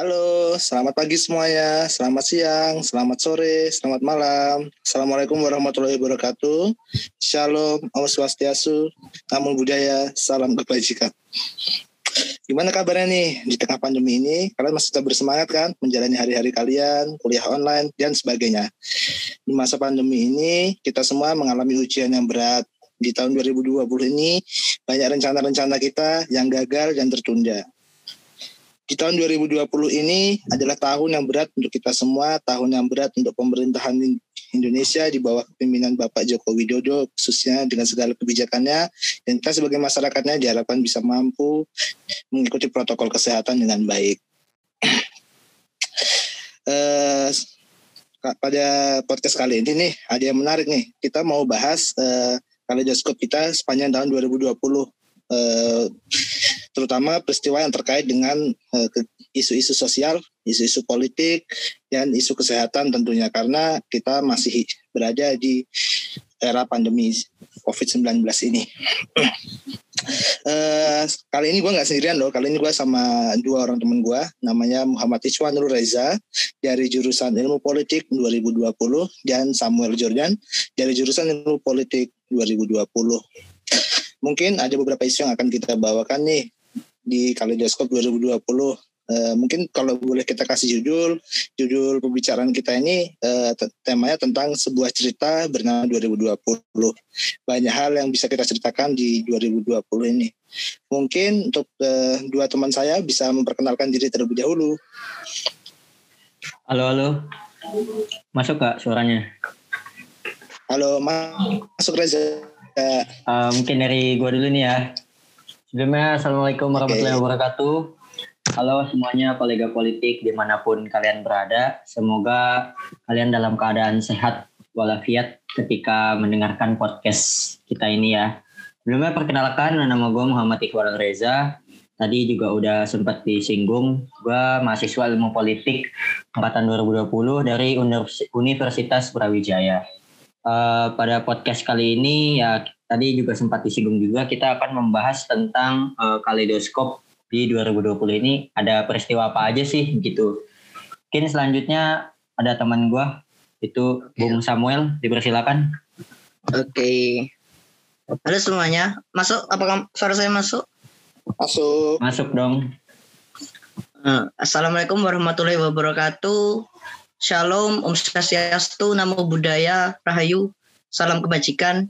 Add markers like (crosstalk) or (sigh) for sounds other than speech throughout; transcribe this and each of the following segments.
Halo, selamat pagi semuanya, selamat siang, selamat sore, selamat malam. Assalamualaikum warahmatullahi wabarakatuh. Shalom, Om Swastiastu, Namo Buddhaya, salam kebajikan. Gimana kabarnya nih di tengah pandemi ini? Kalian masih tetap bersemangat kan menjalani hari-hari kalian, kuliah online, dan sebagainya. Di masa pandemi ini, kita semua mengalami ujian yang berat. Di tahun 2020 ini, banyak rencana-rencana kita yang gagal dan tertunda di tahun 2020 ini adalah tahun yang berat untuk kita semua, tahun yang berat untuk pemerintahan Indonesia di bawah kepemimpinan Bapak Joko Widodo khususnya dengan segala kebijakannya. Dan kita sebagai masyarakatnya diharapkan bisa mampu mengikuti protokol kesehatan dengan baik. (clears throat) uh, pada podcast kali ini nih ada yang menarik nih. Kita mau bahas uh, kaleidoskop kita sepanjang tahun 2020 uh, terutama peristiwa yang terkait dengan eh, isu-isu sosial, isu-isu politik, dan isu kesehatan tentunya karena kita masih berada di era pandemi COVID-19 ini. uh, (clears throat) kali ini gue nggak sendirian loh, kali ini gue sama dua orang temen gue, namanya Muhammad Nur Reza dari jurusan Ilmu Politik 2020 dan Samuel Jordan dari jurusan Ilmu Politik 2020 mungkin ada beberapa isu yang akan kita bawakan nih di Kaleidoskop 2020. Uh, mungkin kalau boleh kita kasih judul, judul pembicaraan kita ini uh, temanya tentang sebuah cerita bernama 2020. Banyak hal yang bisa kita ceritakan di 2020 ini. Mungkin untuk uh, dua teman saya bisa memperkenalkan diri terlebih dahulu. Halo, halo. Masuk kak suaranya? Halo, masuk Reza. Uh, mungkin dari gua dulu nih ya. Sebelumnya, Assalamualaikum warahmatullahi okay. wabarakatuh. Halo semuanya kolega politik di mana pun kalian berada. Semoga kalian dalam keadaan sehat walafiat ketika mendengarkan podcast kita ini ya. Sebelumnya perkenalkan nama gue Muhammad Iqbal Reza. Tadi juga udah sempat disinggung, gue mahasiswa ilmu politik angkatan 2020 dari Universitas Brawijaya. Uh, pada podcast kali ini ya tadi juga sempat disinggung juga kita akan membahas tentang uh, kaleidoskop di 2020 ini ada peristiwa apa aja sih gitu. Mungkin selanjutnya ada teman gue itu Bung Samuel dipersilakan. Oke. Halo semuanya, masuk apakah suara saya masuk? Masuk. Masuk dong. Uh, Assalamualaikum warahmatullahi wabarakatuh. Shalom, Om Swastiastu, Namo Buddhaya, Rahayu, salam kebajikan.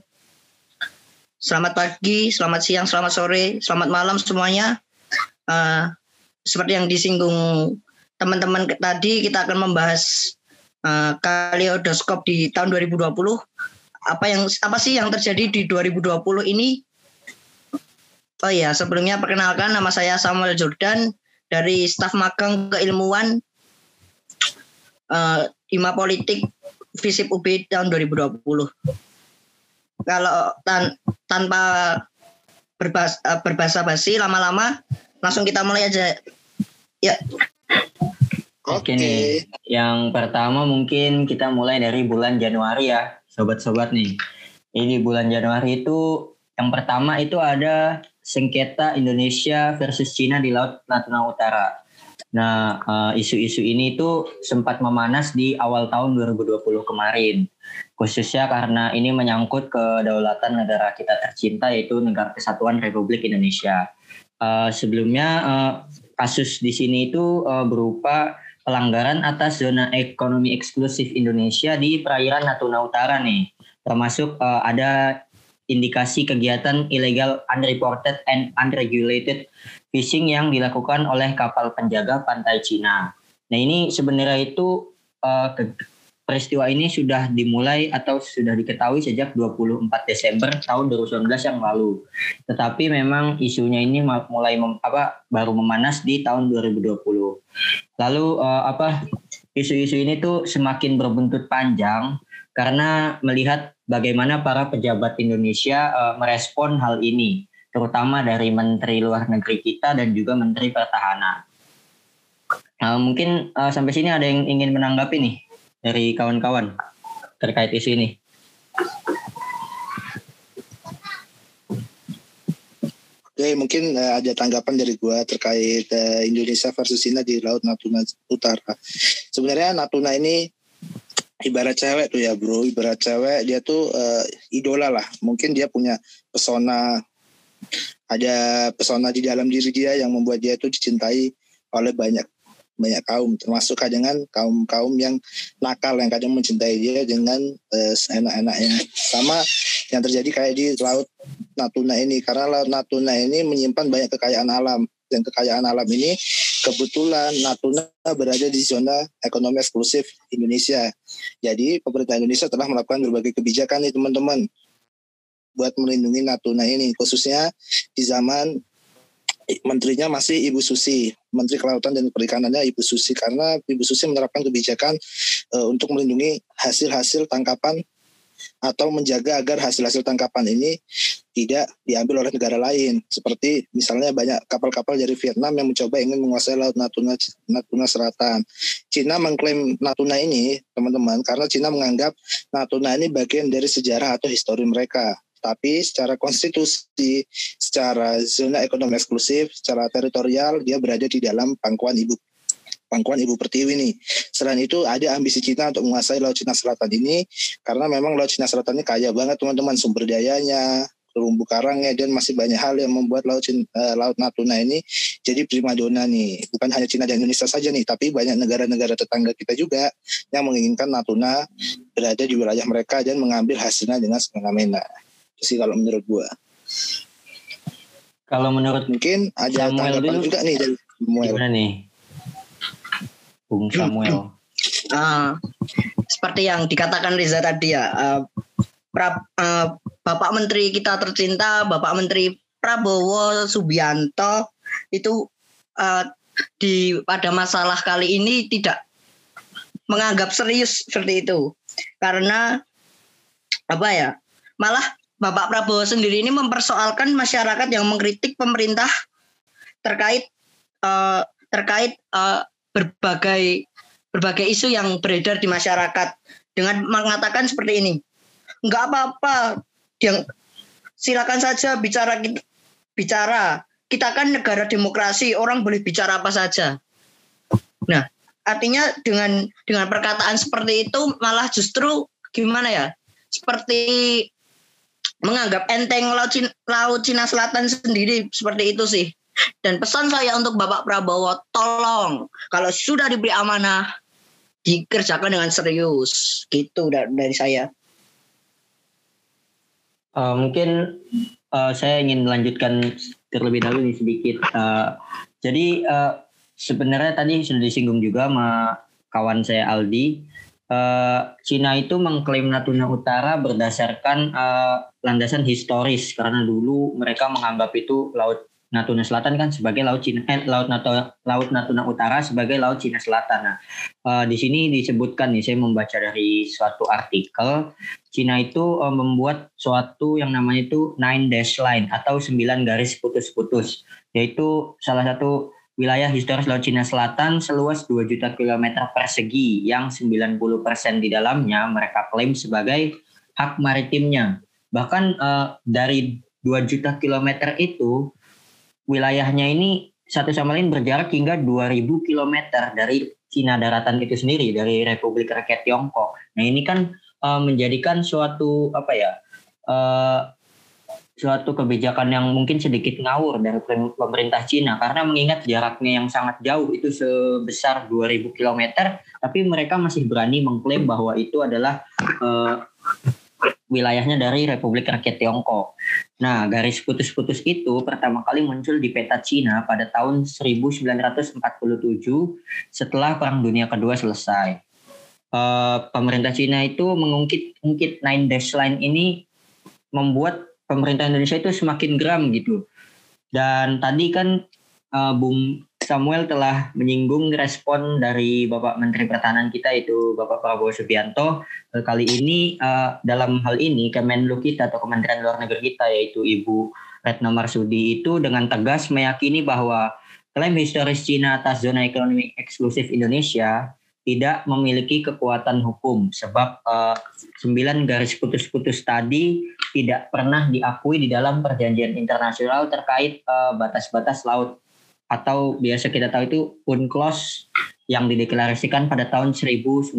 Selamat pagi, selamat siang, selamat sore, selamat malam semuanya. Uh, seperti yang disinggung teman-teman tadi, kita akan membahas uh, kaleidoskop di tahun 2020. Apa yang apa sih yang terjadi di 2020 ini? Oh iya, sebelumnya perkenalkan nama saya Samuel Jordan dari staf magang keilmuan uh, Ima Politik Visip UB tahun 2020 kalau tan tanpa berbahasa, eh, berbahasa basi lama-lama langsung kita mulai aja. Ya. Oke nih. Yang pertama mungkin kita mulai dari bulan Januari ya, sobat-sobat nih. Ini bulan Januari itu yang pertama itu ada sengketa Indonesia versus Cina di Laut Natuna Utara. Nah, eh, isu-isu ini tuh sempat memanas di awal tahun 2020 kemarin. Khususnya karena ini menyangkut kedaulatan negara kita tercinta yaitu Negara Kesatuan Republik Indonesia. Uh, sebelumnya uh, kasus di sini itu uh, berupa pelanggaran atas zona ekonomi eksklusif Indonesia di perairan Natuna Utara nih. Termasuk uh, ada indikasi kegiatan ilegal unreported and unregulated fishing yang dilakukan oleh kapal penjaga pantai Cina. Nah ini sebenarnya itu uh, peristiwa ini sudah dimulai atau sudah diketahui sejak 24 Desember tahun 2019 yang lalu. Tetapi memang isunya ini mulai mem, apa baru memanas di tahun 2020. Lalu uh, apa isu-isu ini tuh semakin berbuntut panjang karena melihat bagaimana para pejabat Indonesia uh, merespon hal ini terutama dari Menteri Luar Negeri kita dan juga Menteri Pertahanan. Uh, mungkin uh, sampai sini ada yang ingin menanggapi nih dari kawan-kawan terkait isu ini. Oke, mungkin uh, ada tanggapan dari gua terkait uh, Indonesia versus Cina di Laut Natuna Utara. Sebenarnya Natuna ini ibarat cewek tuh ya bro, ibarat cewek dia tuh uh, idola lah. Mungkin dia punya pesona, ada pesona di dalam diri dia yang membuat dia tuh dicintai oleh banyak banyak kaum termasuk kadang kaum kaum yang nakal yang kadang mencintai dia dengan uh, enak-enaknya sama yang terjadi kayak di laut Natuna ini karena laut Natuna ini menyimpan banyak kekayaan alam. Dan kekayaan alam ini kebetulan Natuna berada di zona ekonomi eksklusif Indonesia. Jadi pemerintah Indonesia telah melakukan berbagai kebijakan nih teman-teman buat melindungi Natuna ini. Khususnya di zaman menterinya masih Ibu Susi, Menteri Kelautan dan Perikanannya Ibu Susi karena Ibu Susi menerapkan kebijakan uh, untuk melindungi hasil-hasil tangkapan atau menjaga agar hasil-hasil tangkapan ini tidak diambil oleh negara lain seperti misalnya banyak kapal-kapal dari Vietnam yang mencoba ingin menguasai laut Natuna Natuna Selatan. Cina mengklaim Natuna ini teman-teman karena Cina menganggap Natuna ini bagian dari sejarah atau histori mereka tapi secara konstitusi, secara zona ekonomi eksklusif, secara teritorial dia berada di dalam pangkuan ibu pangkuan Ibu Pertiwi ini. Selain itu ada ambisi Cina untuk menguasai Laut Cina Selatan ini karena memang Laut Cina Selatan ini kaya banget teman-teman sumber dayanya, terumbu karangnya dan masih banyak hal yang membuat Laut uh, Laut Natuna ini jadi primadona nih. Bukan hanya Cina dan Indonesia saja nih, tapi banyak negara-negara tetangga kita juga yang menginginkan Natuna berada di wilayah mereka dan mengambil hasilnya dengan semena-mena sih kalau menurut gua. Kalau menurut mungkin ada Samuel tanggapan dulu, juga nih dari Samuel. Gimana nih? Bung Samuel. Uh, seperti yang dikatakan Riza tadi ya, uh, pra, uh, Bapak Menteri kita tercinta, Bapak Menteri Prabowo Subianto itu uh, di pada masalah kali ini tidak menganggap serius seperti itu karena apa ya malah Bapak Prabowo sendiri ini mempersoalkan masyarakat yang mengkritik pemerintah terkait uh, terkait uh, berbagai berbagai isu yang beredar di masyarakat dengan mengatakan seperti ini. Enggak apa-apa, yang silakan saja bicara bicara. Kita kan negara demokrasi, orang boleh bicara apa saja. Nah, artinya dengan dengan perkataan seperti itu malah justru gimana ya? Seperti menganggap enteng laut Cina, laut Cina Selatan sendiri seperti itu sih. Dan pesan saya untuk Bapak Prabowo, tolong kalau sudah diberi amanah dikerjakan dengan serius. Gitu dari saya. Uh, mungkin uh, saya ingin melanjutkan terlebih dahulu nih sedikit. Uh, jadi uh, sebenarnya tadi sudah disinggung juga sama kawan saya Aldi uh, Cina itu mengklaim Natuna Utara berdasarkan uh, landasan historis karena dulu mereka menganggap itu laut Natuna Selatan kan sebagai laut Cina eh, laut Natuna laut Natuna Utara sebagai laut Cina Selatan. Nah, uh, di sini disebutkan nih saya membaca dari suatu artikel Cina itu uh, membuat suatu yang namanya itu nine dash line atau sembilan garis putus-putus yaitu salah satu wilayah historis Laut Cina Selatan seluas 2 juta kilometer persegi yang 90% di dalamnya mereka klaim sebagai hak maritimnya. Bahkan uh, dari 2 juta kilometer itu wilayahnya ini satu sama lain berjarak hingga 2000 kilometer dari Cina daratan itu sendiri dari Republik Rakyat Tiongkok. Nah, ini kan uh, menjadikan suatu apa ya? Uh, suatu kebijakan yang mungkin sedikit ngawur dari pemerintah Cina karena mengingat jaraknya yang sangat jauh itu sebesar 2000 km tapi mereka masih berani mengklaim bahwa itu adalah uh, wilayahnya dari Republik Rakyat Tiongkok. Nah, garis putus-putus itu pertama kali muncul di peta Cina pada tahun 1947 setelah Perang Dunia Kedua selesai. Uh, pemerintah Cina itu mengungkit-ungkit Nine Dash Line ini membuat pemerintah Indonesia itu semakin geram gitu. Dan tadi kan uh, Bung Samuel telah menyinggung respon dari Bapak Menteri Pertahanan kita itu Bapak Prabowo Subianto. Uh, kali ini uh, dalam hal ini Kemenlu kita atau Kementerian Luar Negeri kita yaitu Ibu Retno Marsudi itu dengan tegas meyakini bahwa klaim historis Cina atas zona ekonomi eksklusif Indonesia tidak memiliki kekuatan hukum sebab uh, sembilan garis putus-putus tadi tidak pernah diakui di dalam perjanjian internasional terkait uh, batas-batas laut atau biasa kita tahu itu UNCLOS yang dideklarasikan pada tahun 1982.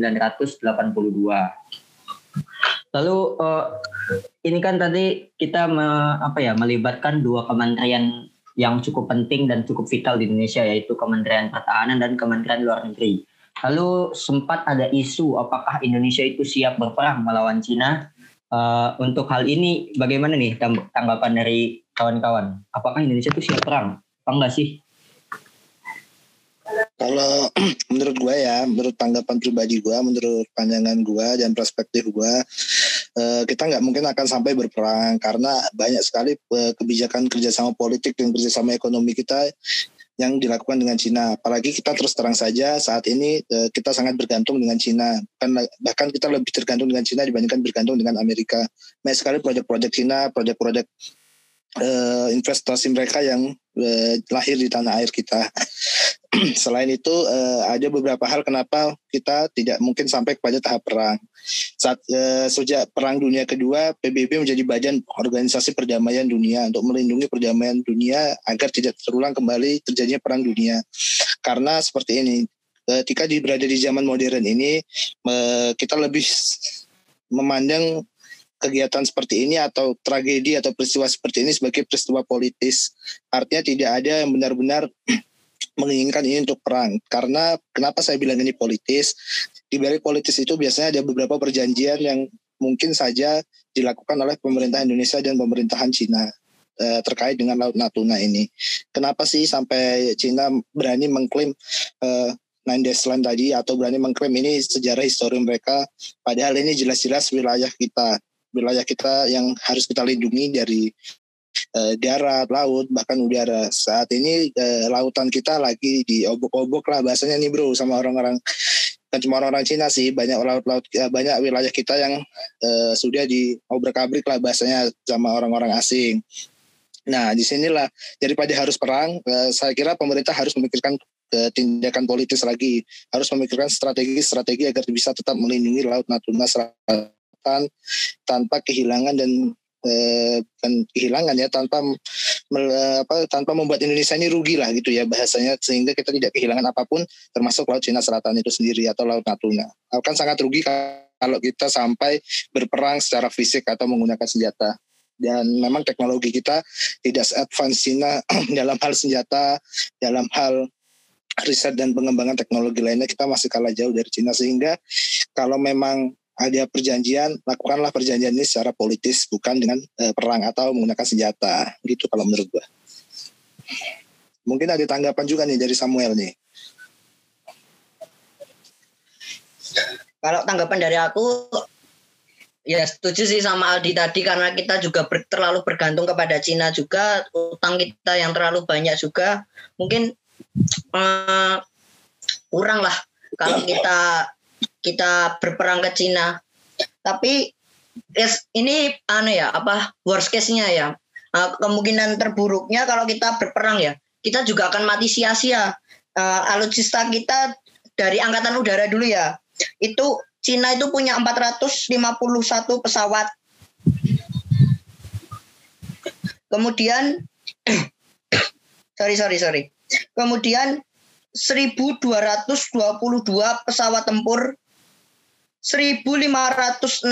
Lalu uh, ini kan tadi kita me, apa ya melibatkan dua kementerian yang cukup penting dan cukup vital di Indonesia yaitu Kementerian Pertahanan dan Kementerian Luar Negeri. Lalu sempat ada isu apakah Indonesia itu siap berperang melawan Cina. Uh, untuk hal ini bagaimana nih tanggapan dari kawan-kawan? Apakah Indonesia itu siap perang? Apa enggak sih? Kalau (clears throat) menurut gue ya, menurut tanggapan pribadi gue, menurut pandangan gue dan perspektif gue, uh, kita nggak mungkin akan sampai berperang karena banyak sekali uh, kebijakan kerjasama politik dan kerjasama ekonomi kita yang dilakukan dengan Cina. Apalagi kita terus terang saja saat ini uh, kita sangat bergantung dengan Cina. Bahkan, bahkan kita lebih tergantung dengan Cina dibandingkan bergantung dengan Amerika. Banyak sekali proyek-proyek Cina, proyek-proyek uh, investasi mereka yang uh, lahir di tanah air kita. (clears throat) Selain itu uh, ada beberapa hal kenapa kita tidak mungkin sampai kepada tahap perang. Saat uh, sejak Perang Dunia Kedua, PBB menjadi bagian organisasi perdamaian dunia untuk melindungi perdamaian dunia agar tidak terulang kembali terjadinya perang dunia. Karena seperti ini, ketika berada di zaman modern ini, uh, kita lebih memandang kegiatan seperti ini atau tragedi atau peristiwa seperti ini sebagai peristiwa politis. Artinya tidak ada yang benar-benar (clears throat) menginginkan ini untuk perang. Karena kenapa saya bilang ini politis? Di balik politis itu biasanya ada beberapa perjanjian yang mungkin saja dilakukan oleh pemerintah Indonesia dan pemerintahan Cina eh, terkait dengan Laut Natuna ini. Kenapa sih sampai Cina berani mengklaim uh, Nine Days Land tadi atau berani mengklaim ini sejarah histori mereka padahal ini jelas-jelas wilayah kita wilayah kita yang harus kita lindungi dari uh, darat, laut, bahkan udara. Saat ini uh, lautan kita lagi diobok-obok lah bahasanya nih bro sama orang-orang kan cuma orang-orang Cina sih banyak laut-laut uh, banyak wilayah kita yang uh, sudah diobrak-abrik lah bahasanya sama orang-orang asing. Nah di sinilah daripada harus perang, uh, saya kira pemerintah harus memikirkan tindakan politis lagi, harus memikirkan strategi-strategi agar bisa tetap melindungi laut Natuna Selatan tanpa kehilangan dan eh, kehilangan ya tanpa apa tanpa membuat Indonesia ini rugi lah gitu ya bahasanya sehingga kita tidak kehilangan apa pun termasuk laut Cina Selatan itu sendiri atau laut Natuna. Akan sangat rugi kalau kita sampai berperang secara fisik atau menggunakan senjata. Dan memang teknologi kita tidak advance Cina (clears throat) dalam hal senjata dalam hal riset dan pengembangan teknologi lainnya kita masih kalah jauh dari Cina. Sehingga kalau memang ada perjanjian, lakukanlah perjanjian ini secara politis, bukan dengan uh, perang atau menggunakan senjata. Gitu kalau menurut gue. Mungkin ada tanggapan juga nih dari Samuel nih. Kalau tanggapan dari aku, ya setuju sih sama Aldi tadi karena kita juga ber, terlalu bergantung kepada Cina juga, utang kita yang terlalu banyak juga, mungkin uh, kurang lah kalau kita kita berperang ke Cina. Tapi ini aneh ya apa worst case-nya ya. Uh, kemungkinan terburuknya kalau kita berperang ya, kita juga akan mati sia-sia. Uh, alutsista kita dari angkatan udara dulu ya. Itu Cina itu punya 451 pesawat. Kemudian (coughs) sorry sorry sorry. Kemudian 1222 pesawat tempur 1.564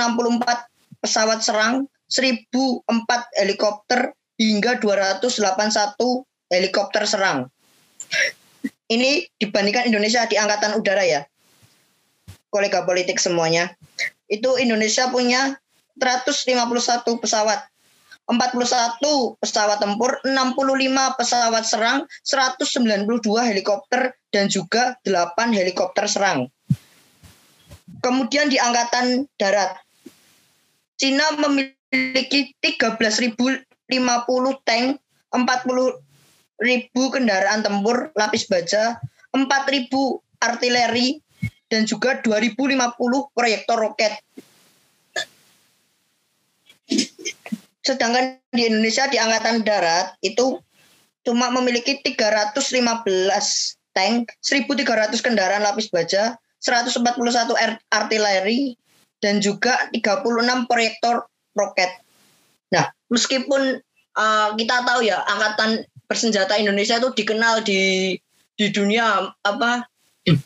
pesawat serang, 1.004 helikopter, hingga 281 helikopter serang. Ini dibandingkan Indonesia di Angkatan Udara ya. Kolega politik semuanya. Itu Indonesia punya 151 pesawat. 41 pesawat tempur, 65 pesawat serang, 192 helikopter, dan juga 8 helikopter serang. Kemudian di angkatan darat, Cina memiliki 13.050 tank, 40.000 kendaraan tempur lapis baja, 4.000 artileri, dan juga 2050 proyektor roket. Sedangkan di Indonesia di angkatan darat itu cuma memiliki 315 tank, 1.300 kendaraan lapis baja, 141 artileri dan juga 36 proyektor roket. Nah, meskipun uh, kita tahu ya angkatan bersenjata Indonesia itu dikenal di di dunia apa (clears throat)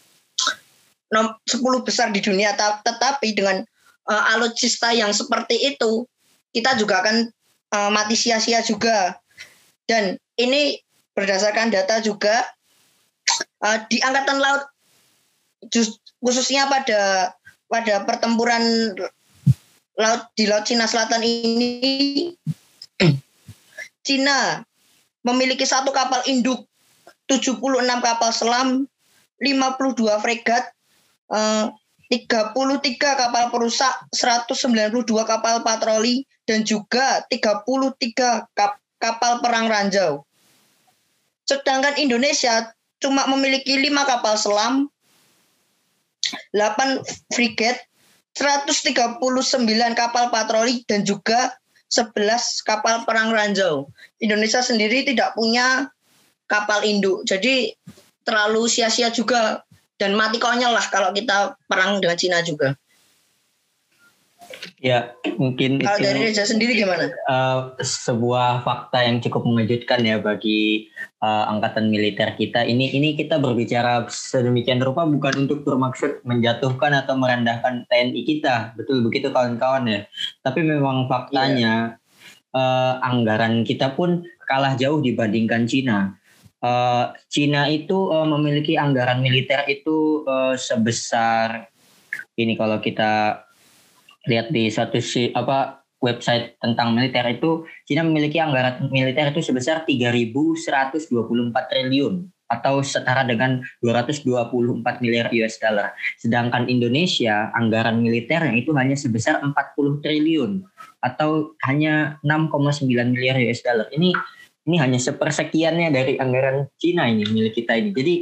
10 besar di dunia tetapi dengan uh, alutsista yang seperti itu kita juga akan uh, mati sia-sia juga. Dan ini berdasarkan data juga uh, di angkatan laut just, khususnya pada pada pertempuran laut di laut Cina Selatan ini Cina memiliki satu kapal induk, 76 kapal selam, 52 fregat, eh, 33 kapal perusak, 192 kapal patroli, dan juga 33 kap kapal perang ranjau. Sedangkan Indonesia cuma memiliki 5 kapal selam, 8 frigate, 139 kapal patroli, dan juga 11 kapal perang ranjau. Indonesia sendiri tidak punya kapal induk. Jadi terlalu sia-sia juga dan mati konyol lah kalau kita perang dengan Cina juga. Ya, mungkin kalau itu, dari Reza sendiri gimana? Uh, sebuah fakta yang cukup mengejutkan ya bagi uh, angkatan militer kita. Ini ini kita berbicara sedemikian rupa bukan untuk bermaksud menjatuhkan atau merendahkan TNI kita, betul begitu kawan-kawan ya. Tapi memang faktanya yeah. uh, anggaran kita pun kalah jauh dibandingkan Cina. Uh, Cina itu uh, memiliki anggaran militer itu uh, sebesar ini kalau kita lihat di satu si apa website tentang militer itu Cina memiliki anggaran militer itu sebesar 3.124 triliun atau setara dengan 224 miliar US dollar. Sedangkan Indonesia anggaran militernya itu hanya sebesar 40 triliun atau hanya 6,9 miliar US dollar. Ini ini hanya sepersekiannya dari anggaran Cina ini milik kita ini. Jadi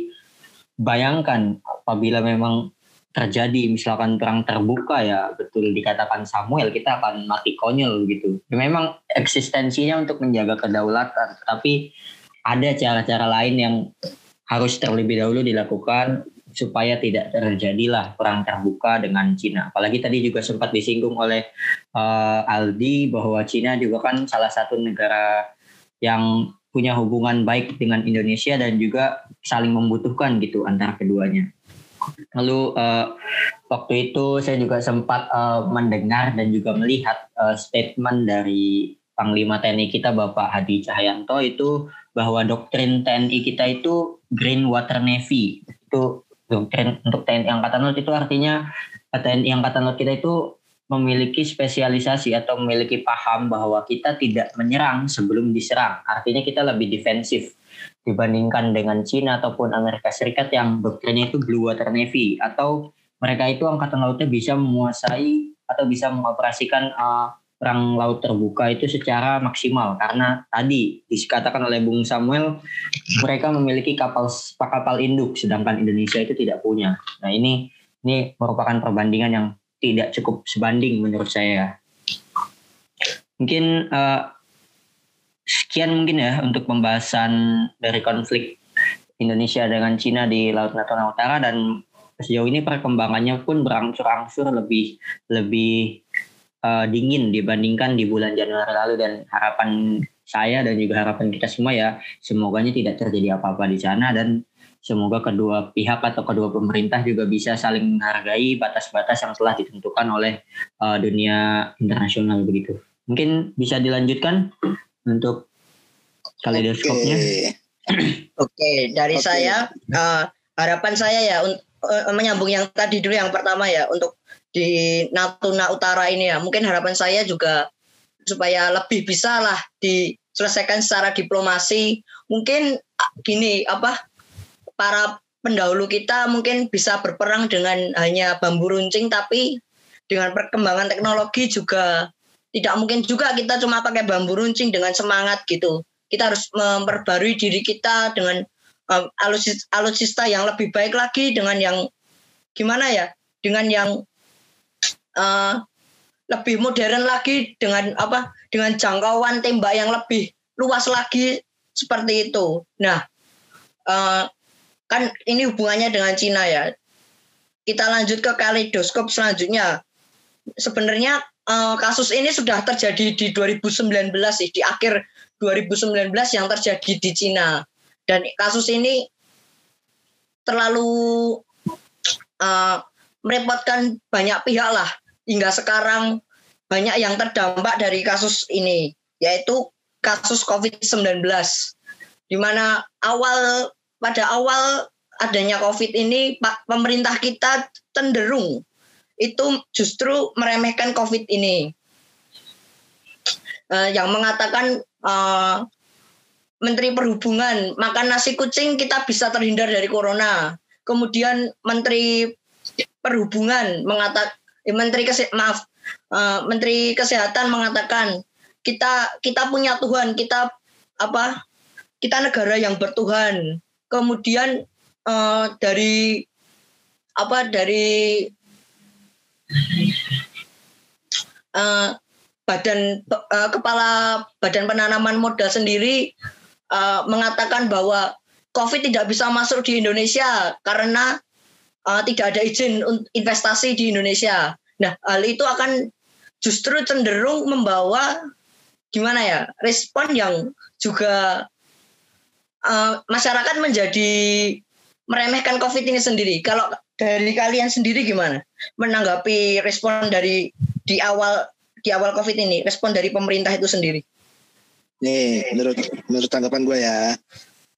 bayangkan apabila memang terjadi misalkan perang terbuka ya betul dikatakan Samuel kita akan mati konyol gitu. Memang eksistensinya untuk menjaga kedaulatan, tapi ada cara-cara lain yang harus terlebih dahulu dilakukan supaya tidak terjadilah perang terbuka dengan Cina. Apalagi tadi juga sempat disinggung oleh uh, Aldi bahwa Cina juga kan salah satu negara yang punya hubungan baik dengan Indonesia dan juga saling membutuhkan gitu antara keduanya. Lalu uh, waktu itu saya juga sempat uh, mendengar dan juga melihat uh, statement dari Panglima TNI kita Bapak Hadi Cahyanto itu bahwa doktrin TNI kita itu Green Water Navy. Itu doktrin untuk TNI Angkatan Laut itu artinya TNI Angkatan Laut kita itu memiliki spesialisasi atau memiliki paham bahwa kita tidak menyerang sebelum diserang. Artinya kita lebih defensif dibandingkan dengan Cina ataupun Amerika Serikat yang doktrinnya itu Blue Water Navy atau mereka itu angkatan lautnya bisa menguasai atau bisa mengoperasikan uh, perang laut terbuka itu secara maksimal karena tadi dikatakan oleh Bung Samuel mereka memiliki kapal kapal induk sedangkan Indonesia itu tidak punya. Nah ini ini merupakan perbandingan yang tidak cukup sebanding menurut saya. Mungkin uh, sekian mungkin ya untuk pembahasan dari konflik Indonesia dengan Cina di Laut Natuna Utara dan sejauh ini perkembangannya pun berangsur-angsur lebih lebih uh, dingin dibandingkan di bulan Januari lalu. Dan harapan saya dan juga harapan kita semua ya semoganya tidak terjadi apa-apa di sana. Dan semoga kedua pihak atau kedua pemerintah juga bisa saling menghargai batas-batas yang telah ditentukan oleh uh, dunia internasional begitu. Mungkin bisa dilanjutkan untuk kaleidoskopnya. Oke, (clears throat) okay, dari okay. saya uh, harapan saya ya untuk uh, menyambung yang tadi dulu yang pertama ya untuk di Natuna Utara ini ya. Mungkin harapan saya juga supaya lebih bisa lah diselesaikan secara diplomasi. Mungkin gini apa para pendahulu kita mungkin bisa berperang dengan hanya bambu runcing tapi dengan perkembangan teknologi juga tidak mungkin juga kita cuma pakai bambu runcing dengan semangat gitu. Kita harus memperbarui diri kita dengan um, alutsista yang lebih baik lagi dengan yang gimana ya? Dengan yang uh, lebih modern lagi dengan apa? Dengan jangkauan tembak yang lebih luas lagi seperti itu. Nah, uh, kan ini hubungannya dengan Cina ya. kita lanjut ke kaleidoskop selanjutnya. Sebenarnya uh, kasus ini sudah terjadi di 2019 sih, di akhir 2019 yang terjadi di Cina. Dan kasus ini terlalu uh, merepotkan banyak pihak lah. Hingga sekarang banyak yang terdampak dari kasus ini, yaitu kasus COVID-19. Di mana awal pada awal adanya COVID ini pemerintah kita cenderung itu justru meremehkan COVID ini. Uh, yang mengatakan uh, Menteri Perhubungan makan nasi kucing kita bisa terhindar dari corona. Kemudian Menteri Perhubungan mengatakan eh, Menteri Kese maaf uh, Menteri Kesehatan mengatakan kita kita punya Tuhan kita apa kita negara yang bertuhan. Kemudian uh, dari apa dari uh, badan uh, kepala badan penanaman modal sendiri uh, mengatakan bahwa COVID tidak bisa masuk di Indonesia karena uh, tidak ada izin investasi di Indonesia. Nah, hal itu akan justru cenderung membawa gimana ya respon yang juga uh, masyarakat menjadi meremehkan COVID ini sendiri. Kalau dari kalian sendiri gimana menanggapi respon dari di awal di awal COVID ini, respon dari pemerintah itu sendiri? Nih, menurut menurut tanggapan gue ya.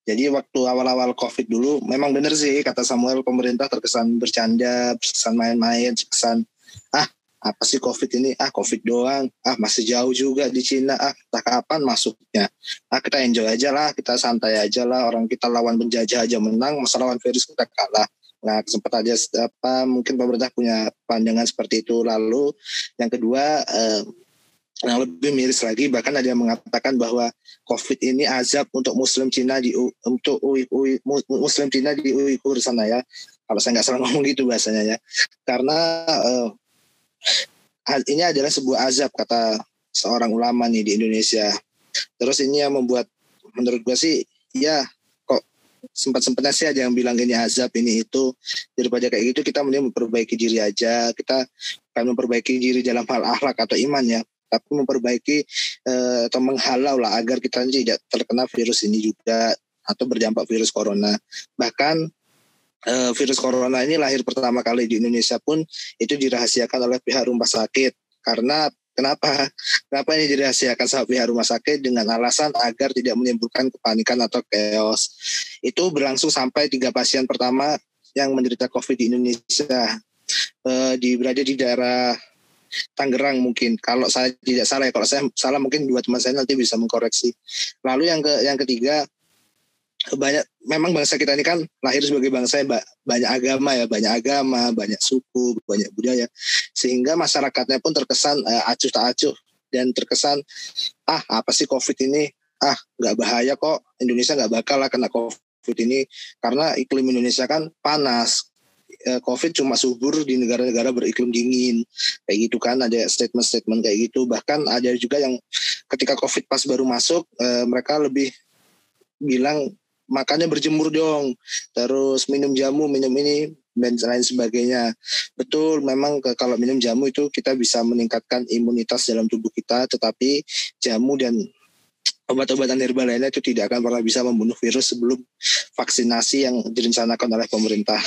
Jadi waktu awal-awal COVID dulu, memang benar sih kata Samuel pemerintah terkesan bercanda, terkesan main-main, terkesan ah apa sih COVID ini? Ah COVID doang. Ah masih jauh juga di Cina. Ah tak kapan masuknya? Ah kita enjoy aja lah, kita santai aja lah. Orang kita lawan penjajah aja menang, masa lawan virus kita kalah. Nah sempat aja apa mungkin pemerintah punya pandangan seperti itu. Lalu yang kedua eh, yang lebih miris lagi bahkan ada yang mengatakan bahwa COVID ini azab untuk Muslim Cina di untuk ui, ui, Muslim Cina di Uighur sana ya. Kalau saya nggak salah ngomong gitu bahasanya ya. Karena eh, ini adalah sebuah azab kata seorang ulama nih di Indonesia. Terus ini yang membuat menurut gue sih ya sempat-sempatnya sih ada yang bilang ini azab ini itu daripada kayak gitu kita mending memperbaiki diri aja. Kita kan memperbaiki diri dalam hal akhlak atau iman ya tapi memperbaiki eh, atau menghalau lah agar kita tidak terkena virus ini juga atau berdampak virus corona. Bahkan uh, virus corona ini lahir pertama kali di Indonesia pun itu dirahasiakan oleh pihak rumah sakit karena kenapa? Kenapa ini dirahasiakan sama pihak rumah sakit dengan alasan agar tidak menimbulkan kepanikan atau chaos? Itu berlangsung sampai tiga pasien pertama yang menderita COVID di Indonesia. Uh, di berada di daerah Tangerang mungkin. Kalau saya tidak salah ya kalau saya salah mungkin dua teman saya nanti bisa mengkoreksi. Lalu yang ke yang ketiga banyak memang bangsa kita ini kan lahir sebagai bangsa yang banyak agama ya banyak agama banyak suku banyak budaya. Sehingga masyarakatnya pun terkesan uh, acuh tak acuh. Dan terkesan ah apa sih covid ini? Ah nggak bahaya kok. Indonesia nggak bakal lah kena covid ini. Karena iklim Indonesia kan panas. Eh, COVID cuma subur di negara-negara beriklim dingin. Kayak gitu kan ada statement-statement kayak gitu. Bahkan ada juga yang ketika COVID pas baru masuk eh, mereka lebih bilang makannya berjemur dong terus minum jamu minum ini dan lain sebagainya betul memang ke, kalau minum jamu itu kita bisa meningkatkan imunitas dalam tubuh kita tetapi jamu dan obat-obatan herbal lainnya itu tidak akan pernah bisa membunuh virus sebelum vaksinasi yang direncanakan oleh pemerintah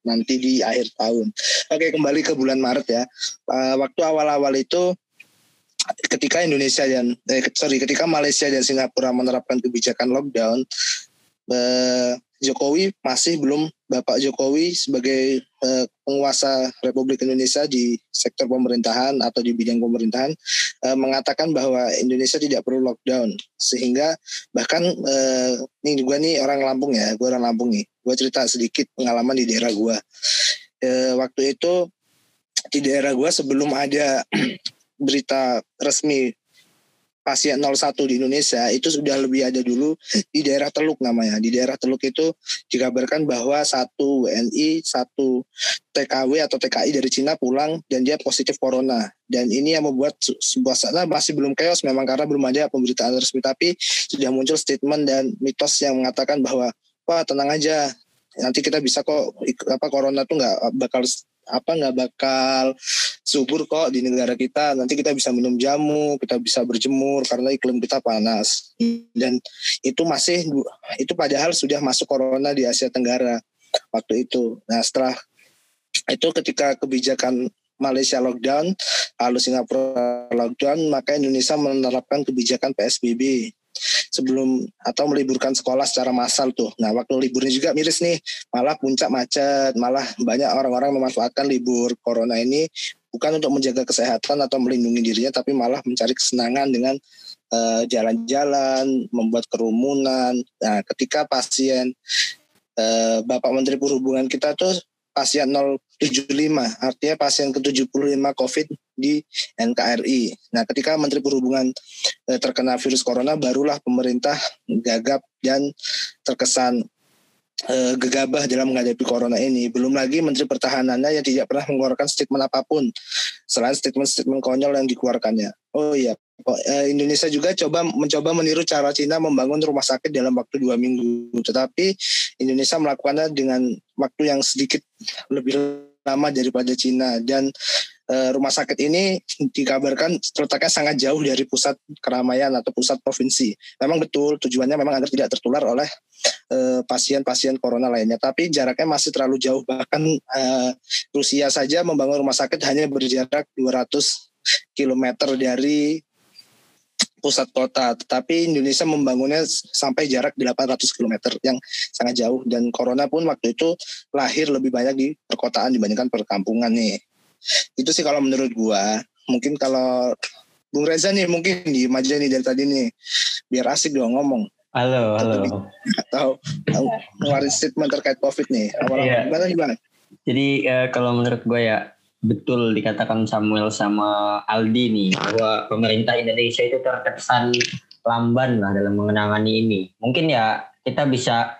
nanti di akhir tahun. Oke kembali ke bulan Maret ya. Uh, waktu awal-awal itu ketika Indonesia dan eh, sorry ketika Malaysia dan Singapura menerapkan kebijakan lockdown eh, Jokowi masih belum Bapak Jokowi sebagai eh, penguasa Republik Indonesia di sektor pemerintahan atau di bidang pemerintahan eh, mengatakan bahwa Indonesia tidak perlu lockdown. Sehingga bahkan eh, ini gue nih orang Lampung ya gue orang Lampung nih. Gue cerita sedikit pengalaman di daerah gue eh, waktu itu di daerah gue sebelum ada (clears throat) berita resmi pasien 01 di Indonesia itu sudah lebih ada dulu di daerah Teluk namanya. Di daerah Teluk itu dikabarkan bahwa satu WNI, satu TKW atau TKI dari Cina pulang dan dia positif corona. Dan ini yang membuat sebuah sana masih belum chaos memang karena belum ada pemberitaan resmi tapi sudah muncul statement dan mitos yang mengatakan bahwa wah tenang aja nanti kita bisa kok apa corona tuh nggak bakal apa nggak bakal subur kok di negara kita. Nanti kita bisa minum jamu kita bisa berjemur karena iklim kita panas. Dan itu masih itu padahal sudah masuk corona di Asia Tenggara waktu itu. Nah setelah itu ketika kebijakan Malaysia lockdown lalu Singapura lockdown maka Indonesia menerapkan kebijakan PSBB sebelum atau meliburkan sekolah secara massal tuh. Nah waktu liburnya juga miris nih, malah puncak macet, malah banyak orang-orang memanfaatkan libur corona ini bukan untuk menjaga kesehatan atau melindungi dirinya, tapi malah mencari kesenangan dengan uh, jalan-jalan, membuat kerumunan. Nah ketika pasien uh, Bapak Menteri Perhubungan kita tuh pasien 075, artinya pasien ke-75 COVID di NKRI. Nah, ketika Menteri Perhubungan eh, terkena virus corona, barulah pemerintah gagap dan terkesan eh, gegabah dalam menghadapi corona ini. Belum lagi Menteri Pertahanannya yang tidak pernah mengeluarkan statement apa pun selain statement-statement konyol yang dikeluarkannya. Oh iya, Indonesia juga coba mencoba meniru cara Cina membangun rumah sakit dalam waktu dua minggu. Tetapi Indonesia melakukannya dengan waktu yang sedikit lebih lama daripada Cina dan Eh, rumah sakit ini dikabarkan terletaknya sangat jauh dari pusat keramaian atau pusat provinsi. Memang betul tujuannya memang agar tidak tertular oleh eh, pasien-pasien corona lainnya. Tapi jaraknya masih terlalu jauh. Bahkan uh, Rusia saja membangun rumah sakit hanya berjarak 200 km dari pusat kota, tetapi Indonesia membangunnya sampai jarak 800 km yang sangat jauh dan corona pun waktu itu lahir lebih banyak di perkotaan dibandingkan perkampungan nih. Itu sih kalau menurut gua. Mungkin kalau Bung Reza nih mungkin di aja nih dari tadi nih. Biar asik dong ngomong. Halo, halo. Atau ngeluarin statement terkait COVID nih. Awal iya. gimana gimana? Jadi uh, kalau menurut gue ya betul dikatakan Samuel sama Aldi nih bahwa pemerintah Indonesia itu terkesan lamban lah dalam mengenangani ini. Mungkin ya kita bisa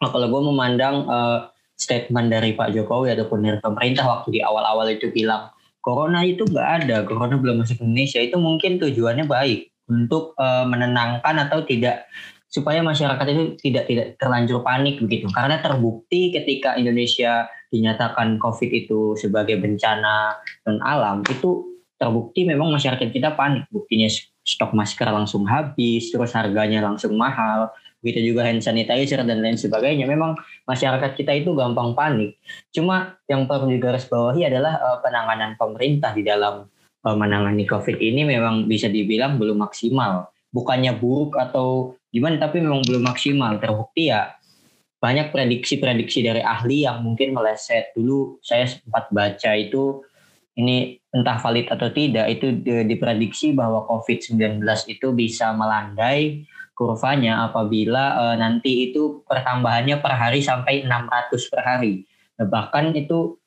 kalau gue memandang uh, statement dari Pak Jokowi ataupun dari pemerintah waktu di awal-awal itu bilang corona itu nggak ada, corona belum masuk Indonesia itu mungkin tujuannya baik untuk uh, menenangkan atau tidak supaya masyarakat itu tidak tidak terlanjur panik begitu karena terbukti ketika Indonesia dinyatakan COVID itu sebagai bencana non alam itu terbukti memang masyarakat kita panik buktinya stok masker langsung habis terus harganya langsung mahal begitu juga hand sanitizer dan lain sebagainya. Memang masyarakat kita itu gampang panik. Cuma yang perlu digarisbawahi adalah uh, penanganan pemerintah di dalam uh, menangani COVID ini memang bisa dibilang belum maksimal. Bukannya buruk atau gimana, tapi memang belum maksimal. Terbukti ya banyak prediksi-prediksi dari ahli yang mungkin meleset. Dulu saya sempat baca itu ini entah valid atau tidak itu diprediksi bahwa COVID-19 itu bisa melandai kurvanya apabila uh, nanti itu pertambahannya per hari sampai 600 per hari. Bahkan itu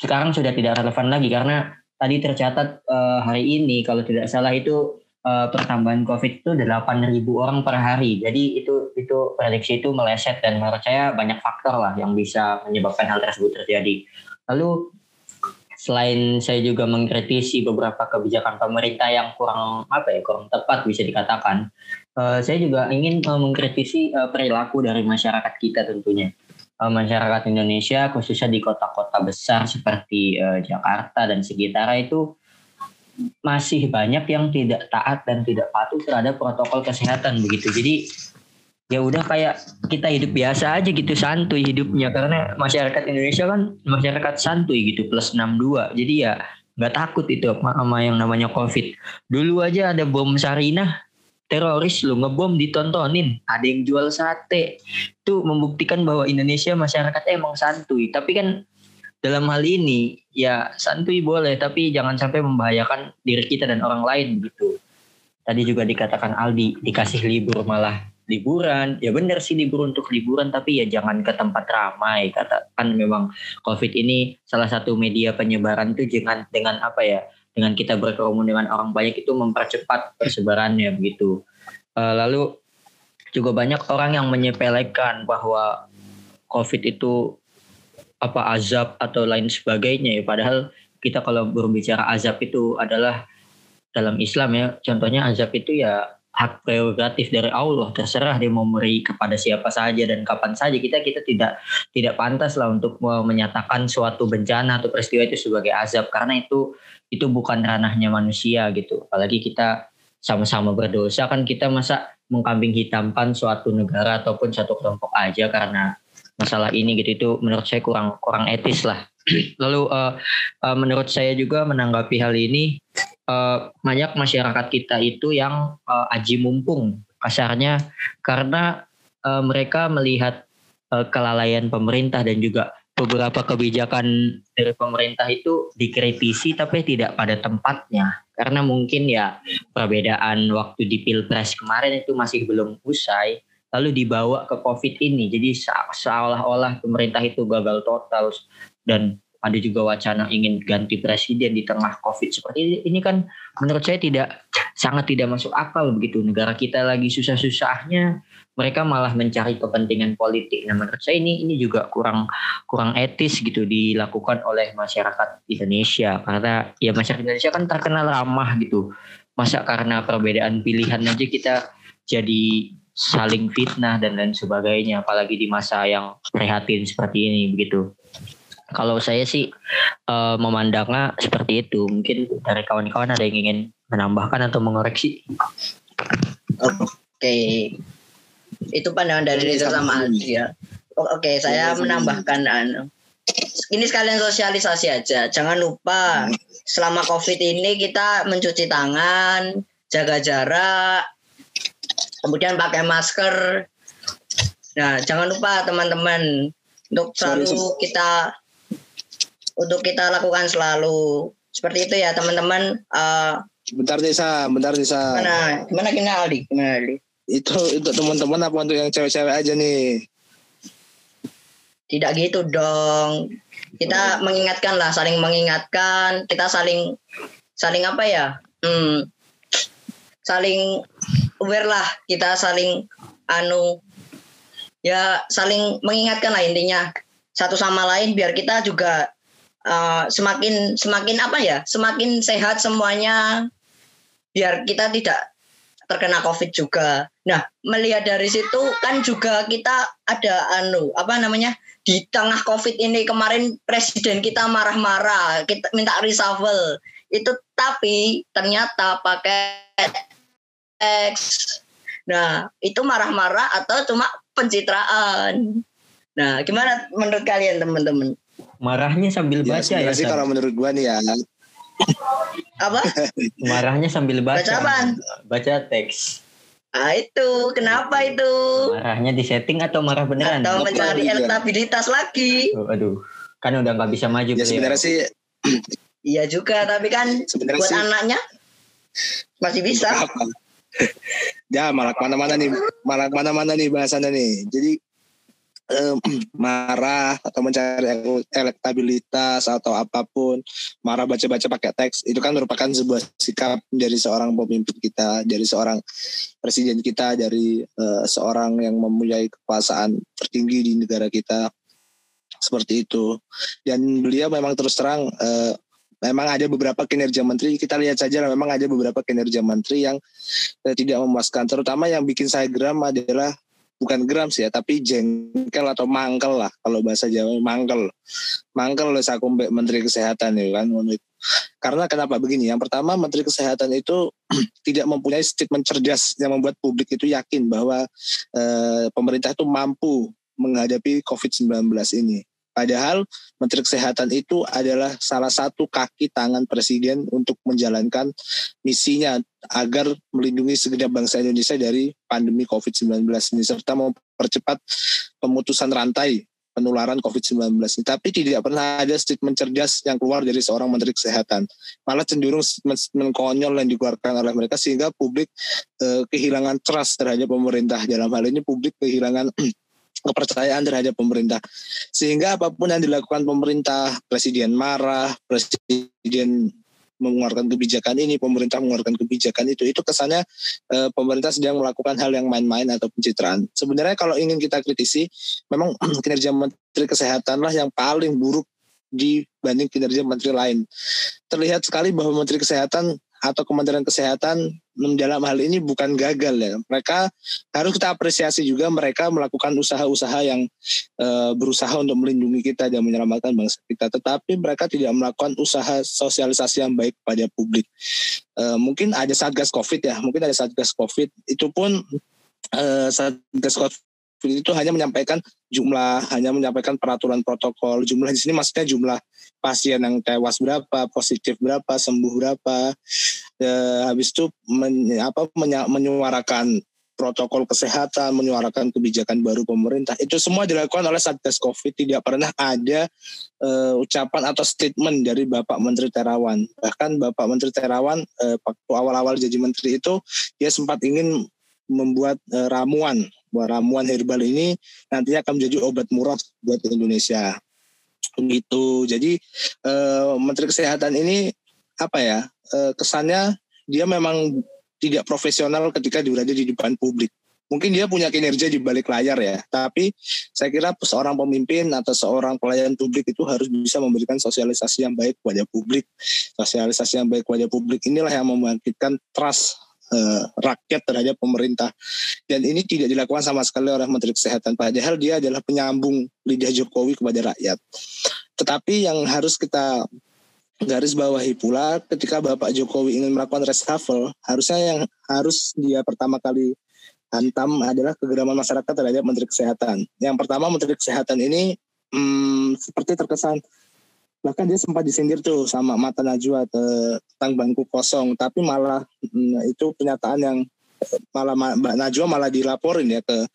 sekarang sudah tidak relevan lagi karena tadi tercatat uh, hari ini kalau tidak salah itu uh, pertambahan COVID itu 8.000 orang per hari. Jadi itu itu prediksi itu meleset dan menurut saya banyak faktor lah yang bisa menyebabkan hal tersebut terjadi. Lalu selain saya juga mengkritisi beberapa kebijakan pemerintah yang kurang apa ya kurang tepat bisa dikatakan uh, saya juga ingin uh, mengkritisi uh, perilaku dari masyarakat kita tentunya masyarakat Indonesia khususnya di kota-kota besar seperti uh, Jakarta dan sekitarnya itu masih banyak yang tidak taat dan tidak patuh terhadap protokol kesehatan begitu. Jadi ya udah kayak kita hidup biasa aja gitu santuy hidupnya. Karena masyarakat Indonesia kan masyarakat santuy gitu plus 62 jadi ya nggak takut itu sama yang namanya covid. Dulu aja ada bom Sarinah teroris lu ngebom ditontonin. Ada yang jual sate. Itu membuktikan bahwa Indonesia masyarakatnya emang santuy. Tapi kan dalam hal ini ya santuy boleh tapi jangan sampai membahayakan diri kita dan orang lain gitu. Tadi juga dikatakan Aldi dikasih libur malah liburan. Ya benar sih libur untuk liburan tapi ya jangan ke tempat ramai. Kata kan memang covid ini salah satu media penyebaran itu dengan dengan apa ya dengan kita berkerumun dengan orang banyak itu mempercepat persebarannya begitu. Uh, lalu juga banyak orang yang menyepelekan bahwa covid itu apa azab atau lain sebagainya ya. Padahal kita kalau berbicara azab itu adalah dalam Islam ya. Contohnya azab itu ya hak prerogatif dari Allah. Terserah dia mau memberi kepada siapa saja dan kapan saja. Kita kita tidak tidak pantas lah untuk menyatakan suatu bencana atau peristiwa itu sebagai azab. Karena itu itu bukan ranahnya manusia gitu. Apalagi kita sama-sama berdosa kan kita masa mengkambing hitamkan suatu negara ataupun satu kelompok aja karena masalah ini gitu itu menurut saya kurang kurang etis lah. (clears throat) Lalu uh, uh, menurut saya juga menanggapi hal ini uh, banyak masyarakat kita itu yang uh, aji mumpung kasarnya karena uh, mereka melihat uh, kelalaian pemerintah dan juga beberapa kebijakan dari pemerintah itu dikritisi tapi tidak pada tempatnya. Karena mungkin ya perbedaan waktu di pilpres kemarin itu masih belum usai lalu dibawa ke covid ini jadi seolah-olah pemerintah itu gagal total dan ada juga wacana ingin ganti presiden di tengah COVID seperti ini, ini kan menurut saya tidak sangat tidak masuk akal begitu. Negara kita lagi susah-susahnya, mereka malah mencari kepentingan politik. Nah menurut saya ini ini juga kurang kurang etis gitu dilakukan oleh masyarakat Indonesia karena ya masyarakat Indonesia kan terkenal ramah gitu. Masa karena perbedaan pilihan aja kita jadi saling fitnah dan lain sebagainya apalagi di masa yang prihatin seperti ini begitu. Kalau saya sih uh, memandangnya seperti itu. Mungkin dari kawan-kawan ada yang ingin menambahkan atau mengoreksi. Oke, itu pandangan dari Reza sama Aldi ya. Oke, saya menambahkan anu. Ini sekalian sosialisasi aja. Jangan lupa selama COVID ini kita mencuci tangan, jaga jarak, kemudian pakai masker. Nah, jangan lupa teman-teman untuk selalu kita untuk kita lakukan selalu. Seperti itu ya teman-teman. Uh, bentar Desa, bentar Desa. Mana, gimana kena Aldi? Gimana Aldi? Itu untuk teman-teman apa untuk yang cewek-cewek aja nih? Tidak gitu dong. Kita oh. mengingatkan lah, saling mengingatkan. Kita saling saling apa ya? Hmm, saling aware lah. Kita saling anu ya saling mengingatkan lah intinya satu sama lain biar kita juga uh, semakin semakin apa ya semakin sehat semuanya biar kita tidak terkena covid juga nah melihat dari situ kan juga kita ada anu apa namanya di tengah covid ini kemarin presiden kita marah-marah kita minta reshuffle itu tapi ternyata pakai X nah itu marah-marah atau cuma pencitraan nah gimana menurut kalian teman-teman Marahnya sambil ya, baca ya. sih kalau menurut gua nih ya. Apa? (laughs) Marahnya sambil baca. Baca apa? Baca teks. Ah itu, kenapa itu? Marahnya di setting atau marah beneran? Atau mencari elektabilitas lagi? Oh, aduh, kan udah nggak bisa maju. Ya sebenarnya sih. Iya juga, tapi kan sebenarnya buat sih, anaknya masih bisa. (laughs) ya malah mana-mana nih, malah mana-mana nih bahasannya nih. Jadi um, (clears throat) marah atau mencari elektabilitas atau apa pun, marah baca-baca pakai teks, itu kan merupakan sebuah sikap dari seorang pemimpin kita, dari seorang presiden kita, dari uh, seorang yang mempunyai kekuasaan tertinggi di negara kita, seperti itu. Dan beliau memang terus terang uh, memang ada beberapa kinerja menteri kita lihat saja memang ada beberapa kinerja menteri yang uh, tidak memuaskan. Terutama yang bikin saya geram adalah bukan gram sih ya tapi jengkel atau mangkel lah kalau bahasa Jawa mangkel. Mangkel oleh sakumbek Menteri Kesehatan ya kan karena kenapa? Begini yang pertama Menteri Kesehatan itu (clears throat) tidak mempunyai statement cerdas yang membuat publik itu yakin bahwa eh, pemerintah itu mampu menghadapi COVID-19 ini Padahal Menteri Kesehatan itu adalah salah satu kaki tangan Presiden untuk menjalankan misinya agar melindungi segenap bangsa Indonesia dari pandemi COVID-19 ini serta mempercepat pemutusan rantai penularan COVID-19 ini. Tapi tidak pernah ada statement cerdas yang keluar dari seorang Menteri Kesehatan. Malah cenderung statement konyol yang dikeluarkan oleh mereka sehingga publik eh, kehilangan trust terhadap pemerintah. Dalam hal ini publik kehilangan (clears throat) kepercayaan terhadap pemerintah. Sehingga apa pun yang dilakukan pemerintah, presiden marah, presiden mengeluarkan kebijakan ini, pemerintah mengeluarkan kebijakan itu, itu kesannya e, pemerintah sedang melakukan hal yang main-main atau pencitraan. Sebenarnya kalau ingin kita kritisi, memang (clears throat) kinerja Menteri Kesehatan lah yang paling buruk dibanding kinerja menteri lain. Terlihat sekali bahwa Menteri Kesehatan atau Kementerian Kesehatan dalam hal ini bukan gagal ya. Mereka harus kita apresiasi juga mereka melakukan usaha-usaha yang e, berusaha untuk melindungi kita dan menyelamatkan bangsa kita. Tetapi mereka tidak melakukan usaha sosialisasi yang baik pada publik. E, mungkin ada satgas COVID ya, mungkin ada satgas COVID. Itu pun e, satgas COVID itu hanya menyampaikan jumlah, hanya menyampaikan peraturan protokol. Jumlah di sini maksudnya jumlah pasien yang tewas berapa, positif berapa, sembuh berapa. E, habis itu men, apa, menya, menyuarakan protokol kesehatan, menyuarakan kebijakan baru pemerintah. Itu semua dilakukan oleh Satgas Covid. Tidak pernah ada e, ucapan atau statement dari Bapak Menteri Terawan. Bahkan Bapak Menteri Terawan e, waktu awal-awal jadi menteri itu dia sempat ingin membuat e, ramuan bahwa ramuan herbal ini nantinya akan menjadi obat murah buat Indonesia. Begitu. Jadi e, Menteri Kesehatan ini apa ya e, kesannya dia memang tidak profesional ketika berada di depan publik. Mungkin dia punya kinerja di balik layar ya, tapi saya kira seorang pemimpin atau seorang pelayan publik itu harus bisa memberikan sosialisasi yang baik kepada publik. Sosialisasi yang baik kepada publik inilah yang membangkitkan trust uh, rakyat terhadap pemerintah. Dan ini tidak dilakukan sama sekali oleh Menteri Kesehatan. Padahal dia adalah penyambung lidah Jokowi kepada rakyat. Tetapi yang harus kita garis bawahi pula ketika Bapak Jokowi ingin melakukan reshuffle, harusnya yang harus dia pertama kali hantam adalah kegeraman masyarakat terhadap Menteri Kesehatan. Yang pertama Menteri Kesehatan ini hmm, seperti terkesan bahkan dia sempat disindir tuh sama mata Najwa tentang bangku kosong tapi malah mm, itu pernyataan yang malah Mbak Najwa malah dilaporin ya ke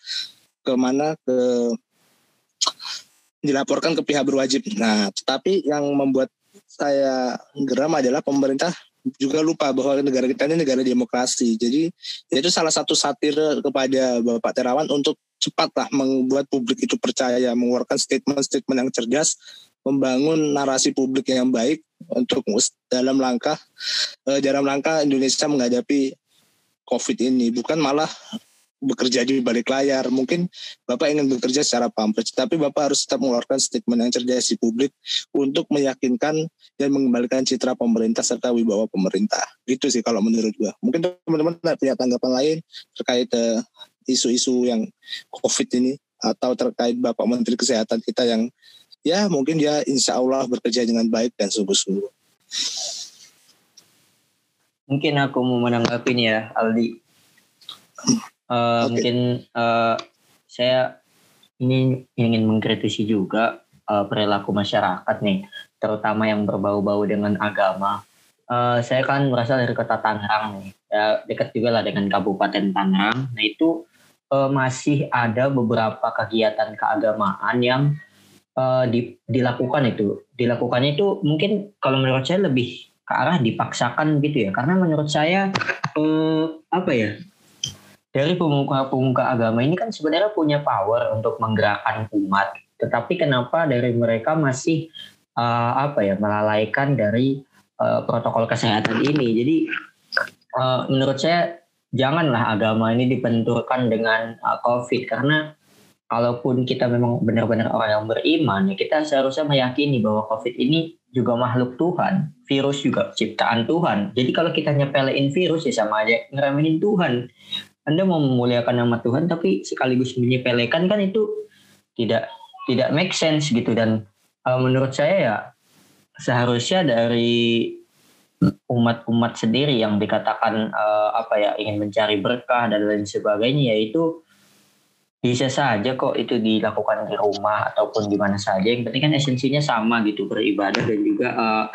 ke mana ke dilaporkan ke pihak berwajib. Nah, tetapi yang membuat saya geram adalah pemerintah juga lupa bahwa negara kita ini negara demokrasi. Jadi itu salah satu satir kepada Bapak Terawan untuk cepatlah membuat publik itu percaya, mengeluarkan statement-statement yang cerdas membangun narasi publik yang baik untuk dalam langkah uh, dalam langkah Indonesia menghadapi COVID ini bukan malah bekerja di balik layar. Mungkin Bapak ingin bekerja secara pamflet, tapi Bapak harus tetap mengeluarkan statement yang cerdas di publik untuk meyakinkan dan mengembalikan citra pemerintah serta wibawa pemerintah. Itu sih kalau menurut gua. Mungkin teman-teman punya tanggapan lain terkait uh, isu-isu yang COVID ini atau terkait Bapak Menteri Kesehatan kita yang ya mungkin dia insya Allah bekerja dengan baik dan sungguh-sungguh. Mungkin aku mau menanggapi ya Aldi. Uh, eh, okay. Mungkin uh, saya ini ingin mengkritisi juga uh, perilaku masyarakat nih, terutama yang berbau-bau dengan agama. Uh, saya kan berasal dari kota Tangerang nih, ya, dekat juga lah dengan Kabupaten Tangerang. Nah itu uh, masih ada beberapa kegiatan keagamaan yang uh, di, dilakukan itu. Dilakukannya itu mungkin kalau menurut saya lebih ke arah dipaksakan gitu ya. Karena menurut saya uh, apa ya dari pemuka-pemuka agama ini kan sebenarnya punya power untuk menggerakkan umat. Tetapi kenapa dari mereka masih uh, apa ya melalaikan dari uh, protokol kesehatan ini? Jadi uh, menurut saya janganlah agama ini dibenturkan dengan COVID. Karena kalaupun kita memang benar-benar orang yang beriman, ya kita seharusnya meyakini bahwa COVID ini juga makhluk Tuhan, virus juga ciptaan Tuhan. Jadi kalau kita nyepelein virus ya sama aja ngeremehin Tuhan. Anda mau memuliakan nama Tuhan tapi sekaligus menyepelekan kan itu tidak tidak make sense gitu dan uh, menurut saya ya seharusnya dari umat-umat sendiri yang dikatakan uh, apa ya ingin mencari berkah dan lain sebagainya yaitu bisa saja kok itu dilakukan di rumah ataupun di mana saja. Yang penting kan esensinya sama gitu beribadah dan juga uh,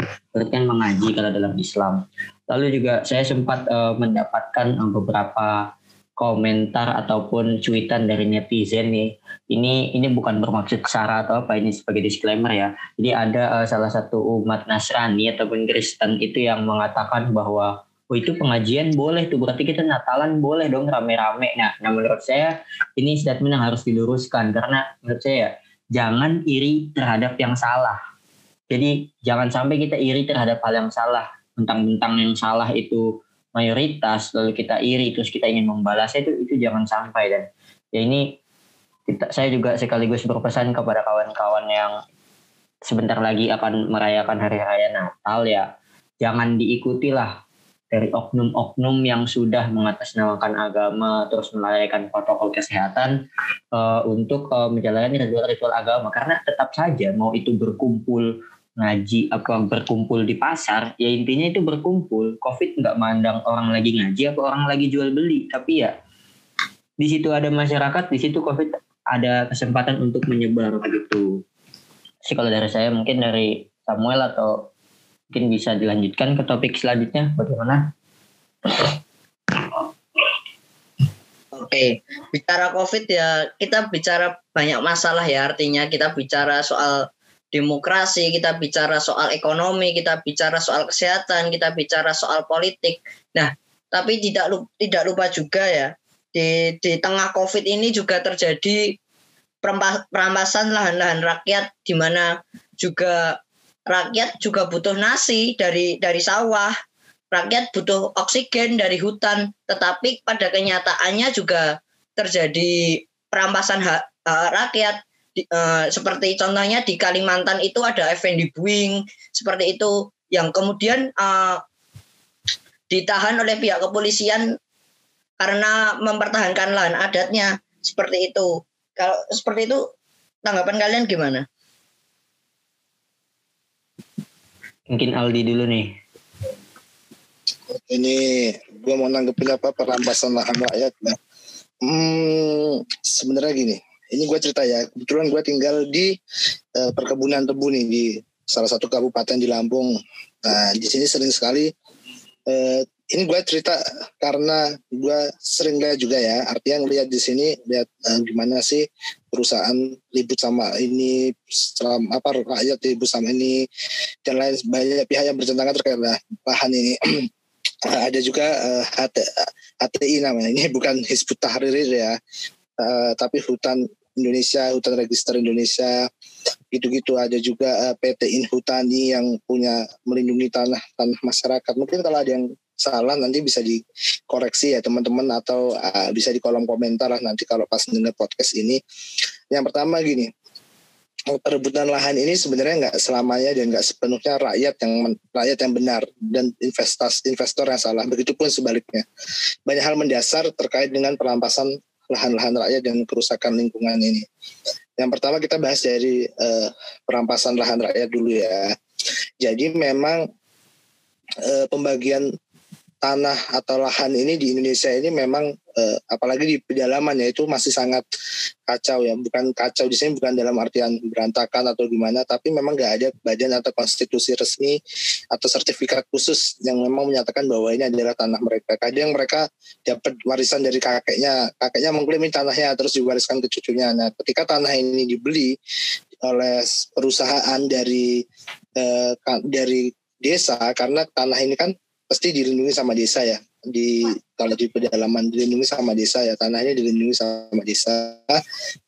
kan mengaji kalau dalam Islam. Lalu juga saya sempat uh, mendapatkan uh, beberapa komentar ataupun cuitan dari netizen nih. Ini ini bukan bermaksud sara atau apa ini sebagai disclaimer ya. Jadi ada uh, salah satu umat Nasrani ataupun Kristen itu yang mengatakan bahwa oh itu pengajian boleh tuh berarti kita Natalan boleh dong rame-rame. Nah, nah menurut saya ini statement yang harus diluruskan karena menurut saya jangan iri terhadap yang salah. Jadi jangan sampai kita iri terhadap hal yang salah. Tentang-tentang yang salah itu mayoritas lalu kita iri terus kita ingin membalasnya itu itu jangan sampai dan ya ini kita, saya juga sekaligus berpesan kepada kawan-kawan yang sebentar lagi akan merayakan hari raya Natal ya jangan diikutilah dari oknum-oknum yang sudah mengatasnamakan agama terus melalaikan protokol kesehatan uh, untuk uh, menjalani ritual-ritual agama. Karena tetap saja mau itu berkumpul ngaji apa berkumpul di pasar ya intinya itu berkumpul. Covid nggak mandang orang lagi ngaji apa orang lagi jual beli. Tapi ya di situ ada masyarakat di situ covid ada kesempatan untuk menyebar begitu sih kalau dari saya mungkin dari Samuel atau mungkin bisa dilanjutkan ke topik selanjutnya bagaimana? Oke, bicara COVID ya kita bicara banyak masalah ya artinya kita bicara soal demokrasi, kita bicara soal ekonomi, kita bicara soal kesehatan, kita bicara soal politik. Nah, tapi tidak lupa, tidak lupa juga ya di di tengah COVID ini juga terjadi perampasan lahan-lahan rakyat di mana juga rakyat juga butuh nasi dari dari sawah, rakyat butuh oksigen dari hutan, tetapi pada kenyataannya juga terjadi perampasan hak, hak rakyat. Di, uh, seperti contohnya di Kalimantan itu ada Effendi Buing seperti itu yang kemudian uh, ditahan oleh pihak kepolisian karena mempertahankan lahan adatnya seperti itu. Kalau seperti itu tanggapan kalian gimana? Mungkin Aldi dulu nih. Ini gue mau nanggepin apa perampasan lahan rakyat. Nah, hmm, sebenarnya gini, ini gue cerita ya. Kebetulan gue tinggal di uh, perkebunan tebu nih di salah satu kabupaten di Lampung. Nah, di sini sering sekali uh, ini gue cerita karena gue sering lihat juga ya artinya ngelihat di sini lihat uh, gimana sih perusahaan ribut sama ini selama apa rakyat ribut sama ini dan lain banyak pihak yang bertentangan terkait lahan ini. (clears throat) Ada juga uh, eh, HT, HTI namanya. Ini bukan Hizbut Tahrir ya. Uh, tapi hutan Indonesia hutan register Indonesia. Gitu-gitu ada juga uh, PT Inhutani yang punya melindungi tanah tanah masyarakat. Mungkin kalau ada yang salah nanti bisa dikoreksi ya teman-teman atau uh, bisa di kolom komentar lah nanti kalau pas dengar podcast ini. Yang pertama gini, perebutan lahan ini sebenarnya nggak selamanya dan nggak sepenuhnya rakyat yang rakyat yang benar dan investasi investor yang salah. Begitupun sebaliknya. Banyak hal mendasar terkait dengan perampasan lahan-lahan rakyat dan kerusakan lingkungan ini. Yang pertama kita bahas dari uh, perampasan lahan rakyat dulu ya. Jadi memang uh, pembagian tanah atau lahan ini di Indonesia ini memang eh, apalagi di pedalaman ya itu masih sangat kacau ya. Bukan kacau di sini bukan dalam artian berantakan atau gimana tapi memang nggak ada badan atau konstitusi resmi atau sertifikat khusus yang memang menyatakan bahwa ini adalah tanah mereka. Kadang mereka dapat warisan dari kakeknya kakeknya mengklaim tanahnya terus diwariskan ke cucunya. Nah ketika tanah ini dibeli oleh perusahaan dari eh, dari desa karena tanah ini kan pasti dilindungi sama desa ya. Di kalau di pedalaman dilindungi sama desa ya tanahnya dilindungi sama desa.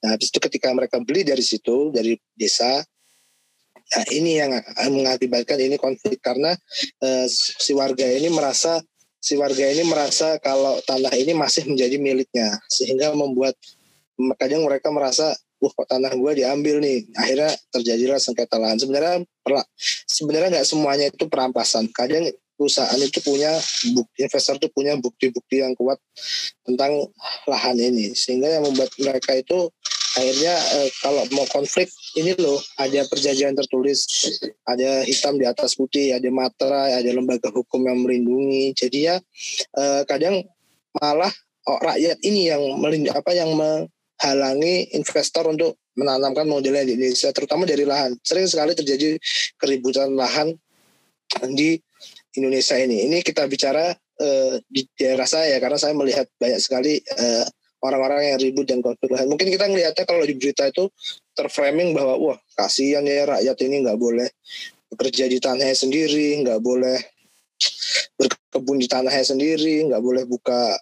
Nah habis itu ketika mereka beli dari situ dari desa nah ini yang mengakibatkan ini konflik karena uh, si warga ini merasa si warga ini merasa kalau tanah ini masih menjadi miliknya. Sehingga membuat kadang mereka merasa wah kok tanah gue diambil nih? Akhirnya terjadilah sengketa lahan. Sebenarnya sebenarnya nggak semuanya itu perampasan. Kadang perusahaan itu punya bukti, investor itu punya bukti-bukti yang kuat tentang lahan ini. Sehingga yang membuat mereka itu akhirnya eh, kalau mau konflik ini loh ada perjanjian tertulis ada hitam di atas putih ada matra ada lembaga hukum yang melindungi. Jadi ya eh, kadang malah oh, rakyat ini yang melindungi apa yang menghalangi investor untuk menanamkan modelnya di Indonesia terutama dari lahan. Sering sekali terjadi keributan lahan di Indonesia ini. Ini kita bicara uh, di daerah saya karena saya melihat banyak sekali uh, orang-orang yang ribut dan konflik. Mungkin kita ngelihatnya kalau di berita itu terframing bahwa wah kasihan ya rakyat ini nggak boleh bekerja di tanahnya sendiri, nggak boleh berkebun di tanahnya sendiri, nggak boleh buka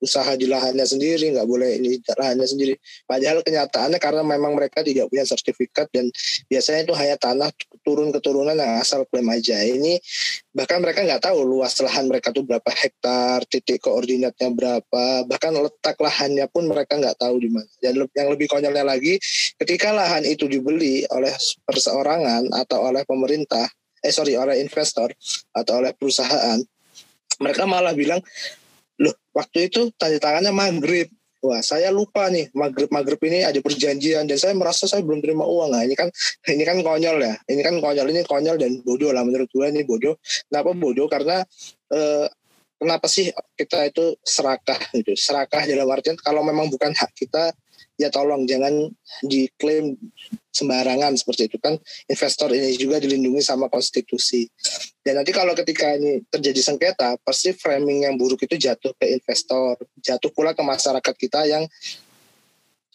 usaha di lahannya sendiri, nggak boleh ini lahannya sendiri. Padahal kenyataannya karena memang mereka tidak punya sertifikat dan biasanya itu hanya tanah turun keturunan yang asal klaim aja. Ini bahkan mereka nggak tahu luas lahan mereka tuh berapa hektar, titik koordinatnya berapa, bahkan letak lahannya pun mereka nggak tahu di mana. Dan yang lebih konyolnya lagi, ketika lahan itu dibeli oleh perseorangan atau oleh pemerintah, eh sorry oleh investor atau oleh perusahaan mereka malah bilang loh waktu itu tanda tangannya maghrib. Wah saya lupa nih maghrib maghrib ini ada perjanjian dan saya merasa saya belum terima uang. Nah ini kan ini kan konyol ya. Ini kan konyol ini konyol dan bodoh lah menurut gue ini bodoh. Kenapa bodoh? Karena eh, kenapa sih kita itu serakah gitu? Serakah dalam artian kalau memang bukan hak kita ya tolong jangan diklaim sembarangan seperti itu kan investor ini juga dilindungi sama konstitusi dan nanti kalau ketika ini terjadi sengketa pasti framing yang buruk itu jatuh ke investor jatuh pula ke masyarakat kita yang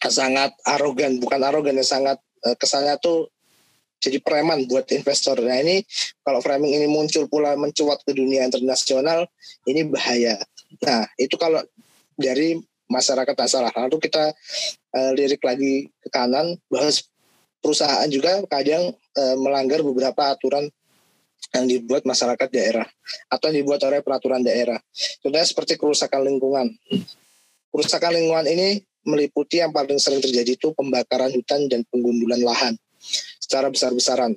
sangat arogan bukan arogan yang sangat eh, kesannya tuh jadi preman buat investor. Nah ini kalau framing ini muncul pula mencuat ke dunia internasional, ini bahaya. Nah itu kalau dari masyarakat salah. Lalu kita uh, lirik lagi ke kanan bahwa perusahaan juga kadang uh, melanggar beberapa aturan yang dibuat masyarakat daerah atau yang dibuat oleh peraturan daerah. Contohnya seperti kerusakan lingkungan. Kerusakan lingkungan ini meliputi yang paling sering terjadi itu pembakaran hutan dan penggundulan lahan secara besar-besaran.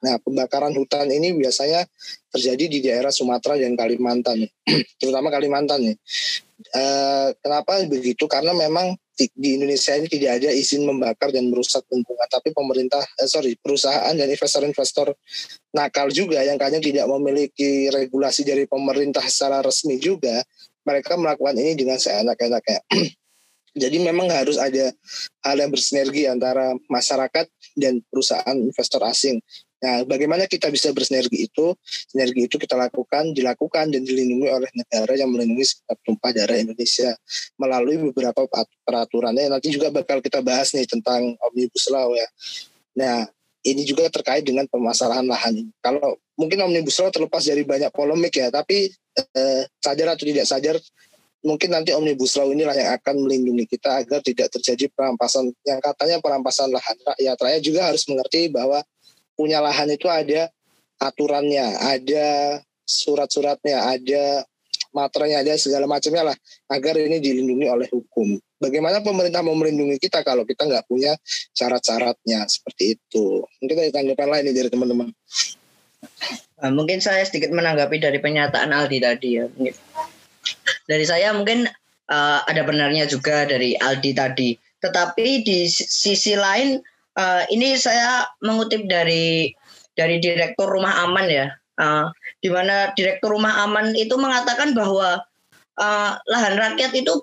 Nah, pembakaran hutan ini biasanya terjadi di daerah Sumatera dan Kalimantan, (clears throat) terutama Kalimantan nih. E, kenapa begitu? Karena memang di, di Indonesia ini tidak ada izin membakar dan merusak lingkungan, tapi pemerintah, eh, sorry, perusahaan dan investor-investor nakal juga yang kadang tidak memiliki regulasi dari pemerintah secara resmi juga, mereka melakukan ini dengan seenak-enaknya. (clears throat) Jadi memang harus ada hal yang bersinergi antara masyarakat dan perusahaan investor asing. Nah, bagaimana kita bisa bersinergi itu? Sinergi itu kita lakukan, dilakukan dan dilindungi oleh negara yang melindungi sekitar tumpah darah Indonesia melalui beberapa peraturannya. Nanti juga bakal kita bahas nih tentang omnibus law ya. Nah, ini juga terkait dengan permasalahan lahan. Kalau mungkin omnibus law terlepas dari banyak polemik ya, tapi eh, sadar atau tidak sadar mungkin nanti omnibus law inilah yang akan melindungi kita agar tidak terjadi perampasan yang katanya perampasan lahan rakyat rakyat juga harus mengerti bahwa punya lahan itu ada aturannya ada surat-suratnya ada maternya ada segala macamnya lah agar ini dilindungi oleh hukum. Bagaimana pemerintah mau melindungi kita kalau kita nggak punya syarat-syaratnya? Seperti itu. Mungkin ada tanggapan lain dari teman-teman. Nah, mungkin saya sedikit menanggapi dari pernyataan Aldi tadi ya. Dari saya mungkin uh, ada benarnya juga dari Aldi tadi. Tetapi di sisi lain uh, ini saya mengutip dari dari direktur Rumah Aman ya, uh, di mana direktur Rumah Aman itu mengatakan bahwa uh, lahan rakyat itu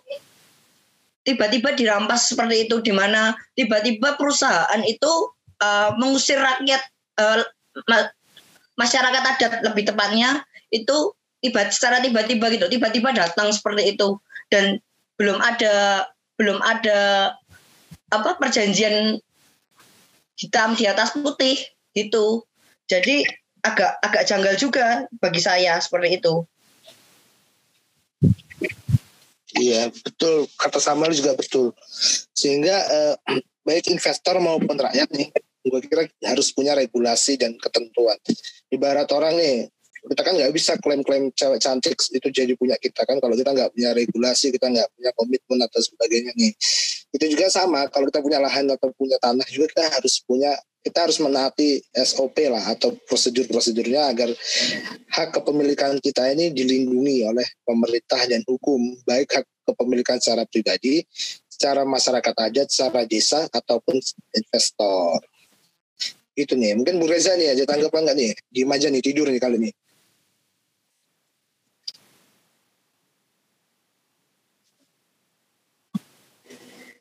tiba-tiba dirampas seperti itu, di mana tiba-tiba perusahaan itu uh, mengusir rakyat uh, masyarakat adat lebih tepatnya itu tiba secara tiba-tiba gitu tiba-tiba datang seperti itu. Dan belum ada belum ada apa perjanjian hitam di atas putih gitu. Jadi agak agak janggal juga bagi saya seperti itu. Iya betul. Kata Samuel juga betul. Sehingga eh, (clears throat) baik investor maupun rakyat nih gue kira harus punya regulasi dan ketentuan. Ibarat orang nih kita kan nggak bisa klaim-klaim cewek cantik itu jadi punya kita kan kalau kita nggak punya regulasi kita nggak punya komitmen atau sebagainya nih itu juga sama kalau kita punya lahan atau punya tanah juga kita harus punya kita harus menaati SOP lah atau prosedur-prosedurnya agar hak kepemilikan kita ini dilindungi oleh pemerintah dan hukum baik hak kepemilikan secara pribadi, secara masyarakat adat, secara desa ataupun investor. Itu nih, mungkin Bu Reza nih aja tanggapan nggak nih? Di aja nih tidur nih kali ini.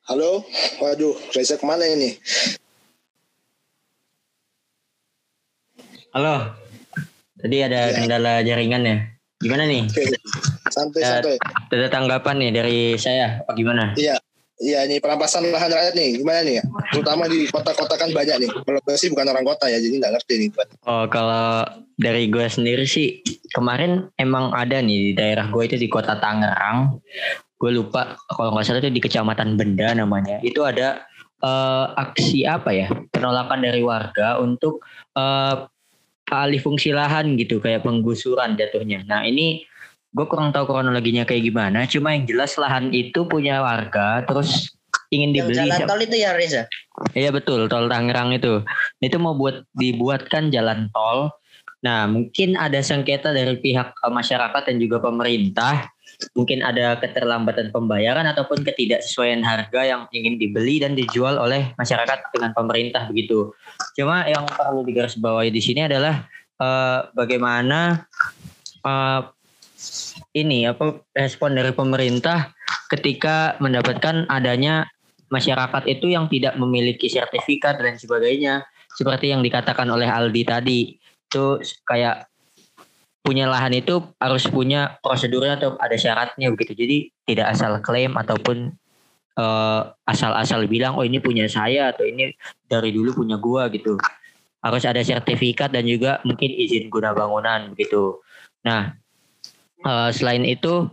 Halo, waduh, Reza ke mana ini? Halo, tadi ada ya. kendala jaringan ya. Gimana nih? Santai, santai. Ada tanggapan nih dari saya, apa gimana? Iya, iya ini perampasan lahan rakyat nih, gimana nih? Terutama di kota-kota kan banyak nih. Kalau gue sih bukan orang kota ya, jadi nggak ngerti nih. Oh, kalau dari gue sendiri sih, kemarin emang ada nih di daerah gue itu di kota Tangerang gue lupa kalau nggak salah itu di kecamatan Benda namanya. Itu ada uh, aksi apa ya? Penolakan dari warga untuk uh, alih fungsi lahan gitu kayak penggusuran jatuhnya. Nah ini gue kurang tahu kronologinya kayak gimana cuma yang jelas lahan itu punya warga terus ingin dibeli jalan tol itu ya Reza iya betul tol Tangerang itu. Itu mau buat dibuatkan jalan tol. Nah, mungkin ada sengketa dari pihak masyarakat dan juga pemerintah. Mungkin ada keterlambatan pembayaran ataupun ketidaksesuaian harga yang ingin dibeli dan dijual oleh masyarakat dengan pemerintah begitu. Cuma yang perlu digarisbawahi di sini adalah uh, bagaimana uh, ini apa respon dari pemerintah ketika mendapatkan adanya masyarakat itu yang tidak memiliki sertifikat dan sebagainya seperti yang dikatakan oleh Aldi tadi itu kayak punya lahan itu harus punya prosedurnya atau ada syaratnya begitu. Jadi tidak asal klaim ataupun uh, asal-asal bilang oh ini punya saya atau ini dari dulu punya gua gitu. Harus ada sertifikat dan juga mungkin izin guna bangunan begitu. Nah, uh, selain itu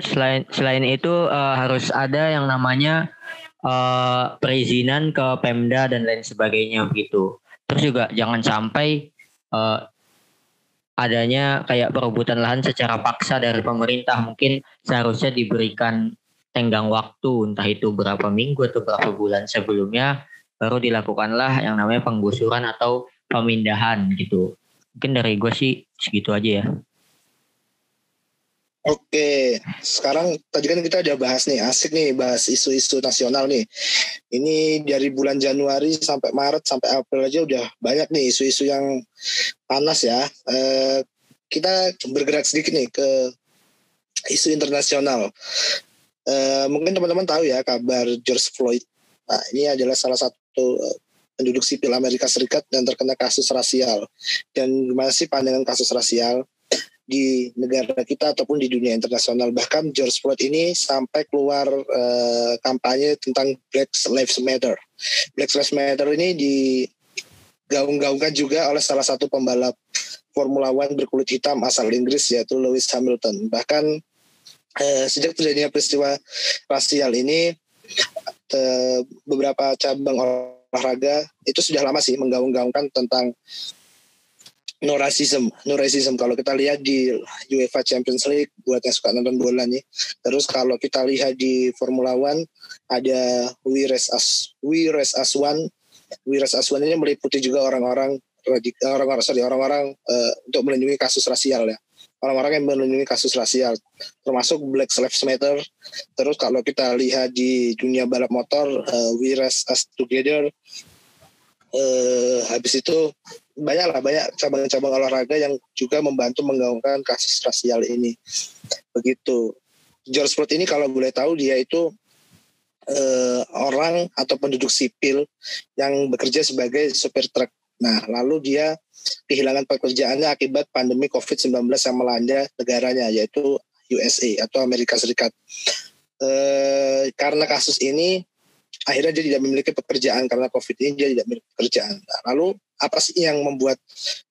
selain selain itu uh, harus ada yang namanya uh, perizinan ke Pemda dan lain sebagainya begitu. Terus juga jangan sampai uh, adanya kayak perebutan lahan secara paksa dari pemerintah. Mungkin seharusnya diberikan tenggang waktu, entah itu berapa minggu atau berapa bulan sebelumnya, baru dilakukanlah yang namanya penggusuran atau pemindahan gitu. Mungkin dari gue sih segitu aja ya. Oke, sekarang tadi kan kita udah bahas nih, asik nih bahas isu-isu nasional nih. Ini dari bulan Januari sampai Maret sampai April aja udah banyak nih isu-isu yang panas ya. Eh, kita bergerak sedikit nih ke isu internasional. Eh, mungkin teman-teman tahu ya kabar George Floyd. Nah, ini adalah salah satu eh, penduduk sipil Amerika Serikat yang terkena kasus rasial. Dan gimana sih pandangan kasus rasial? Di negara kita ataupun di dunia internasional. Bahkan George Floyd ini sampai keluar uh, kampanye tentang Black Lives Matter. Black Lives Matter ini digaung-gaungkan juga oleh salah satu pembalap Formula One berkulit hitam asal Inggris yaitu Lewis Hamilton. Bahkan uh, sejak terjadinya peristiwa rasial ini beberapa cabang olahraga itu sudah lama sih menggaung-gaungkan tentang no racism, no racism. Kalau kita lihat di UEFA Champions League buat yang suka nonton bola nih. Terus kalau kita lihat di Formula One ada We Race As We Race As One. We Race As One ini meliputi juga orang-orang orang-orang sorry orang-orang uh, untuk melindungi kasus rasial ya. Orang-orang yang melindungi kasus rasial termasuk Black Lives Matter. Terus kalau kita lihat di dunia balap motor uh, We Race As Together uh, habis itu banyak lah banyak cabang-cabang olahraga yang juga membantu menggaungkan kasus rasial ini. Begitu. George Floyd ini kalau boleh tahu dia itu eh, orang atau penduduk sipil yang bekerja sebagai supir truk nah lalu dia kehilangan pekerjaannya akibat pandemi COVID-19 yang melanda negaranya yaitu USA atau Amerika Serikat. Eh, karena kasus ini akhirnya dia tidak memiliki pekerjaan karena COVID ini dia tidak memiliki pekerjaan. Nah, lalu apa sih yang membuat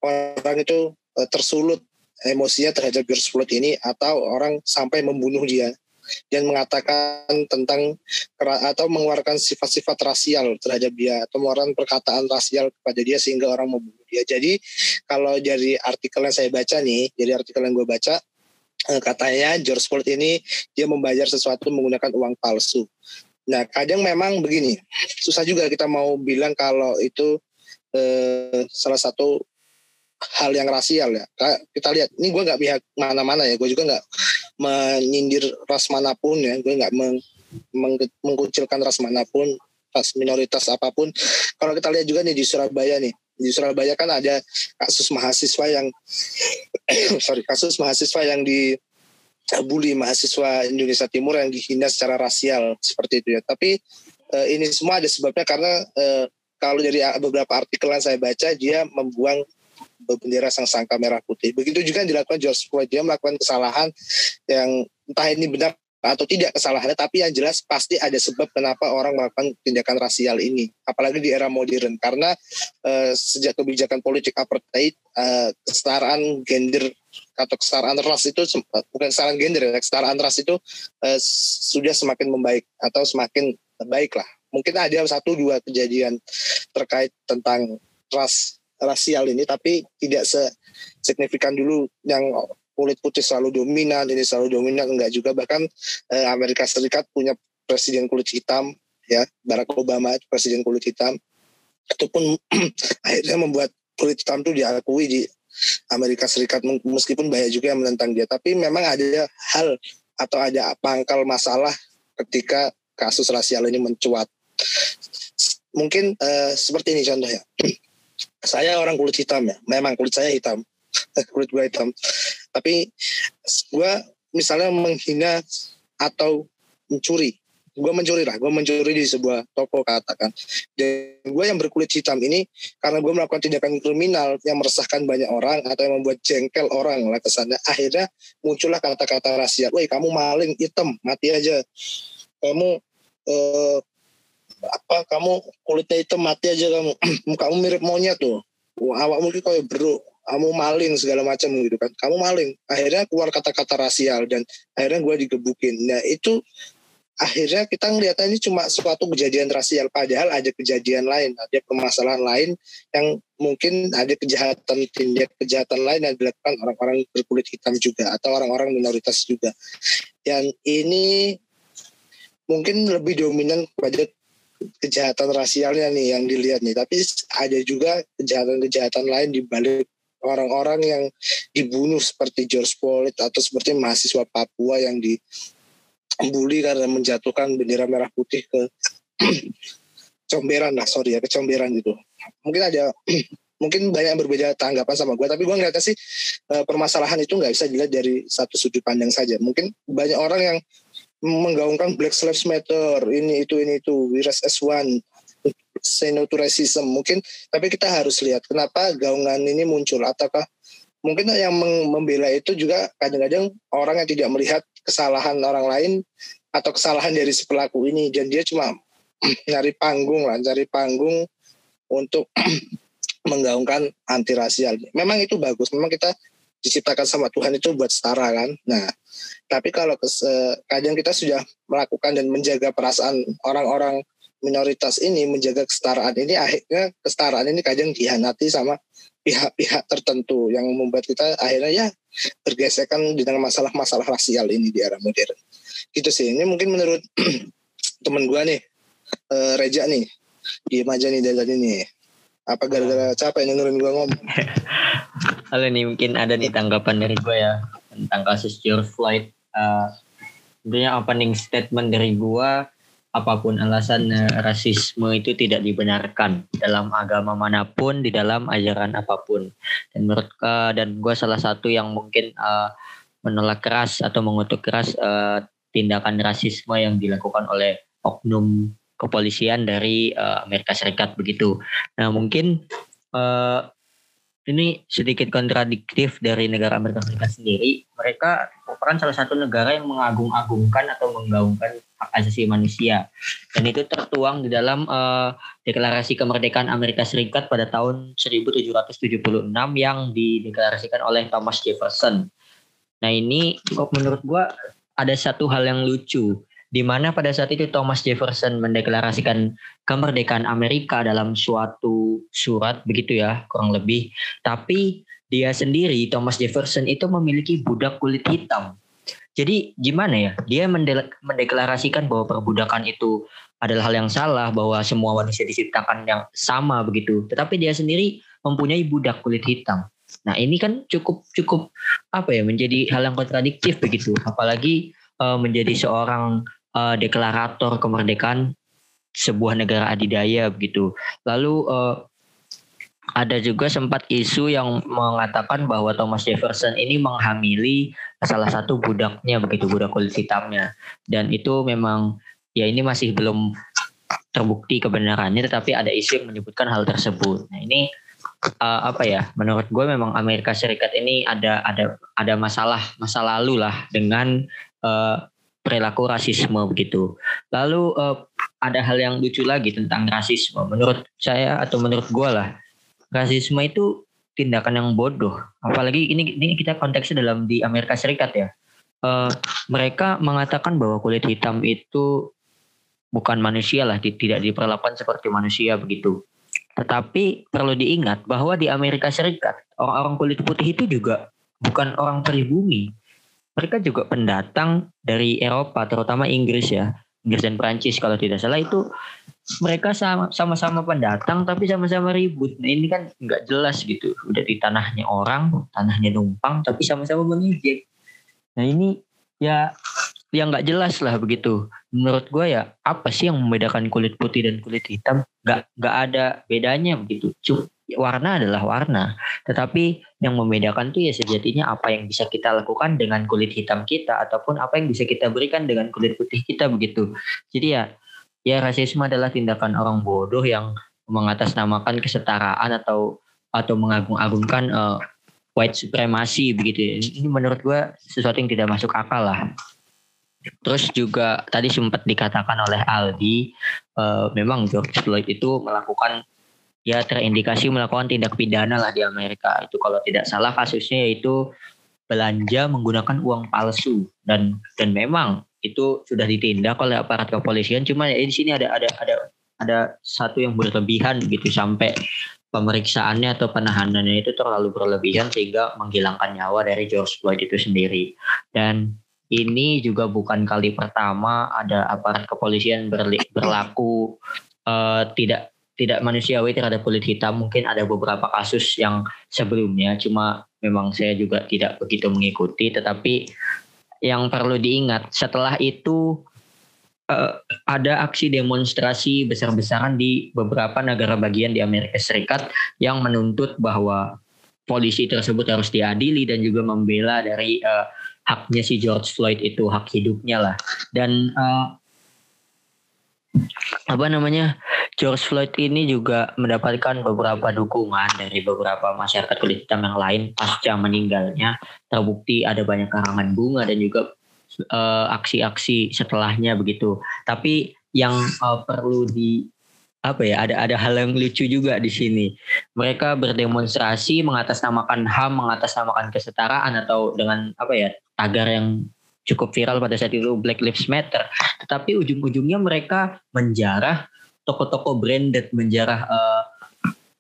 orang itu uh, tersulut emosinya terhadap George Floyd ini atau orang sampai membunuh dia dan mengatakan tentang atau mengeluarkan sifat-sifat rasial terhadap dia atau mengeluarkan perkataan rasial kepada dia sehingga orang membunuh dia. Jadi kalau dari artikel yang saya baca nih, dari artikel yang gue baca eh, katanya George Floyd ini dia membayar sesuatu menggunakan uang palsu. Nah, kadang memang begini, susah juga kita mau bilang kalau itu eh, salah satu hal yang rasial ya. Kita lihat, ini gue nggak pihak mana-mana ya, gue juga nggak menyindir ras mana pun ya, gue nggak meng, meng, mengkucilkan ras mana pun, ras minoritas apa pun. Kalau kita lihat juga nih di Surabaya nih, di Surabaya kan ada kasus mahasiswa yang, (coughs) sorry, kasus mahasiswa yang di bully mahasiswa Indonesia Timur yang dihina secara rasial seperti itu ya. Tapi uh, ini semua ada sebabnya karena uh, kalau dari beberapa artikel yang saya baca dia membuang bendera sang sangka merah putih. Begitu juga yang dilakukan George Floyd dia melakukan kesalahan yang entah ini benar atau tidak kesalahannya, tapi yang jelas pasti ada sebab kenapa orang melakukan tindakan rasial ini, apalagi di era modern, karena uh, sejak kebijakan politik apartheid, uh, kesetaraan gender atau kesetaraan ras itu bukan kesetaraan gender, ya, kesetaraan ras itu uh, sudah semakin membaik atau semakin baik lah. Mungkin ada satu dua kejadian terkait tentang ras rasial ini, tapi tidak signifikan dulu yang kulit putih selalu dominan, ini selalu dominan enggak juga bahkan eh, Amerika Serikat punya presiden kulit hitam ya Barack Obama presiden kulit hitam ataupun (clears throat) akhirnya membuat kulit hitam itu diakui di Amerika Serikat meskipun banyak juga yang menentang dia. Tapi memang ada hal atau ada pangkal masalah ketika kasus rasial ini mencuat. Mungkin uh, seperti ini contohnya. (clears throat) Saya orang kulit hitam ya. Memang kulit saya hitam. Kulit gue hitam. Tapi gue misalnya menghina atau mencuri gue mencuri lah gue mencuri di sebuah toko katakan dan gue yang berkulit hitam ini karena gue melakukan tindakan kriminal yang meresahkan banyak orang atau yang membuat jengkel orang lah kesannya akhirnya muncullah kata-kata rasial woi kamu maling hitam mati aja. Kamu eh, apa kamu kulitnya hitam mati aja kamu. (clears throat) Kamu mirip monyet tuh. Awak mungkin kayak bro kamu maling segala macam gitu kan. Kamu maling. Akhirnya keluar kata-kata rasial dan akhirnya gue digebukin. Nah itu akhirnya kita ngeliatnya ini cuma suatu kejadian rasial padahal ada kejadian lain ada permasalahan lain yang mungkin ada kejahatan tindak kejahatan lain yang dilakukan orang-orang berkulit hitam juga atau orang-orang minoritas juga. Yang ini mungkin lebih dominan pada kejahatan rasialnya nih yang dilihat nih. Tapi ada juga kejahatan-kejahatan lain di balik orang-orang yang dibunuh seperti George Floyd atau seperti mahasiswa Papua yang di bully karena menjatuhkan bendera merah putih ke (clears throat) comberan lah sorry ya ke comberan gitu. Mungkin ada (clears throat) mungkin banyak yang berbeda tanggapan sama gue tapi gue ngeliatnya sih eh, permasalahan itu nggak bisa dilihat dari satu sudut pandang saja. Mungkin banyak orang yang menggaungkan Black Lives Matter ini itu ini itu Wiras S1 say mungkin tapi kita harus lihat kenapa gaungan ini muncul. Ataukah mungkin yang membela itu juga kadang-kadang orang yang tidak melihat kesalahan orang lain atau kesalahan dari si pelaku ini dan dia cuma nyari panggung lah, cari panggung untuk (clears throat) menggaungkan anti rasial. Memang itu bagus, memang kita diciptakan sama Tuhan itu buat setara kan. Nah, tapi kalau kes, kadang kita sudah melakukan dan menjaga perasaan orang-orang minoritas ini, menjaga kesetaraan ini, akhirnya kesetaraan ini kadang dihanati sama pihak-pihak tertentu yang membuat kita akhirnya ya bergesekan dengan masalah-masalah rasial ini di era modern. Gitu sih. Ini mungkin menurut (clears throat) temen gue nih, uh, Reja nih, diem aja nih dari nih. Apa gara-gara capek dengerin gue ngomong? (laughs) Halo nih mungkin ada nih tanggapan dari gue ya tentang kasus George Floyd. Uh, sebenarnya opening statement dari gue apa pun alasan rasisme itu tidak dibenarkan dalam agama mana pun di dalam ajaran apa pun dan menurut uh, dan gue salah satu yang mungkin uh, menolak keras atau mengutuk keras uh, tindakan rasisme yang dilakukan oleh oknum kepolisian dari uh, Amerika Serikat begitu. Nah mungkin uh, ini sedikit kontradiktif dari negara Amerika Serikat sendiri. Mereka merupakan salah satu negara yang mengagung-agungkan atau menggaungkan hak asasi manusia. Dan itu tertuang di dalam uh, deklarasi kemerdekaan Amerika Serikat pada tahun 1776 yang dideklarasikan oleh Thomas Jefferson. Nah ini menurut gua ada satu hal yang lucu di mana pada saat itu Thomas Jefferson mendeklarasikan kemerdekaan Amerika dalam suatu surat begitu ya kurang lebih. Tapi dia sendiri Thomas Jefferson itu memiliki budak kulit hitam. Jadi gimana ya? Dia mendeklarasikan bahwa perbudakan itu adalah hal yang salah bahwa semua manusia diciptakan yang sama begitu. Tetapi dia sendiri mempunyai budak kulit hitam. Nah ini kan cukup cukup apa ya menjadi hal yang kontradiktif begitu. Apalagi uh, menjadi seorang uh, deklarator kemerdekaan sebuah negara adidaya begitu. Lalu uh, ada juga sempat isu yang mengatakan bahwa Thomas Jefferson ini menghamili salah satu budaknya begitu budak kulit hitamnya dan itu memang ya ini masih belum terbukti kebenarannya tetapi ada isu yang menyebutkan hal tersebut. Nah ini uh, apa ya menurut gue memang Amerika Serikat ini ada ada ada masalah masa lalu lah dengan uh, perilaku rasisme begitu. Lalu uh, ada hal yang lucu lagi tentang rasisme. Menurut saya atau menurut gue lah, rasisme itu tindakan yang bodoh. Apalagi ini ini kita konteksnya dalam di Amerika Serikat ya. Uh, mereka mengatakan bahwa kulit hitam itu bukan manusia lah, tidak diperlakukan seperti manusia begitu. Tetapi perlu diingat bahwa di Amerika Serikat orang-orang kulit putih itu juga bukan orang pribumi mereka juga pendatang dari Eropa, terutama Inggris ya. Inggris dan Prancis kalau tidak salah itu mereka sama-sama pendatang tapi sama-sama ribut. Nah ini kan nggak jelas gitu. Udah di tanahnya orang, tanahnya numpang tapi sama-sama mengejek. Nah ini ya yang nggak jelas lah begitu. Menurut gue ya apa sih yang membedakan kulit putih dan kulit hitam? Nggak nggak ada bedanya begitu. Cuma warna adalah warna. Tetapi yang membedakan tuh ya sejatinya apa yang bisa kita lakukan dengan kulit hitam kita ataupun apa yang bisa kita berikan dengan kulit putih kita begitu. Jadi ya ya rasisme adalah tindakan orang bodoh yang mengatasnamakan kesetaraan atau atau mengagung-agungkan uh, white supremacy begitu. Ini menurut gue sesuatu yang tidak masuk akal lah. Terus juga tadi sempat dikatakan oleh Aldi, uh, memang George Floyd itu melakukan ya terindikasi melakukan tindak pidana lah di Amerika. Itu kalau tidak salah kasusnya yaitu belanja menggunakan uang palsu dan dan memang itu sudah ditindak oleh aparat kepolisian. Cuma ya di sini ada ada ada ada satu yang berlebihan gitu sampai pemeriksaannya atau penahanannya itu terlalu berlebihan sehingga menghilangkan nyawa dari George Floyd itu sendiri. Dan ini juga bukan kali pertama ada aparat kepolisian berlaku uh, tidak tidak manusiawi terhadap kulit hitam. Mungkin ada beberapa kasus yang sebelumnya, cuma memang saya juga tidak begitu mengikuti. Tetapi yang perlu diingat setelah itu uh, ada aksi demonstrasi besar-besaran di beberapa negara bagian di Amerika Serikat yang menuntut bahwa polisi tersebut harus diadili dan juga membela dari uh, haknya si George Floyd itu hak hidupnya lah. Dan uh, apa namanya George Floyd ini juga mendapatkan beberapa dukungan dari beberapa masyarakat kulit hitam yang lain pasca meninggalnya. Terbukti ada banyak karangan bunga dan juga uh, aksi-aksi setelahnya begitu. Tapi yang uh, perlu di apa ya ada ada hal yang lucu juga di sini. Mereka berdemonstrasi mengatasnamakan ham mengatasnamakan kesetaraan atau dengan apa ya tagar yang cukup viral pada saat itu Black Lives Matter. Tetapi ujung-ujungnya mereka menjarah toko-toko branded, menjarah uh,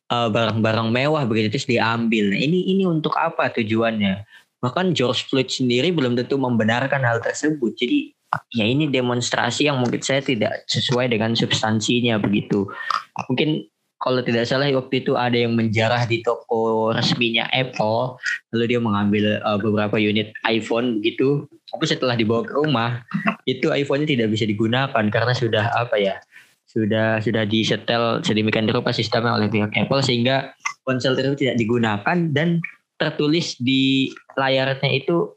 uh, barang-barang mewah begitu terus diambil. Nah, ini ini untuk apa tujuannya? Bahkan George Floyd sendiri belum tentu membenarkan hal tersebut. Jadi ya ini demonstrasi yang mungkin saya tidak sesuai dengan substansinya begitu. Mungkin kalau tidak salah waktu itu ada yang menjarah di toko resminya Apple lalu dia mengambil uh, beberapa unit iPhone begitu tapi setelah dibawa ke rumah itu iPhone-nya tidak bisa digunakan karena sudah apa ya sudah sudah disetel sedemikian rupa sistemnya oleh pihak Apple sehingga ponsel tersebut tidak digunakan dan tertulis di layarnya itu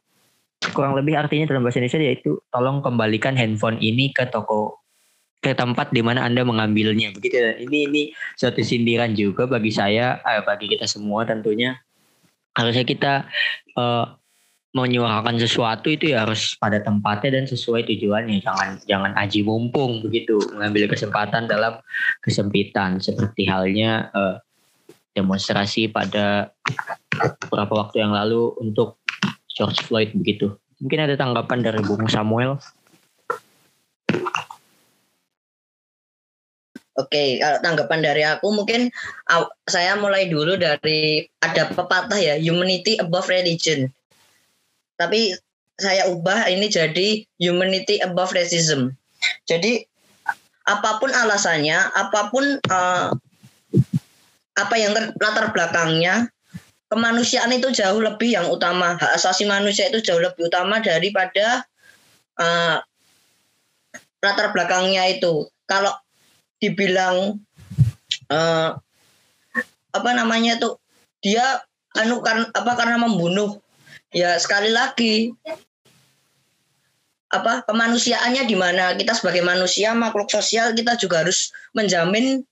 kurang lebih artinya dalam bahasa Indonesia yaitu tolong kembalikan handphone ini ke toko ke tempat di mana Anda mengambilnya. Begitu. Ini ini suatu sindiran juga bagi saya, eh, bagi kita semua tentunya. Harusnya kita uh, menyuarakan sesuatu itu ya harus pada tempatnya dan sesuai tujuannya. Jangan jangan aji mumpung begitu, mengambil kesempatan dalam kesempitan seperti halnya uh, demonstrasi pada beberapa waktu yang lalu untuk George Floyd begitu. Mungkin ada tanggapan dari Bung Samuel. Oke, kalau tanggapan dari aku mungkin saya mulai dulu dari ada pepatah ya, humanity above religion. Tapi saya ubah ini jadi humanity above racism. Jadi apa pun alasannya, apa pun uh, apa yang latar belakangnya, kemanusiaan itu jauh lebih yang utama. Hak asasi manusia itu jauh lebih utama daripada uh, latar belakangnya itu. Kalau dibilang uh, apa namanya tuh dia anu kan apa karena membunuh ya sekali lagi. Apa kemanusiaannya di mana? Kita sebagai manusia makhluk sosial kita juga harus menjamin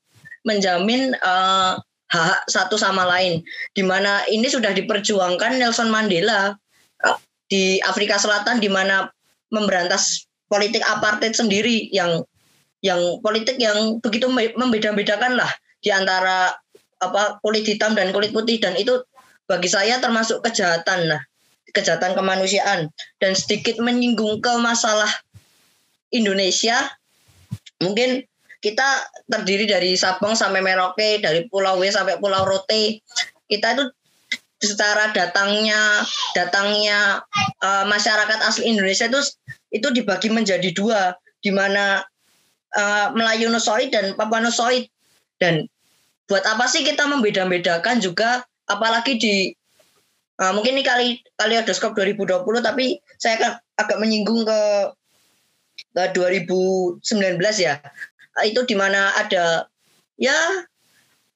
menjamin uh, hak satu sama lain. Di mana ini sudah diperjuangkan Nelson Mandela uh, di Afrika Selatan di mana memberantas politik apartheid sendiri yang yang politik yang begitu membeda-bedakan lah di antara apa kulit hitam dan kulit putih. Dan itu bagi saya termasuk kejahatan lah kejahatan kemanusiaan. Dan sedikit menyinggung ke masalah Indonesia mungkin kita terdiri dari Sabang sampai Merauke dari Pulau W sampai Pulau Rote. Kita itu secara datangnya datangnya uh, masyarakat asli Indonesia itu itu dibagi menjadi dua di mana uh, Melayu Nusoid dan Papua Nusoid. Dan buat apa sih kita membeda-bedakan juga apalagi di uh, mungkin ini kali kali ada skop 2020 tapi saya akan agak menyinggung ke, ke 2019 ya. Itu di mana ada ya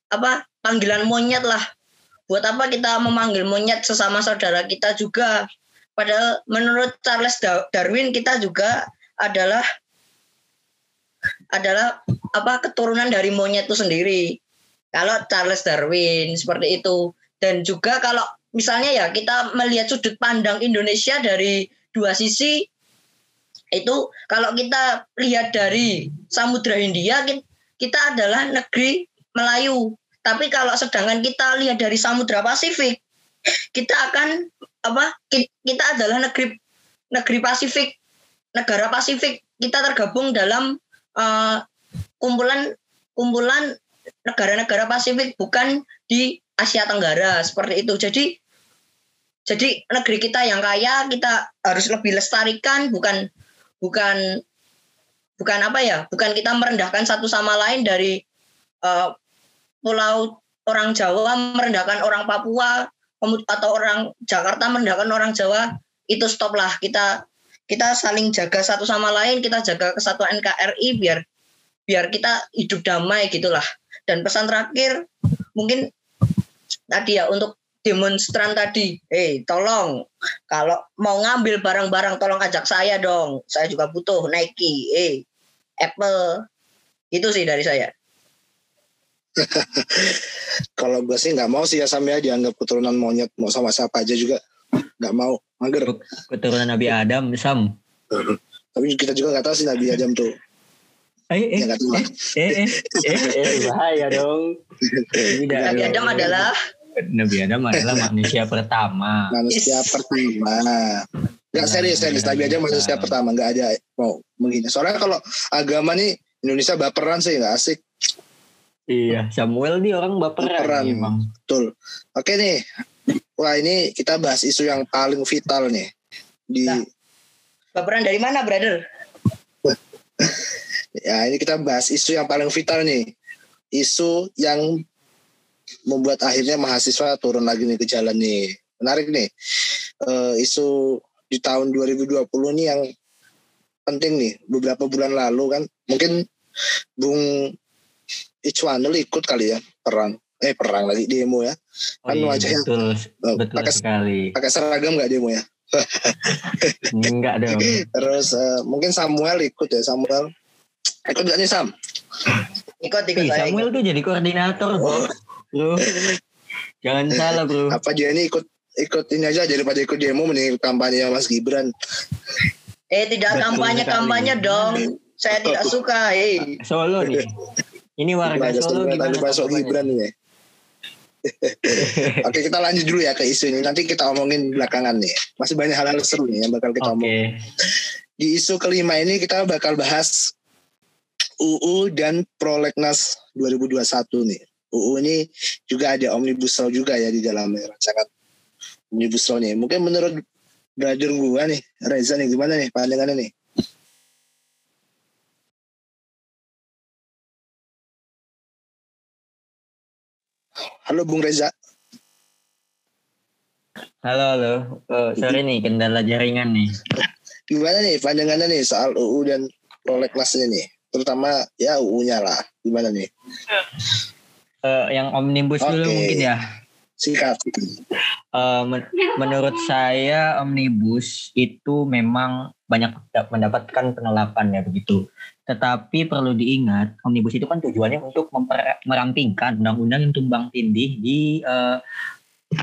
apa panggilan monyet lah. Buat apa kita memanggil monyet sesama saudara kita juga? Padahal menurut Charles Darwin kita juga adalah adalah apa keturunan dari monyet itu sendiri. Kalau Charles Darwin seperti itu. Dan juga kalau misalnya ya kita melihat sudut pandang Indonesia dari dua sisi itu kalau kita lihat dari Samudra Hindia kita adalah negeri Melayu. Tapi kalau sedangkan kita lihat dari Samudra Pasifik kita akan apa kita adalah negeri negeri Pasifik negara Pasifik kita tergabung dalam uh, kumpulan kumpulan negara-negara Pasifik bukan di Asia Tenggara seperti itu. Jadi jadi negeri kita yang kaya kita harus lebih lestarikan bukan bukan bukan apa ya bukan kita merendahkan satu sama lain dari uh, pulau orang Jawa merendahkan orang Papua atau orang Jakarta merendahkan orang Jawa itu stop lah kita kita saling jaga satu sama lain, kita jaga kesatuan NKRI biar biar kita hidup damai gitulah. Dan pesan terakhir mungkin tadi ya untuk demonstran tadi, hei tolong kalau mau ngambil barang-barang tolong ajak saya dong. Saya juga butuh Nike, eh Apple. Itu sih dari saya. kalau gue sih nggak mau sih ya sampai dianggap keturunan monyet mau sama siapa aja juga nggak mau mager keturunan Nabi Adam Sam tapi kita juga nggak tahu sih Nabi Adam tuh Eh, eh, ya, eh, eh, eh, eh, eh, bahaya dong. Nabi Adam adalah Nabi Adam adalah (laughs) manusia pertama. Manusia pertama. Gak serius, serius. Nabi Adam manusia pertama. Gak ada mau menghina. Soalnya kalau agama nih Indonesia baperan sih gak asik. Iya, Samuel nih orang baperan, baperan. emang. Betul. Oke nih, Wah ini kita bahas isu yang paling vital nih di. Nah, baperan dari mana, brother? (laughs) ya ini kita bahas isu yang paling vital nih, isu yang membuat akhirnya mahasiswa turun lagi nih ke jalan nih. Menarik nih, uh, isu di tahun 2020 nih yang penting nih. Beberapa bulan lalu kan, mungkin Bung Ichwanul ikut kali ya perang eh perang lagi demo ya oh, kan iya, wajahnya betul, oh, betul pakai, sekali pakai seragam nggak demo ya (laughs) enggak dong terus uh, mungkin Samuel ikut ya Samuel ikut gak nih Sam ikut ikut Ih, Samuel ikut. tuh jadi koordinator oh. Bro jangan salah bro apa dia ini ikut ikut ini aja daripada ikut demo mending kampanye Mas Gibran eh tidak kampanye kampanye dong saya tidak suka hei Solo nih ini warga Solo gimana Pak Gibran nih (laughs) Oke kita lanjut dulu ya ke isu ini. Nanti kita omongin belakangan nih. Masih banyak hal-hal seru nih yang bakal kita okay. omongin. Di isu kelima ini kita bakal bahas UU dan Prolegnas 2021 nih. UU ini juga ada omnibus law juga ya di dalamnya rancangan omnibus law nih. Mungkin menurut brother gua nih, Reza nih gimana nih pandangannya nih? Halo Bung Reza. Halo, halo. Oh, sorry nih, kendala jaringan nih. Gimana nih pandangannya nih soal UU dan prolegnasnya nih? Terutama ya UU-nya lah. Gimana nih? Uh, yang omnibus okay. dulu mungkin ya. Singkat. Uh, men menurut saya omnibus itu memang banyak mendapatkan penolakan ya begitu. Tetapi perlu diingat, omnibus itu kan tujuannya untuk merampingkan undang-undang yang tumbang tindih di uh,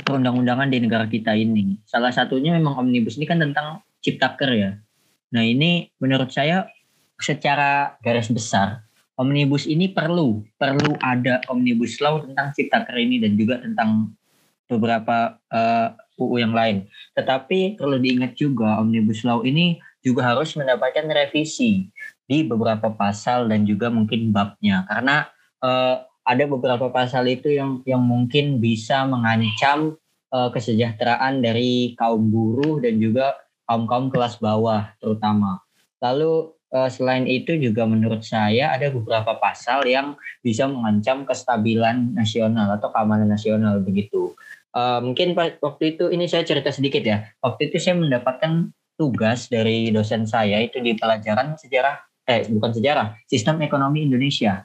perundang-undangan di negara kita ini. Salah satunya memang omnibus ini kan tentang ciptaker ya. Nah ini menurut saya secara garis besar omnibus ini perlu perlu ada omnibus law tentang ciptaker ini dan juga tentang beberapa uh, eh, UU yang lain. Tetapi perlu diingat juga omnibus law ini juga harus mendapatkan revisi di beberapa pasal dan juga mungkin babnya karena uh, ada beberapa pasal itu yang yang mungkin bisa mengancam uh, kesejahteraan dari kaum buruh dan juga kaum kaum kelas bawah terutama. Lalu selain itu juga menurut saya ada beberapa pasal yang bisa mengancam kestabilan nasional atau keamanan nasional begitu. Uh, mungkin waktu itu ini saya cerita sedikit ya. Waktu itu saya mendapatkan tugas dari dosen saya itu di pelajaran sejarah eh bukan sejarah, sistem ekonomi Indonesia.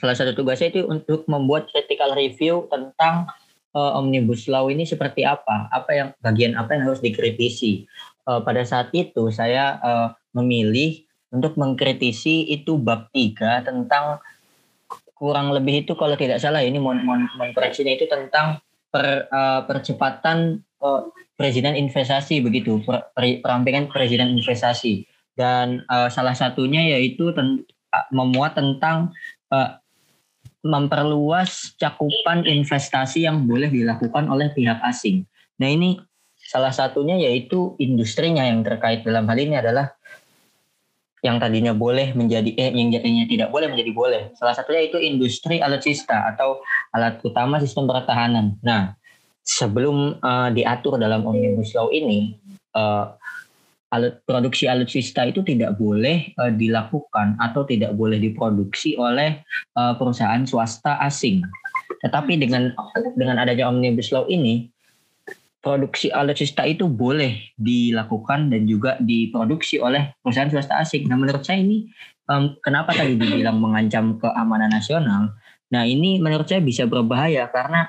Salah satu tugasnya itu untuk membuat critical review tentang uh, omnibus law ini seperti apa, apa yang bagian apa yang harus dikritisi. Uh, pada saat itu saya uh, memilih untuk mengkritisi itu bab tiga tentang kurang lebih itu kalau tidak salah ini mohon mohon, mohon koreksinya itu tentang per, uh, percepatan uh, presiden investasi begitu per, per, perampingan presiden investasi dan uh, salah satunya yaitu ten, memuat tentang uh, memperluas cakupan investasi yang boleh dilakukan oleh pihak asing. Nah ini salah satunya yaitu industrinya yang terkait dalam hal ini adalah yang tadinya boleh menjadi eh yang jadinya tidak boleh menjadi boleh. Salah satunya itu industri alutsista atau alat utama sistem pertahanan. Nah, sebelum uh, diatur dalam omnibus law ini, uh, alut produksi alutsista itu tidak boleh uh, dilakukan atau tidak boleh diproduksi oleh uh, perusahaan swasta asing. Tetapi dengan dengan adanya omnibus law ini produksi alutsista itu boleh dilakukan dan juga diproduksi oleh perusahaan swasta asing. Nah, menurut saya ini um, kenapa tadi dibilang mengancam keamanan nasional? Nah, ini menurut saya bisa berbahaya karena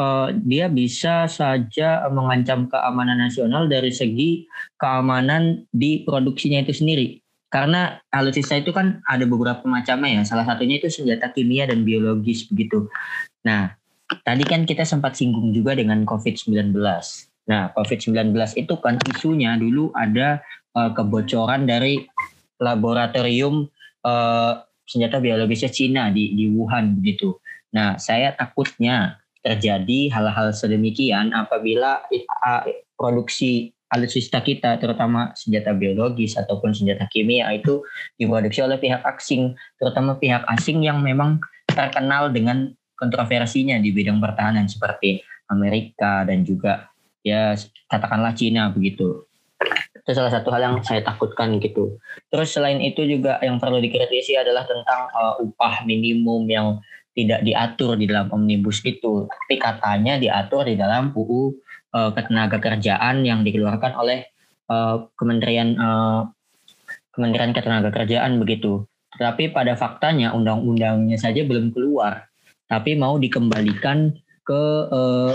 uh, dia bisa saja mengancam keamanan nasional dari segi keamanan di produksinya itu sendiri. Karena alutsista itu kan ada beberapa macamnya ya. Salah satunya itu senjata kimia dan biologis begitu. Nah, tadi kan kita sempat singgung juga dengan COVID-19. Nah, COVID-19 itu kan isunya dulu ada uh, kebocoran dari laboratorium uh, senjata biologisnya Cina di, di Wuhan begitu. Nah, saya takutnya terjadi hal-hal sedemikian apabila uh, produksi alutsista kita terutama senjata biologis ataupun senjata kimia itu diproduksi oleh pihak asing terutama pihak asing yang memang terkenal dengan kontroversinya di bidang pertahanan seperti Amerika dan juga ya katakanlah Cina begitu. Itu salah satu hal yang saya takutkan gitu. Terus selain itu juga yang perlu dikritisi adalah tentang uh, upah minimum yang tidak diatur di dalam omnibus itu, tapi katanya diatur di dalam UU uh, ketenaga kerjaan yang dikeluarkan oleh uh, Kementerian uh, Kementerian Ketenaga Kerjaan begitu. Tetapi pada faktanya undang-undangnya saja belum keluar tapi mau dikembalikan ke eh,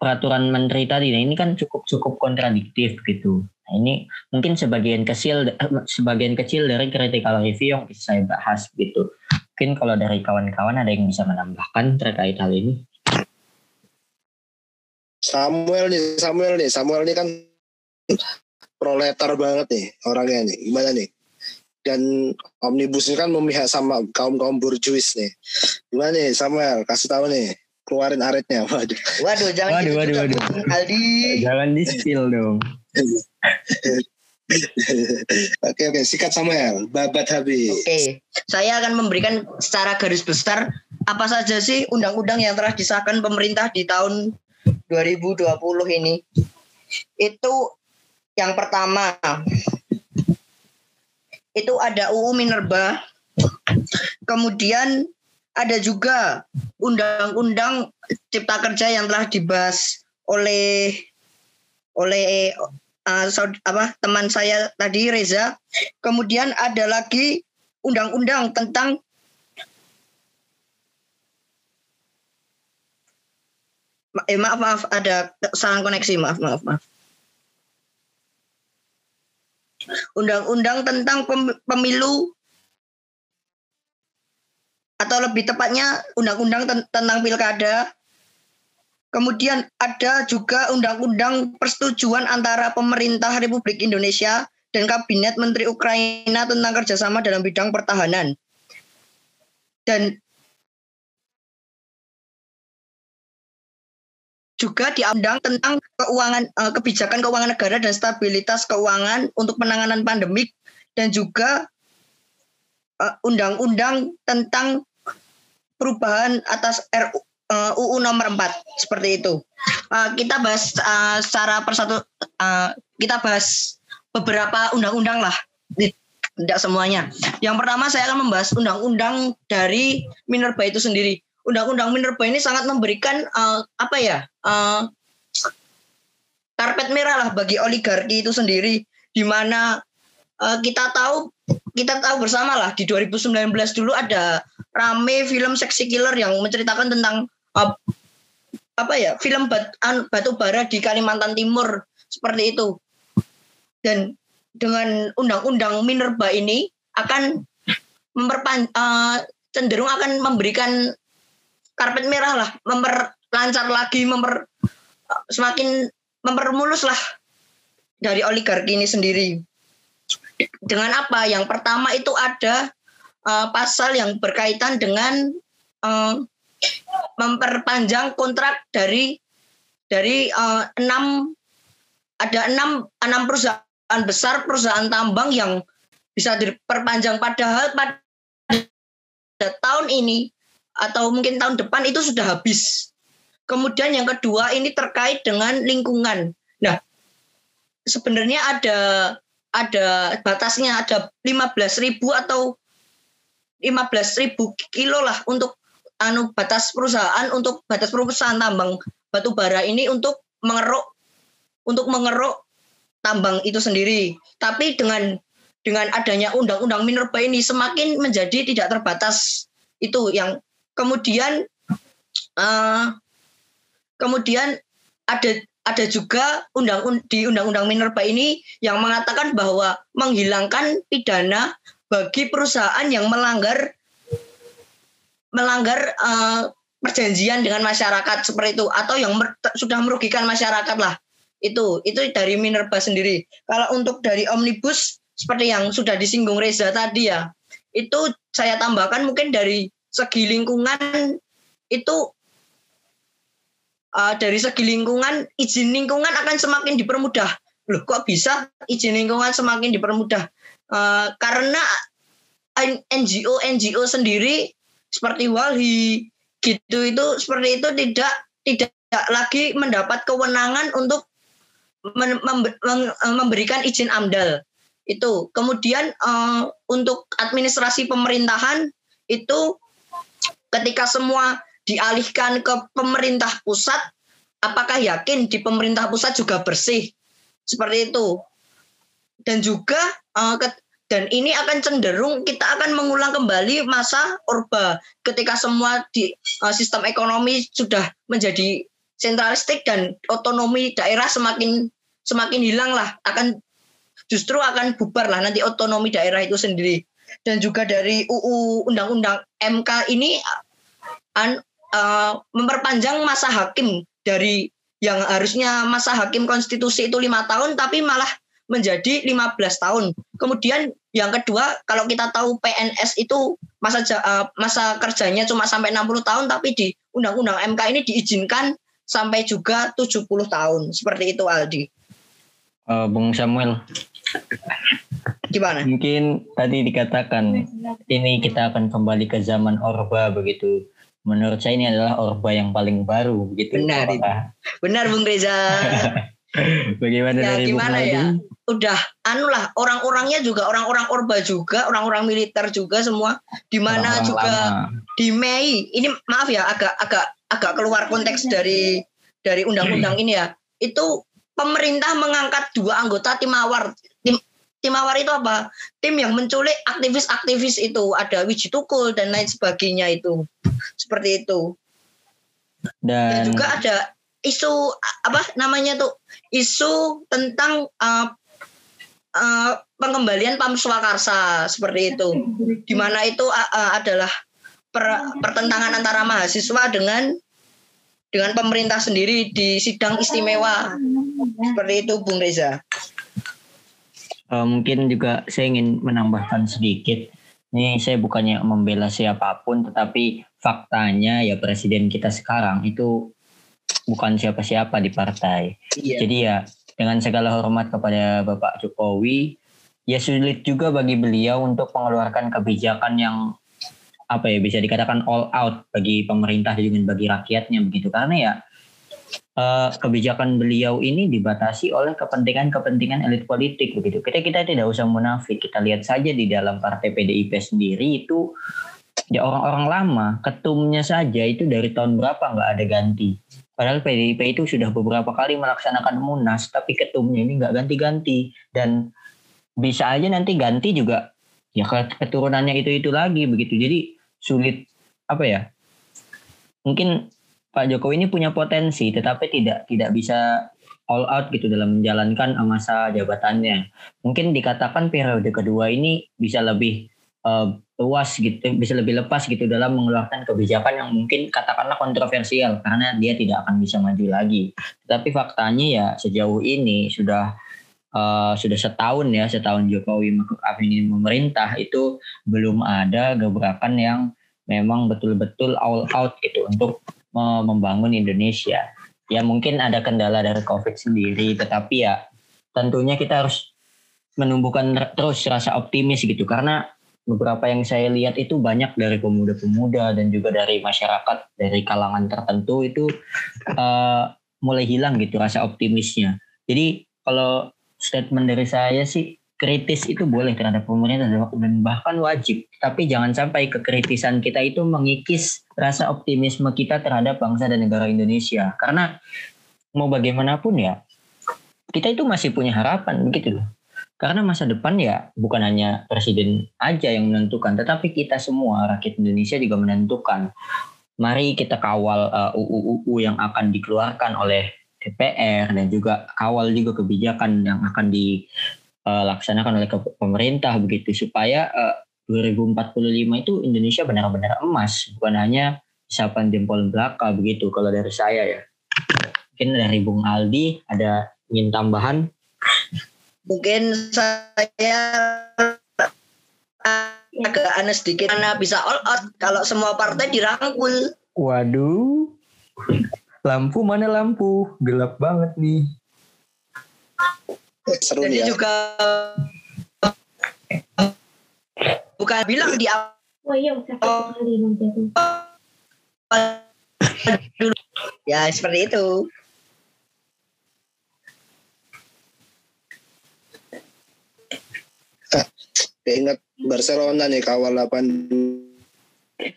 peraturan menteri tadi. Nah ini kan cukup cukup kontradiktif gitu. Nah, ini mungkin sebagian kecil sebagian kecil dari critical review yang bisa saya bahas gitu. Mungkin kalau dari kawan-kawan ada yang bisa menambahkan terkait hal ini. Samuel nih, Samuel nih, Samuel nih kan proletar banget nih orangnya nih. Gimana nih? Dan omnibus ini kan memihak sama kaum kaum burjuis nih. Gimana nih Samuel? Kasih tahu nih keluarin aretnya. Waduh. Waduh, jangan waduh, waduh, waduh. Aldi. Jangan di spill dong. oke oke sikat Samuel babat habis. Oke, saya akan memberikan secara garis besar apa saja sih undang-undang yang telah disahkan pemerintah di tahun 2020 ini. Itu yang pertama itu ada UU Minerba. Kemudian ada juga undang-undang cipta kerja yang telah dibahas oleh oleh uh, apa teman saya tadi Reza. Kemudian ada lagi undang-undang tentang eh maaf maaf ada salah koneksi maaf maaf maaf undang-undang tentang pemilu atau lebih tepatnya undang-undang tentang pilkada. Kemudian ada juga undang-undang persetujuan antara pemerintah Republik Indonesia dan Kabinet Menteri Ukraina tentang kerjasama dalam bidang pertahanan. Dan juga diundang tentang keuangan uh, kebijakan keuangan negara dan stabilitas keuangan untuk penanganan pandemik dan juga eh, undang-undang tentang perubahan atas RU, uh, UU nomor 4 seperti itu. Kita bahas secara persatu kita bahas beberapa undang-undang lah, tidak semuanya. Yang pertama saya akan membahas undang-undang dari Minerba itu sendiri. Undang-undang Minerba ini sangat memberikan uh, apa ya uh, karpet merah lah bagi oligarki itu sendiri, di mana uh, kita tahu kita tahu bersama lah di 2019 dulu ada rame film seksi killer yang menceritakan tentang uh, apa ya film bat, batu bara di Kalimantan Timur seperti itu. Dan dengan undang-undang Minerba ini akan memperpan uh, cenderung akan memberikan karpet merah lah memperlancar lagi memper semakin mempermulus lah dari oligarki ini sendiri. Dengan apa? Yang pertama itu ada uh, pasal yang berkaitan dengan uh, memperpanjang kontrak dari dari uh, enam ada enam enam perusahaan besar perusahaan tambang yang bisa diperpanjang. Padahal pada tahun ini atau mungkin tahun depan itu sudah habis. Kemudian yang kedua ini terkait dengan lingkungan. Nah, sebenarnya ada ada batasnya ada 15.000 atau 15.000 kilo lah untuk anu batas perusahaan untuk batas perusahaan tambang batu bara ini untuk mengeruk untuk mengeruk tambang itu sendiri. Tapi dengan dengan adanya undang-undang minerba ini semakin menjadi tidak terbatas itu yang kemudian uh, kemudian ada ada juga undang di undang-undang minerba ini yang mengatakan bahwa menghilangkan pidana bagi perusahaan yang melanggar melanggar uh, perjanjian dengan masyarakat seperti itu atau yang mer sudah merugikan masyarakat lah itu itu dari Minerba sendiri. Kalau untuk dari omnibus seperti yang sudah disinggung Reza tadi ya, itu saya tambahkan mungkin dari segi lingkungan itu uh, dari segi lingkungan izin lingkungan akan semakin dipermudah. Loh kok bisa izin lingkungan semakin dipermudah? Uh, karena NGO NGO sendiri seperti Walhi gitu itu seperti itu tidak tidak lagi mendapat kewenangan untuk memberikan izin AMDAL itu. Kemudian uh, untuk administrasi pemerintahan itu ketika semua dialihkan ke pemerintah pusat, apakah yakin di pemerintah pusat juga bersih? Seperti itu? Dan juga uh, dan ini akan cenderung kita akan mengulang kembali masa orba. Ketika semua di uh, sistem ekonomi sudah menjadi sentralistik dan otonomi daerah semakin semakin hilang lah akan justru akan bubar lah nanti otonomi daerah itu sendiri dan juga dari UU Undang-Undang MK ini an, uh, memperpanjang masa hakim dari yang harusnya masa hakim konstitusi itu lima tahun tapi malah menjadi 15 tahun. Kemudian yang kedua, kalau kita tahu PNS itu masa uh, masa kerjanya cuma sampai 60 tahun tapi di Undang-Undang MK ini diizinkan sampai juga 70 tahun. Seperti itu Aldi uh, Bung Samuel. Gimana? Mungkin tadi dikatakan ini kita akan kembali ke zaman Orba begitu. Menurut saya ini adalah Orba yang paling baru begitu. Benar Benar Bung Reza. (laughs) Bagaimana ya, dari gimana Bung ya? Udah anu lah orang-orangnya juga orang-orang Orba juga, orang-orang militer juga semua di mana juga lama. di Mei. Ini maaf ya agak agak agak keluar konteks dari dari undang-undang ini ya. Itu pemerintah mengangkat dua anggota tim awar. Tim, tim awar itu apa? Tim yang menculik aktivis-aktivis itu. Ada Wiji Tukul dan lain sebagainya itu. Seperti itu. Dan, dan juga ada isu apa namanya tuh isu tentang uh, uh, pengembalian Pam Swakarsa seperti itu di mana itu uh, uh, adalah per, pertentangan antara mahasiswa dengan dengan pemerintah sendiri di sidang istimewa seperti itu Bung Reza. Uh, mungkin juga saya ingin menambahkan sedikit. Ini saya bukannya membela siapa pun, tetapi faktanya ya presiden kita sekarang itu bukan siapa-siapa di partai. Iya. Jadi ya dengan segala hormat kepada Bapak Jokowi, ya sulit juga bagi beliau untuk mengeluarkan kebijakan yang apa ya bisa dikatakan all out bagi pemerintah dan bagi rakyatnya begitu karena ya uh, kebijakan beliau ini dibatasi oleh kepentingan-kepentingan elit politik begitu. Kita kita tidak usah munafik. Kita lihat saja di dalam partai PDIP sendiri itu ya orang-orang lama, ketumnya saja itu dari tahun berapa nggak ada ganti. Padahal PDIP itu sudah beberapa kali melaksanakan munas, tapi ketumnya ini nggak ganti-ganti dan bisa aja nanti ganti juga ya keturunannya itu itu lagi begitu. Jadi sulit apa ya? Mungkin Pak Jokowi ini punya potensi, tetapi tidak tidak bisa all out gitu dalam menjalankan masa jabatannya. Mungkin dikatakan periode kedua ini bisa lebih uh, luas gitu, bisa lebih lepas gitu dalam mengeluarkan kebijakan yang mungkin katakanlah kontroversial karena dia tidak akan bisa maju lagi. Tetapi faktanya ya sejauh ini sudah uh, sudah setahun ya setahun Jokowi ingin memerintah itu belum ada gebrakan yang memang betul-betul all out gitu untuk membangun Indonesia. Ya mungkin ada kendala dari COVID sendiri, tetapi ya tentunya kita harus menumbuhkan terus rasa optimis gitu karena beberapa yang saya lihat itu banyak dari pemuda-pemuda dan juga dari masyarakat dari kalangan tertentu itu uh, mulai hilang gitu rasa optimisnya. Jadi kalau statement dari saya sih kritis itu boleh terhadap pemerintah dan bahkan wajib. Tapi jangan sampai kekritisan kita itu mengikis rasa optimisme kita terhadap bangsa dan negara Indonesia. Karena mau bagaimanapun ya, kita itu masih punya harapan begitu loh. Karena masa depan ya bukan hanya presiden aja yang menentukan, tetapi kita semua rakyat Indonesia juga menentukan. Mari kita kawal uh, yang akan dikeluarkan oleh DPR dan juga kawal juga kebijakan yang akan di uh, laksanakan oleh pemerintah begitu supaya uh, eh, 2045 itu Indonesia benar-benar emas. Bukan hanya isapan jempol belaka begitu kalau dari saya ya. Mungkin dari Bung Aldi ada ingin tambahan? Mungkin saya agak aneh sedikit. Karena bisa all out kalau semua partai dirangkul. Waduh. Lampu mana lampu? Gelap banget nih Seru Jadi ya. juga bukan bilang di Oh iya, Ya seperti itu. Ingat Barcelona nih kawal 8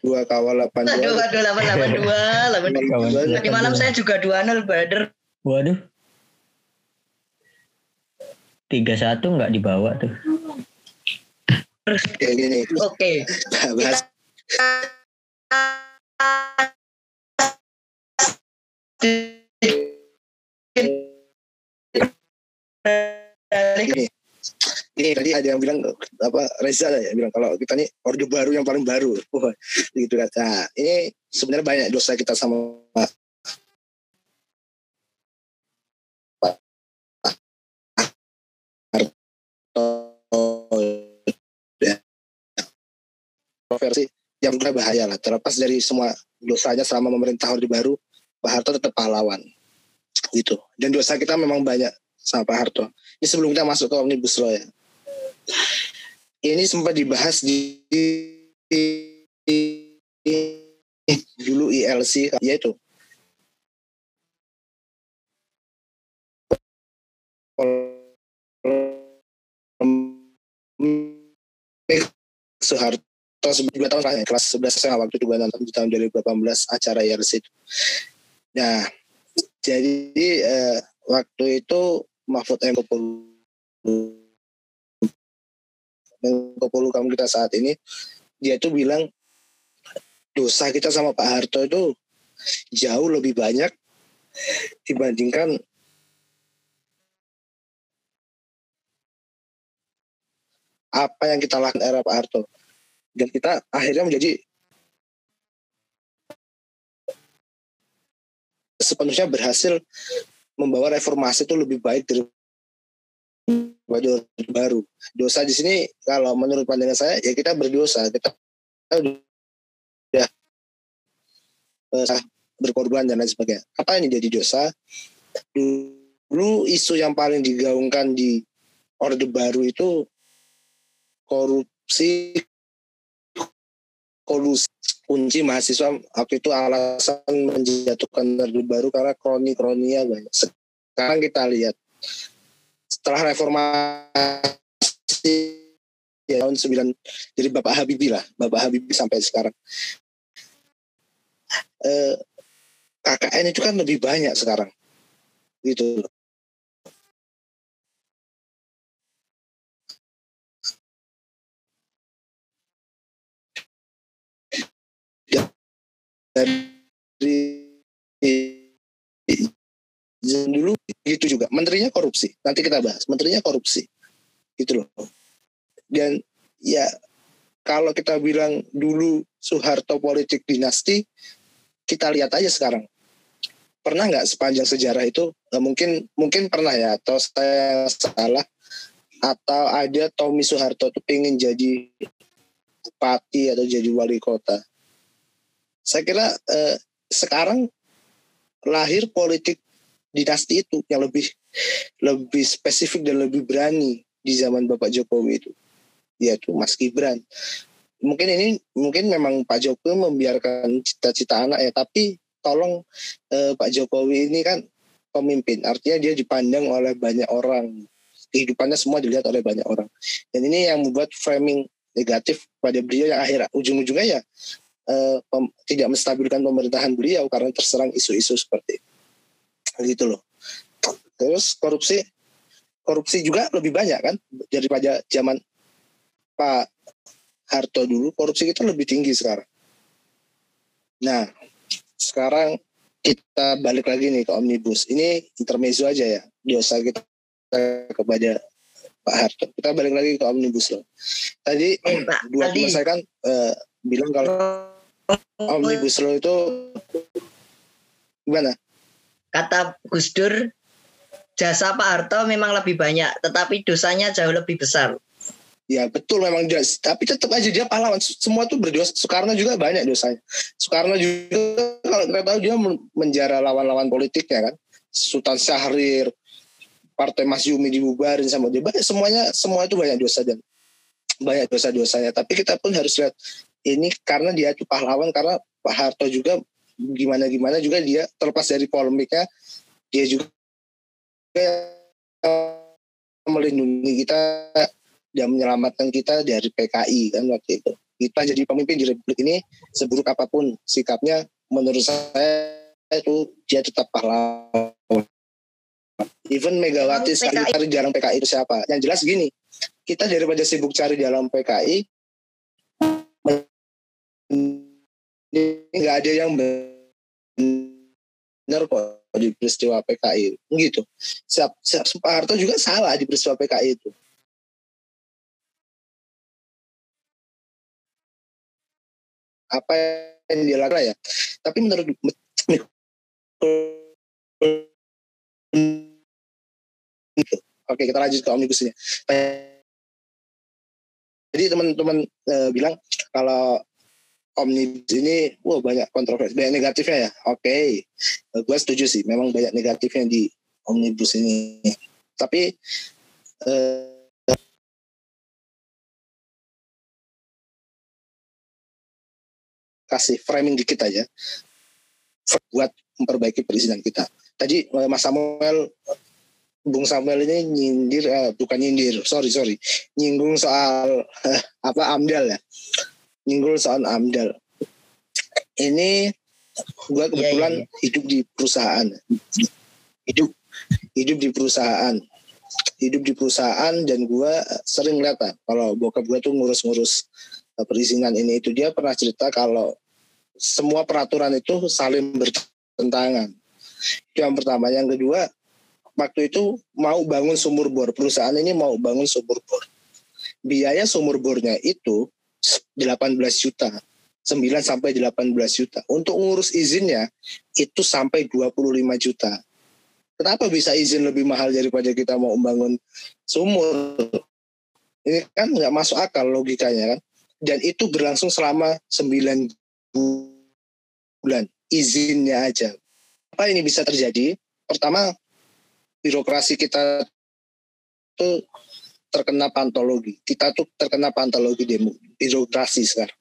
dua kawal 8 dua. Aduh, aduh, 8 8 2, 8 2. Tadi malam saya juga 2-0, brother. Waduh tiga satu nggak dibawa tuh. Gini. Oke. Bahas. Ini, ini tadi ada yang bilang apa Reza ya bilang kalau kita nih orde baru yang paling baru, wah gitu kan. Nah, ini sebenarnya banyak dosa kita sama kontroversi yang juga bahaya lah. Terlepas dari semua dosanya selama memerintah Orde Baru, Pak Harto tetap pahlawan. Gitu. Dan dosa kita memang banyak sama Pak Harto. Ini sebelum kita masuk ke Omnibus Law ya. Ini sempat dibahas di, di, di dulu ILC yaitu Soeharto dua tahun lah ya, kelas 11 SMA waktu itu gue nonton di tahun 2018 acara YRC itu. Nah, jadi eh, waktu itu Mahfud M. Menko kita saat ini, dia tuh bilang dosa kita sama Pak Harto itu jauh lebih banyak dibandingkan apa yang kita lakukan era Pak Harto dan kita akhirnya menjadi sepenuhnya berhasil membawa reformasi itu lebih baik dari baru. Dosa di sini kalau menurut pandangan saya ya kita berdosa, kita uh, berkorban dan lain sebagainya. Apa ini jadi dosa? Dulu isu yang paling digaungkan di Orde Baru itu korupsi kolusi kunci mahasiswa waktu itu alasan menjatuhkan orde baru karena kroni-kroninya banyak. Sekarang kita lihat setelah reformasi ya, tahun 9 jadi Bapak Habibie lah, Bapak Habibie sampai sekarang. Eh, KKN itu kan lebih banyak sekarang. Gitu. Dari dulu gitu juga. Menterinya korupsi. Nanti kita bahas. Menterinya korupsi. Gitu loh. Dan ya kalau kita bilang dulu Soeharto politik dinasti kita lihat aja sekarang. Pernah nggak sepanjang sejarah itu? Mungkin mungkin pernah ya. Atau saya salah. Atau ada Tommy Soeharto tuh pengen jadi bupati atau jadi wali kota saya kira eh, sekarang lahir politik dinasti itu yang lebih lebih spesifik dan lebih berani di zaman Bapak Jokowi itu yaitu Mas Gibran. Mungkin ini mungkin memang Pak Jokowi membiarkan cita-cita anak ya tapi tolong eh, Pak Jokowi ini kan pemimpin artinya dia dipandang oleh banyak orang. Kehidupannya semua dilihat oleh banyak orang. Dan ini yang membuat framing negatif pada beliau yang akhir ujung-ujungnya ya uh, pem, tidak menstabilkan pemerintahan beliau karena terserang isu-isu seperti itu loh. Terus korupsi korupsi juga lebih banyak kan daripada zaman Pak Harto dulu korupsi kita lebih tinggi sekarang. Nah, sekarang kita balik lagi nih ke omnibus. Ini intermezzo aja ya, dosa kita kepada Pak Harto. Kita balik lagi ke omnibus loh. Tadi dua selesai kan uh, bilang kalau Omnibus Law itu gimana? Kata Gus Dur, jasa Pak Harto memang lebih banyak, tetapi dosanya jauh lebih besar. Ya betul memang dia, tapi tetap aja dia pahlawan. Semua tuh berdosa. Soekarno juga banyak dosanya. Soekarno juga kalau kita tahu dia menjara lawan-lawan politiknya kan. Sultan Syahrir, Partai Mas Yumi dibubarin sama dia. Banyak semuanya semua itu banyak dosa dan banyak dosa-dosanya. Tapi kita pun harus lihat ini karena dia itu pahlawan karena Pak Harto juga gimana gimana juga dia terlepas dari polemiknya dia juga melindungi kita dan menyelamatkan kita dari PKI kan waktu itu. Kita jadi pemimpin di Republik ini seburuk apa pun sikapnya menurut saya itu dia tetap pahlawan. Even Megawati sekali cari jarang PKI itu siapa? Yang jelas gini kita daripada sibuk cari dalam PKI nggak ada yang benar kok di peristiwa PKI gitu. Siap, siap Harto juga salah di peristiwa PKI itu. Apa yang dia lakukan ya? Tapi menurut Oke, kita lanjut ke omnibusnya. Jadi teman-teman e, bilang kalau omnibus ini wah banyak kontroversi banyak negatifnya ya. Oke. Okay. gue setuju sih memang banyak negatifnya di omnibus ini. Tapi eh, kasih framing dikit aja buat memperbaiki perizinan kita. Tadi eh, Mas Samuel Bung Samuel ini nyindir eh, bukan nyindir sorry sorry nyinggung soal eh, apa amdal ya nyinggul soal AMDAL. Ini gue iya, kebetulan yeah, yeah, yeah. hidup di perusahaan. Hidup hidup di perusahaan. Hidup di perusahaan dan gue sering lihat lah kalau bokap gue tuh ngurus-ngurus eh, perizinan ini itu dia pernah cerita kalau semua peraturan itu saling bertentangan. Itu yang pertama. Yang kedua, waktu itu mau bangun sumur bor. Perusahaan ini mau bangun sumur bor. Biaya sumur bornya itu 18 juta. 9 sampai 18 juta. Untuk ngurus izinnya itu sampai 25 juta. Kenapa bisa izin lebih mahal daripada kita mau membangun sumur? Ini kan nggak masuk akal logikanya kan. Dan itu berlangsung selama 9 bulan. Izinnya aja. Apa ini bisa terjadi? Pertama, birokrasi kita tuh terkena pantologi. Kita tuh terkena pantologi demo birokrasi sekarang.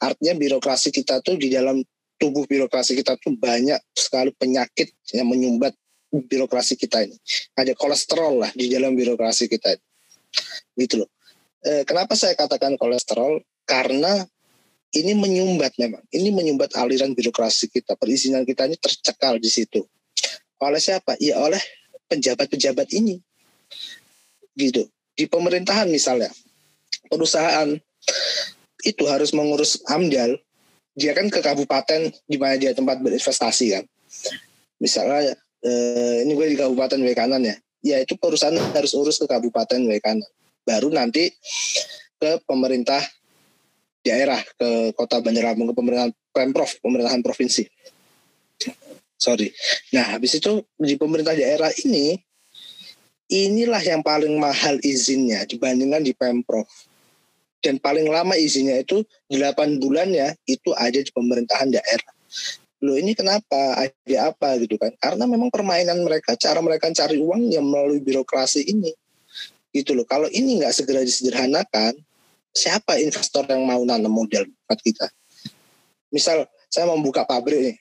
Artinya birokrasi kita tuh di dalam tubuh birokrasi kita tuh banyak sekali penyakit yang menyumbat birokrasi kita ini. Ada kolesterol lah di dalam birokrasi kita. Gitu loh. E, kenapa saya katakan kolesterol? Karena ini menyumbat memang. Ini menyumbat aliran birokrasi kita. Perizinan kita ini tercekal di situ. Oleh siapa? Ya oleh pejabat-pejabat ini. Gitu. Di pemerintahan misalnya. Perusahaan itu harus mengurus AMDAL dia kan ke kabupaten di mana dia tempat berinvestasi kan. Misalnya eh, ini gue di kabupaten Wekanan ya, ya itu perusahaan harus urus ke kabupaten Wekanan. Baru nanti ke pemerintah daerah, ke kota Bandar Lampung, ke pemerintahan pemprov, pemerintahan provinsi. Sorry. Nah habis itu di pemerintah daerah ini, inilah yang paling mahal izinnya dibandingkan di pemprov dan paling lama izinnya itu 8 bulan ya itu ada di pemerintahan daerah. Loh ini kenapa? Ada apa gitu kan? Karena memang permainan mereka, cara mereka cari uang yang melalui birokrasi ini. Gitu loh. Kalau ini nggak segera disederhanakan, siapa investor yang mau nanam modal buat kita? Misal saya mau buka pabrik nih,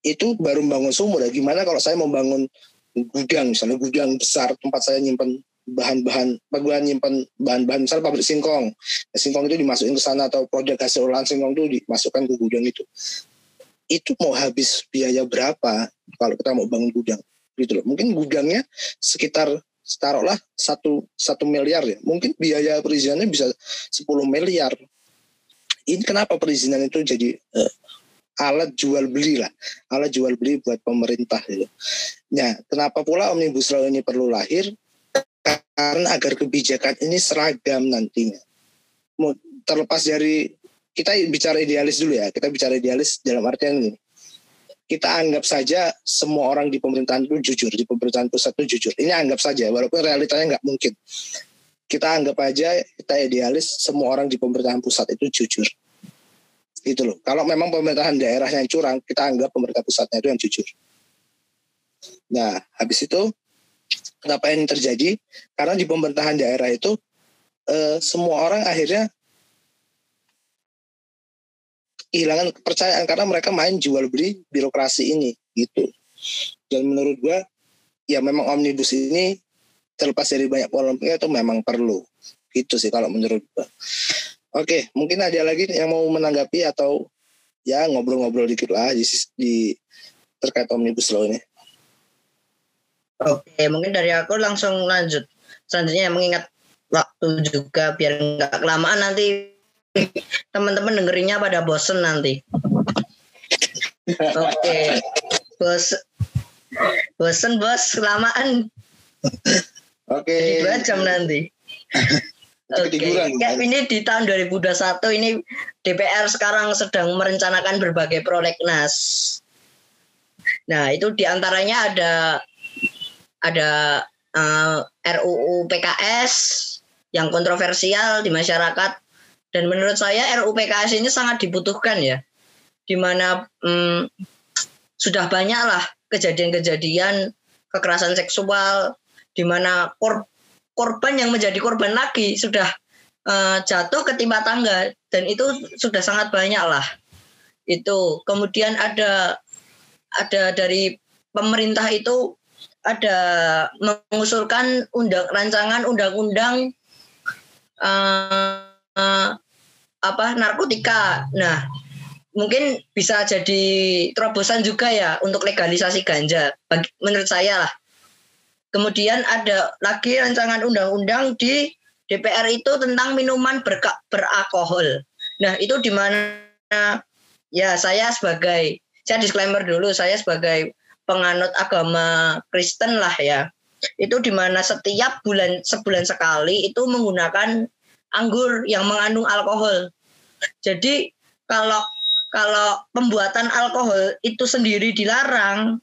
itu baru membangun sumur ya. Gimana kalau saya membangun gudang, misalnya gudang besar tempat saya nyimpan bahan-bahan bahan nyimpan bahan-bahan misalnya pabrik singkong. Ya, singkong itu dimasukin ke sana atau produk hasil olahan singkong itu dimasukkan ke gudang itu. Itu mau habis biaya berapa kalau kita mau bangun gudang? Gitu loh. Mungkin gudangnya sekitar taruhlah satu satu miliar ya. Mungkin biaya perizinannya bisa 10 miliar. Ini kenapa perizinan itu jadi uh, alat jual beli lah. Alat jual beli buat pemerintah gitu. Nah, kenapa pula omnibus law ini perlu lahir? karena agar kebijakan ini seragam nantinya. Terlepas dari kita bicara idealis dulu ya, kita bicara idealis dalam artian ini. Kita anggap saja semua orang di pemerintahan itu jujur, di pemerintahan pusat itu jujur. Ini anggap saja, walaupun realitanya nggak mungkin. Kita anggap aja kita idealis semua orang di pemerintahan pusat itu jujur. Itu loh. Kalau memang pemerintahan daerahnya yang curang, kita anggap pemerintah pusatnya itu yang jujur. Nah, habis itu Kenapa ini terjadi? Karena di pemerintahan daerah itu eh, semua orang akhirnya kehilangan kepercayaan karena mereka main jual beli birokrasi ini gitu. Dan menurut gua ya memang omnibus ini terlepas dari banyak polemiknya itu memang perlu gitu sih kalau menurut gua. Oke, mungkin ada lagi yang mau menanggapi atau ya ngobrol-ngobrol dikit lah di, di terkait omnibus law ini. Oke, mungkin dari aku langsung lanjut. Selanjutnya mengingat waktu juga biar nggak kelamaan nanti (laughs) teman-teman dengerinnya pada bosen nanti. Oke, bos, bosen bos kelamaan. Oke. Dua jam nanti. (laughs) Oke, okay. ini di tahun 2021 ini DPR sekarang sedang merencanakan berbagai prolegnas. Nah, itu di antaranya ada ada uh, eh, RUU PKS yang kontroversial di masyarakat. Dan menurut saya RUU PKS ini sangat dibutuhkan ya. Di mana um, sudah banyaklah kejadian-kejadian kekerasan seksual di mana kor korban yang menjadi korban lagi sudah uh, jatuh ke timah tangga. Dan itu sudah sangat banyak lah. Itu. Kemudian ada ada dari pemerintah itu ada mengusulkan undang rancangan undang-undang uh, uh, apa narkotika. Nah, mungkin bisa jadi terobosan juga ya untuk legalisasi ganja bagi, menurut saya lah. Kemudian ada lagi rancangan undang-undang di DPR itu tentang minuman berka, beralkohol. Nah, itu di mana ya saya sebagai saya disclaimer dulu saya sebagai penganut agama Kristen lah ya. Itu di mana setiap bulan sebulan sekali itu menggunakan anggur yang mengandung alkohol. Jadi kalau kalau pembuatan alkohol itu sendiri dilarang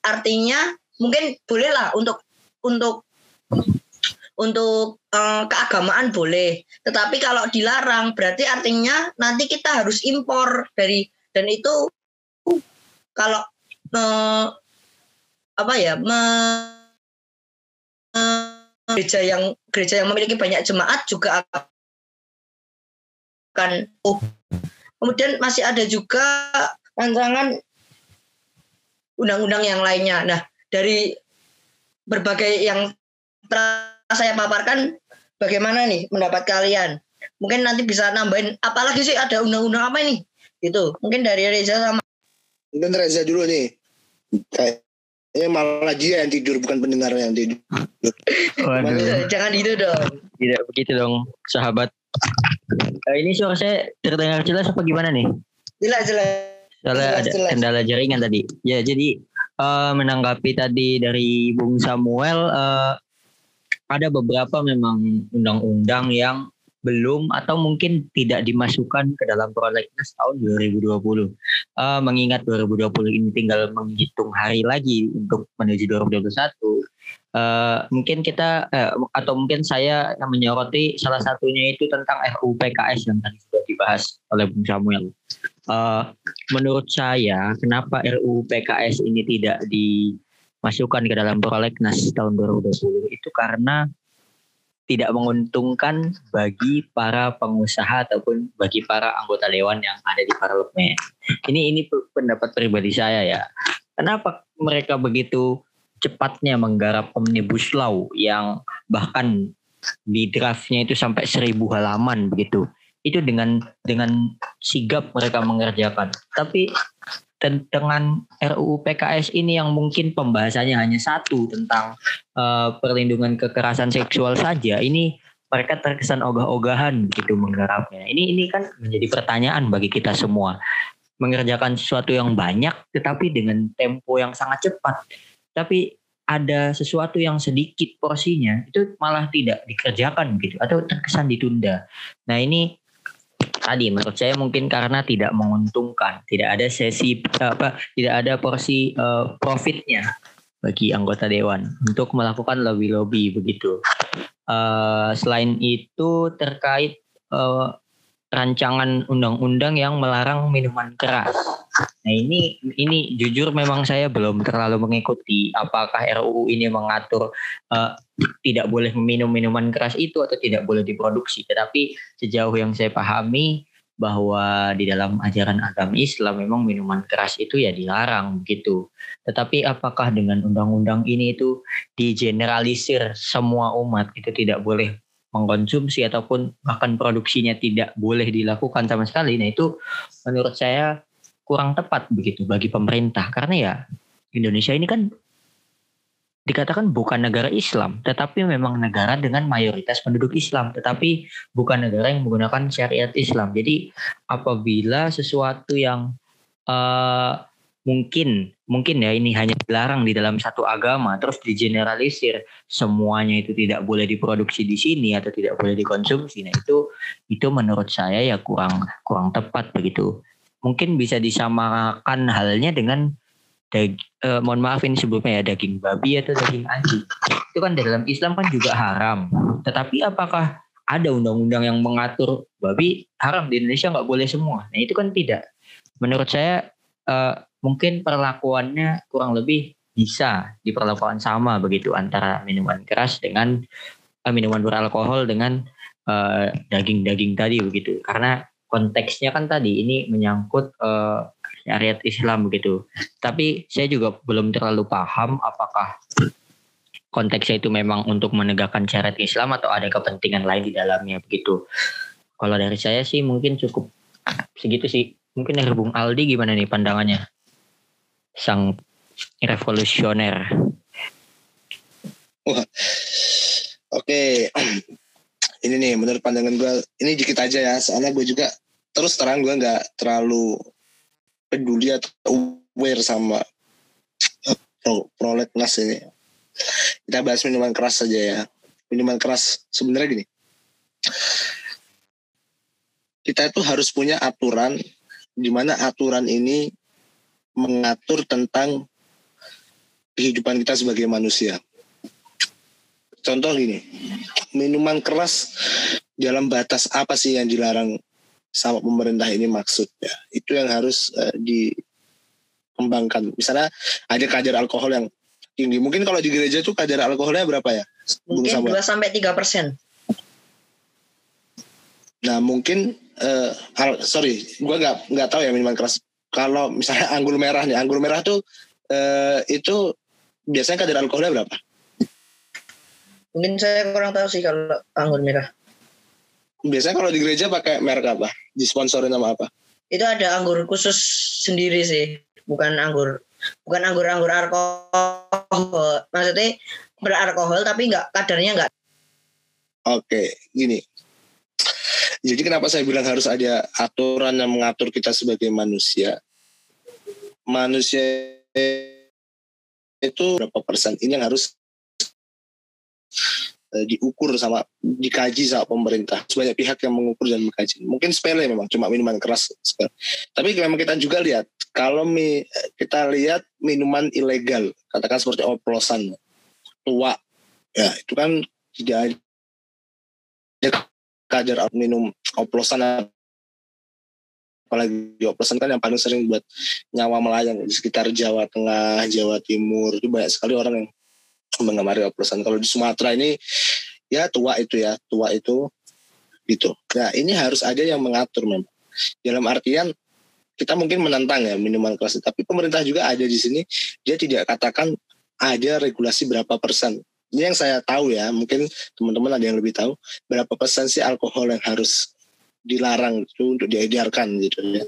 artinya mungkin bolehlah untuk untuk untuk eh, keagamaan boleh, tetapi kalau dilarang berarti artinya nanti kita harus impor dari dan itu kalau eh, apa ya me, gereja yang gereja yang memiliki banyak jemaat juga akan oh, Kemudian masih ada juga rancangan undang-undang yang lainnya. Nah, dari berbagai yang telah saya paparkan, bagaimana nih pendapat kalian? Mungkin nanti bisa nambahin, apalagi sih ada undang-undang apa ini? Itu mungkin dari Reza sama. Mungkin Reza dulu nih. Kayaknya malah dia yang tidur, bukan pendengar yang tidur. Waduh. Jangan itu dong. Tidak begitu dong, sahabat. Uh, ini suara saya terdengar jelas apa gimana nih? Jelas, jelas. Soalnya Jelas, ada jelas. kendala jaringan tadi. Ya, jadi eh, menanggapi tadi dari Bung Samuel, eh, ada beberapa memang undang-undang yang belum atau mungkin tidak dimasukkan ke dalam prolegnas tahun 2020. Eh, mengingat 2020 ini tinggal menghitung hari lagi untuk menuju 2021. Eh, mungkin kita eh, atau mungkin saya menyoroti salah satunya itu tentang RUU PKS yang tadi sudah dibahas oleh Bung Samuel. Eh, menurut saya kenapa RUU PKS ini tidak dimasukkan ke dalam prolegnas tahun 2020 itu karena tidak menguntungkan bagi para pengusaha ataupun bagi para anggota dewan yang ada di parlemen. Ini ini pendapat pribadi saya ya. Kenapa mereka begitu cepatnya menggarap omnibus law yang bahkan di draftnya itu sampai seribu halaman begitu itu dengan dengan sigap mereka mengerjakan. Tapi ten- dengan RUU PKS ini yang mungkin pembahasannya hanya satu tentang eh, perlindungan kekerasan seksual saja, ini mereka terkesan ogah-ogahan gitu menggarapnya. Ini ini kan menjadi pertanyaan bagi kita semua. Mengerjakan sesuatu yang banyak tetapi dengan tempo yang sangat cepat. Tapi ada sesuatu yang sedikit porsinya itu malah tidak dikerjakan gitu atau terkesan ditunda. Nah, ini tadi menurut saya mungkin karena tidak menguntungkan, tidak ada sesi apa, tidak ada porsi eh, profitnya bagi anggota dewan untuk melakukan lobby-lobby begitu. Eh, selain itu terkait eh, rancangan undang-undang yang melarang minuman keras. Nah ini ini jujur memang saya belum terlalu mengikuti apakah RUU ini mengatur eh, tidak boleh meminum minuman keras itu atau tidak boleh diproduksi. Tetapi sejauh yang saya pahami bahwa di dalam ajaran agama Islam memang minuman keras itu ya dilarang begitu. Tetapi apakah dengan undang-undang ini itu digeneralisir semua umat itu tidak boleh mengkonsumsi ataupun bahkan produksinya tidak boleh dilakukan sama sekali. Nah itu menurut saya kurang tepat begitu bagi pemerintah karena ya Indonesia ini kan dikatakan bukan negara Islam, tetapi memang negara dengan mayoritas penduduk Islam, tetapi bukan negara yang menggunakan syariat Islam. Jadi apabila sesuatu yang eh, mungkin mungkin ya ini hanya dilarang di dalam satu agama, terus digeneralisir semuanya itu tidak boleh diproduksi di sini atau tidak boleh dikonsumsi, nah itu itu menurut saya ya kurang kurang tepat begitu. Mungkin bisa disamakan halnya dengan dag, eh, mohon maaf ini sebelumnya ya daging babi atau daging anjing. Itu kan dalam Islam kan juga haram. Tetapi apakah ada undang-undang yang mengatur babi? Haram di Indonesia nggak boleh semua. Nah itu kan tidak. Menurut saya eh, mungkin perlakuannya kurang lebih bisa diperlakukan sama begitu antara minuman keras dengan eh, minuman beralkohol dengan eh, daging-daging tadi begitu. Karena konteksnya kan tadi ini menyangkut eh, syariat Islam begitu. Tapi saya juga belum terlalu paham apakah konteksnya itu memang untuk menegakkan syariat Islam atau ada kepentingan lain di dalamnya begitu. Kalau dari saya sih mungkin cukup segitu sih. Mungkin dari Bung Aldi gimana nih pandangannya? Sang revolusioner. Oke, (clears throat) ini nih menurut pandangan gue ini dikit aja ya. Soalnya gue juga terus terang gue nggak terlalu peduli atau aware sama pro, prolegnas ini. Kita bahas minuman keras saja ya. Minuman keras sebenarnya gini. Kita itu harus punya aturan di mana aturan ini mengatur tentang kehidupan kita sebagai manusia. Contoh gini, minuman keras dalam batas apa sih yang dilarang sama pemerintah ini maksudnya? Itu yang harus uh, dikembangkan. Misalnya ada kadar alkohol yang tinggi. Mungkin kalau di gereja tuh kadar alkoholnya berapa ya? Mungkin? 2 sampai 3 persen. Nah mungkin uh, sorry, gue nggak nggak tahu ya minuman keras. Kalau misalnya (laughs) anggur merah nih, anggur merah tuh uh, itu biasanya kadar alkoholnya berapa? Mungkin saya kurang tahu sih kalau anggur merah. Biasanya kalau di gereja pakai merek apa? Disponsorin sama apa? Itu ada anggur khusus sendiri sih, bukan anggur bukan anggur-anggur alkohol. Maksudnya beralkohol tapi nggak kadarnya nggak. Oke, gini. Jadi kenapa saya bilang harus ada aturan yang mengatur kita sebagai manusia? Manusia itu berapa persen ini yang harus diukur sama dikaji sama pemerintah. Sebanyak pihak yang mengukur dan mengkaji. Mungkin sepele memang cuma minuman keras. Tapi memang kita juga lihat kalau mi, kita lihat minuman ilegal, katakan seperti oplosan, tua, ya itu kan tidak ada kadar minum oplosan apalagi oplosan kan yang paling sering buat nyawa melayang di sekitar Jawa Tengah, Jawa Timur itu banyak sekali orang yang mengemari oplosan. Kalau di Sumatera ini ya tua itu ya, tua itu gitu. Nah ini harus ada yang mengatur memang. Dalam artian kita mungkin menantang ya minuman keras, tapi pemerintah juga ada di sini. Dia tidak katakan ada regulasi berapa persen. Ini yang saya tahu ya, mungkin teman-teman ada yang lebih tahu berapa persen sih alkohol yang harus dilarang itu untuk diedarkan gitu ya.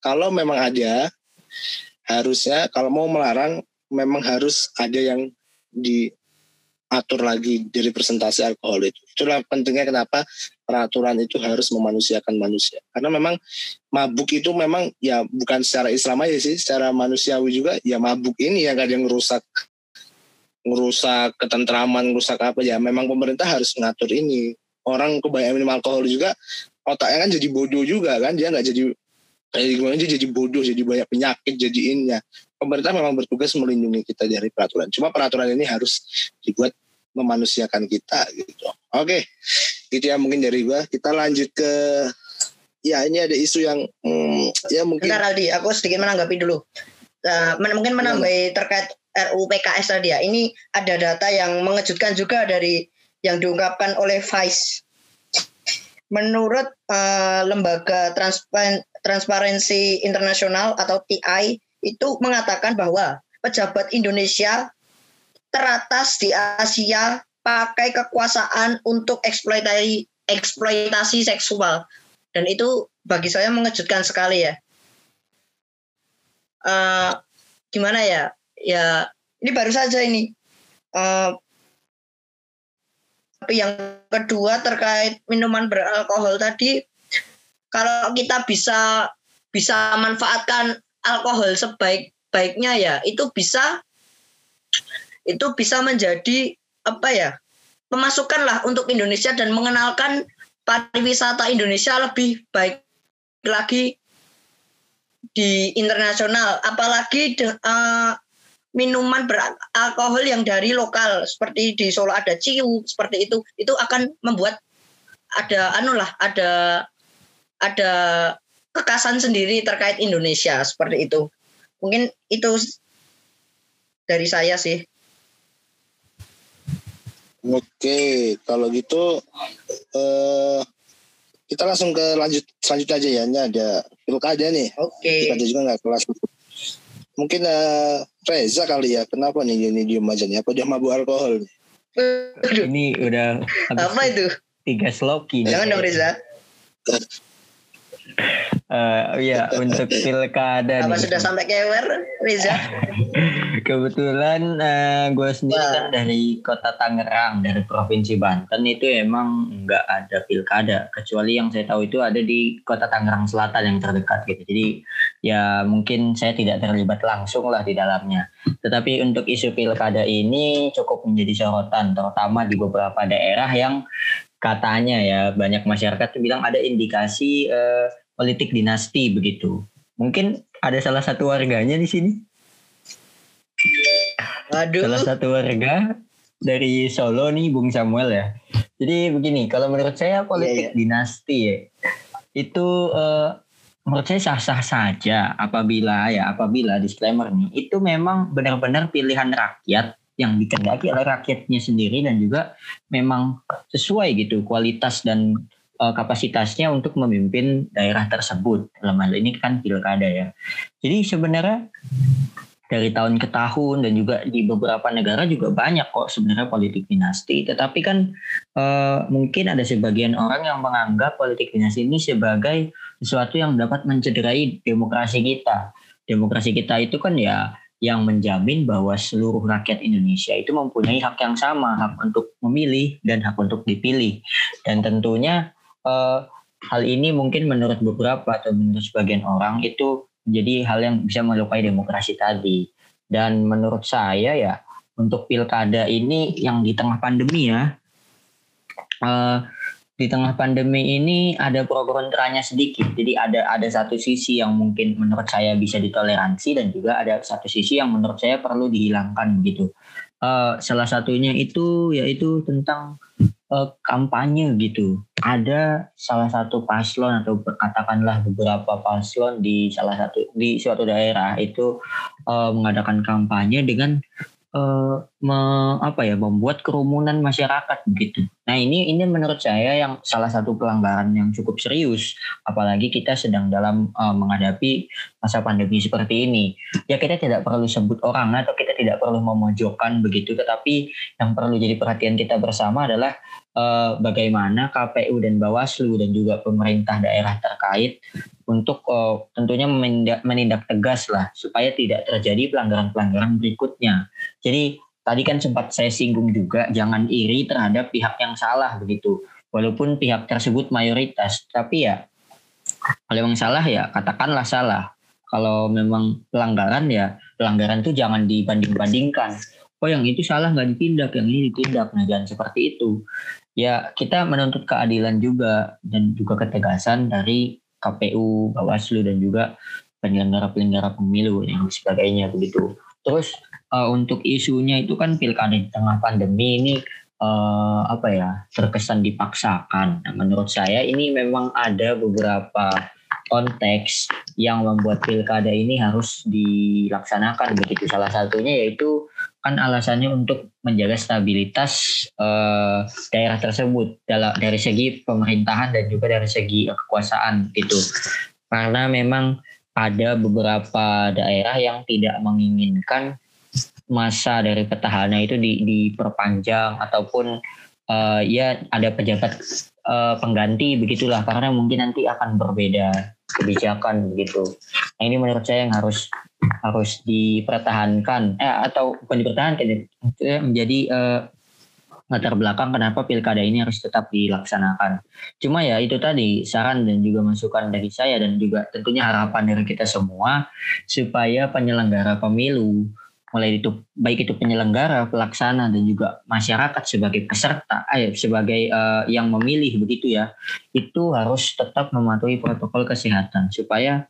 Kalau memang ada, harusnya kalau mau melarang memang harus ada yang diatur lagi dari presentasi alkohol itu. Itulah pentingnya kenapa peraturan itu harus memanusiakan manusia. Karena memang mabuk itu memang ya bukan secara Islam aja sih, secara manusiawi juga ya mabuk ini yang kadang ngerusak ngerusak ketentraman, ngerusak apa ya. Memang pemerintah harus mengatur ini. Orang kebanyakan minum alkohol juga otaknya kan jadi bodoh juga kan, dia nggak jadi jadi gimana dia jadi bodoh, jadi banyak penyakit jadiinnya pemerintah memang bertugas melindungi kita dari peraturan. Cuma peraturan ini harus dibuat memanusiakan kita gitu. Oke, itu ya mungkin dari gua. Kita lanjut ke ya ini ada isu yang hmm, ya mungkin. Bentar Aldi, aku sedikit menanggapi dulu. Uh, mungkin menambahi terkait RUU PKS tadi ya. Ini ada data yang mengejutkan juga dari yang diungkapkan oleh Vice. Menurut uh, lembaga Transparensi Internasional atau TI itu mengatakan bahwa pejabat Indonesia teratas di Asia pakai kekuasaan untuk eksploitasi eksploitasi seksual dan itu bagi saya mengejutkan sekali ya. Uh, gimana ya? Ya ini baru saja ini. Uh, tapi yang kedua terkait minuman beralkohol tadi, kalau kita bisa bisa manfaatkan alkohol sebaik-baiknya ya itu bisa itu bisa menjadi apa ya pemasukan lah untuk Indonesia dan mengenalkan pariwisata Indonesia lebih baik lagi di internasional. Apalagi de, uh, minuman beralkohol yang dari lokal seperti di Solo ada ciu seperti itu itu akan membuat ada anu lah ada ada kekasan sendiri terkait Indonesia seperti itu. Mungkin itu dari saya sih. Oke, kalau gitu eh, kita langsung ke lanjut selanjutnya aja ya. Ini ada pilkada nih. Oke. Pilkada juga nggak kelas. Mungkin eh, Reza kali ya. Kenapa nih ini diem aja nih? Apa dia mabuk alkohol? Ini udah apa itu? Tiga sloki. Jangan dong Reza. Uh, iya untuk pilkada Apa nih. sudah sampai kewer Riza? (laughs) Kebetulan uh, gue sendiri kan dari kota Tangerang dari provinsi Banten itu emang nggak ada pilkada kecuali yang saya tahu itu ada di kota Tangerang Selatan yang terdekat gitu. Jadi ya mungkin saya tidak terlibat langsung lah di dalamnya. Tetapi untuk isu pilkada ini cukup menjadi sorotan terutama di beberapa daerah yang katanya ya banyak masyarakat tuh bilang ada indikasi uh, politik dinasti begitu. Mungkin ada salah satu warganya di sini. Aduh. Salah satu warga dari Solo nih Bung Samuel ya. Jadi begini, kalau menurut saya politik yeah, yeah. dinasti ya itu uh, menurut saya sah-sah saja apabila ya apabila disclaimer nih itu memang benar-benar pilihan rakyat yang dikendaki oleh rakyatnya sendiri dan juga memang sesuai gitu kualitas dan uh, kapasitasnya untuk memimpin daerah tersebut. Dalam hal ini kan pilkada ya. Jadi sebenarnya dari tahun ke tahun dan juga di beberapa negara juga banyak kok sebenarnya politik dinasti. Tetapi kan uh, mungkin ada sebagian orang yang menganggap politik dinasti ini sebagai sesuatu yang dapat mencederai demokrasi kita. Demokrasi kita itu kan ya yang menjamin bahwa seluruh rakyat Indonesia itu mempunyai hak yang sama, hak untuk memilih dan hak untuk dipilih. Dan tentunya uh, hal ini mungkin menurut beberapa atau menurut sebagian orang itu jadi hal yang bisa melukai demokrasi tadi. Dan menurut saya ya untuk pilkada ini yang di tengah pandemi ya, uh, di tengah pandemi ini ada pro kontranya sedikit. Jadi ada ada satu sisi yang mungkin menurut saya bisa ditoleransi dan juga ada satu sisi yang menurut saya perlu dihilangkan gitu. Uh, salah satunya itu yaitu tentang uh, kampanye gitu. Ada salah satu paslon atau katakanlah beberapa paslon di salah satu di suatu daerah itu uh, mengadakan kampanye dengan uh, me, apa ya membuat kerumunan masyarakat begitu. Nah ini ini menurut saya yang salah satu pelanggaran yang cukup serius, apalagi kita sedang dalam uh, menghadapi masa pandemi seperti ini. Ya kita tidak perlu sebut orang atau kita tidak perlu memojokkan begitu, tetapi yang perlu jadi perhatian kita bersama adalah uh, bagaimana KPU dan Bawaslu dan juga pemerintah daerah terkait untuk uh, tentunya menindak, menindak tegas lah supaya tidak terjadi pelanggaran-pelanggaran berikutnya. Jadi tadi kan sempat saya singgung juga jangan iri terhadap pihak yang salah begitu. Walaupun pihak tersebut mayoritas, tapi ya kalau yang salah ya katakanlah salah. Kalau memang pelanggaran ya pelanggaran itu jangan dibanding-bandingkan. Oh yang itu salah nggak ditindak, yang ini ditindak. Nah jangan seperti itu ya kita menuntut keadilan juga dan juga ketegasan dari KPU, Bawaslu dan juga penyelenggara-penyelenggara pemilu dan sebagainya begitu. Terus uh, untuk isunya itu kan pilkada di tengah pandemi ini uh, apa ya terkesan dipaksakan. Nah, menurut saya ini memang ada beberapa konteks yang membuat pilkada ini harus dilaksanakan begitu. Salah satunya yaitu kan alasannya untuk menjaga stabilitas uh, daerah tersebut dalam dari segi pemerintahan dan juga dari segi kekuasaan gitu. Karena memang ada beberapa daerah yang tidak menginginkan masa dari petahana itu di, diperpanjang ataupun uh, ya ada pejabat uh, pengganti begitulah karena mungkin nanti akan berbeda kebijakan begitu. Nah ini menurut saya yang harus harus dipertahankan eh, atau bukan dipertahankan ya, menjadi eh, latar belakang kenapa pilkada ini harus tetap dilaksanakan. Cuma ya itu tadi saran dan juga masukan dari saya dan juga tentunya harapan dari kita semua supaya penyelenggara pemilu mulai itu baik itu penyelenggara, pelaksana dan juga masyarakat sebagai peserta, eh, sebagai uh, yang memilih begitu ya, itu harus tetap mematuhi protokol kesehatan supaya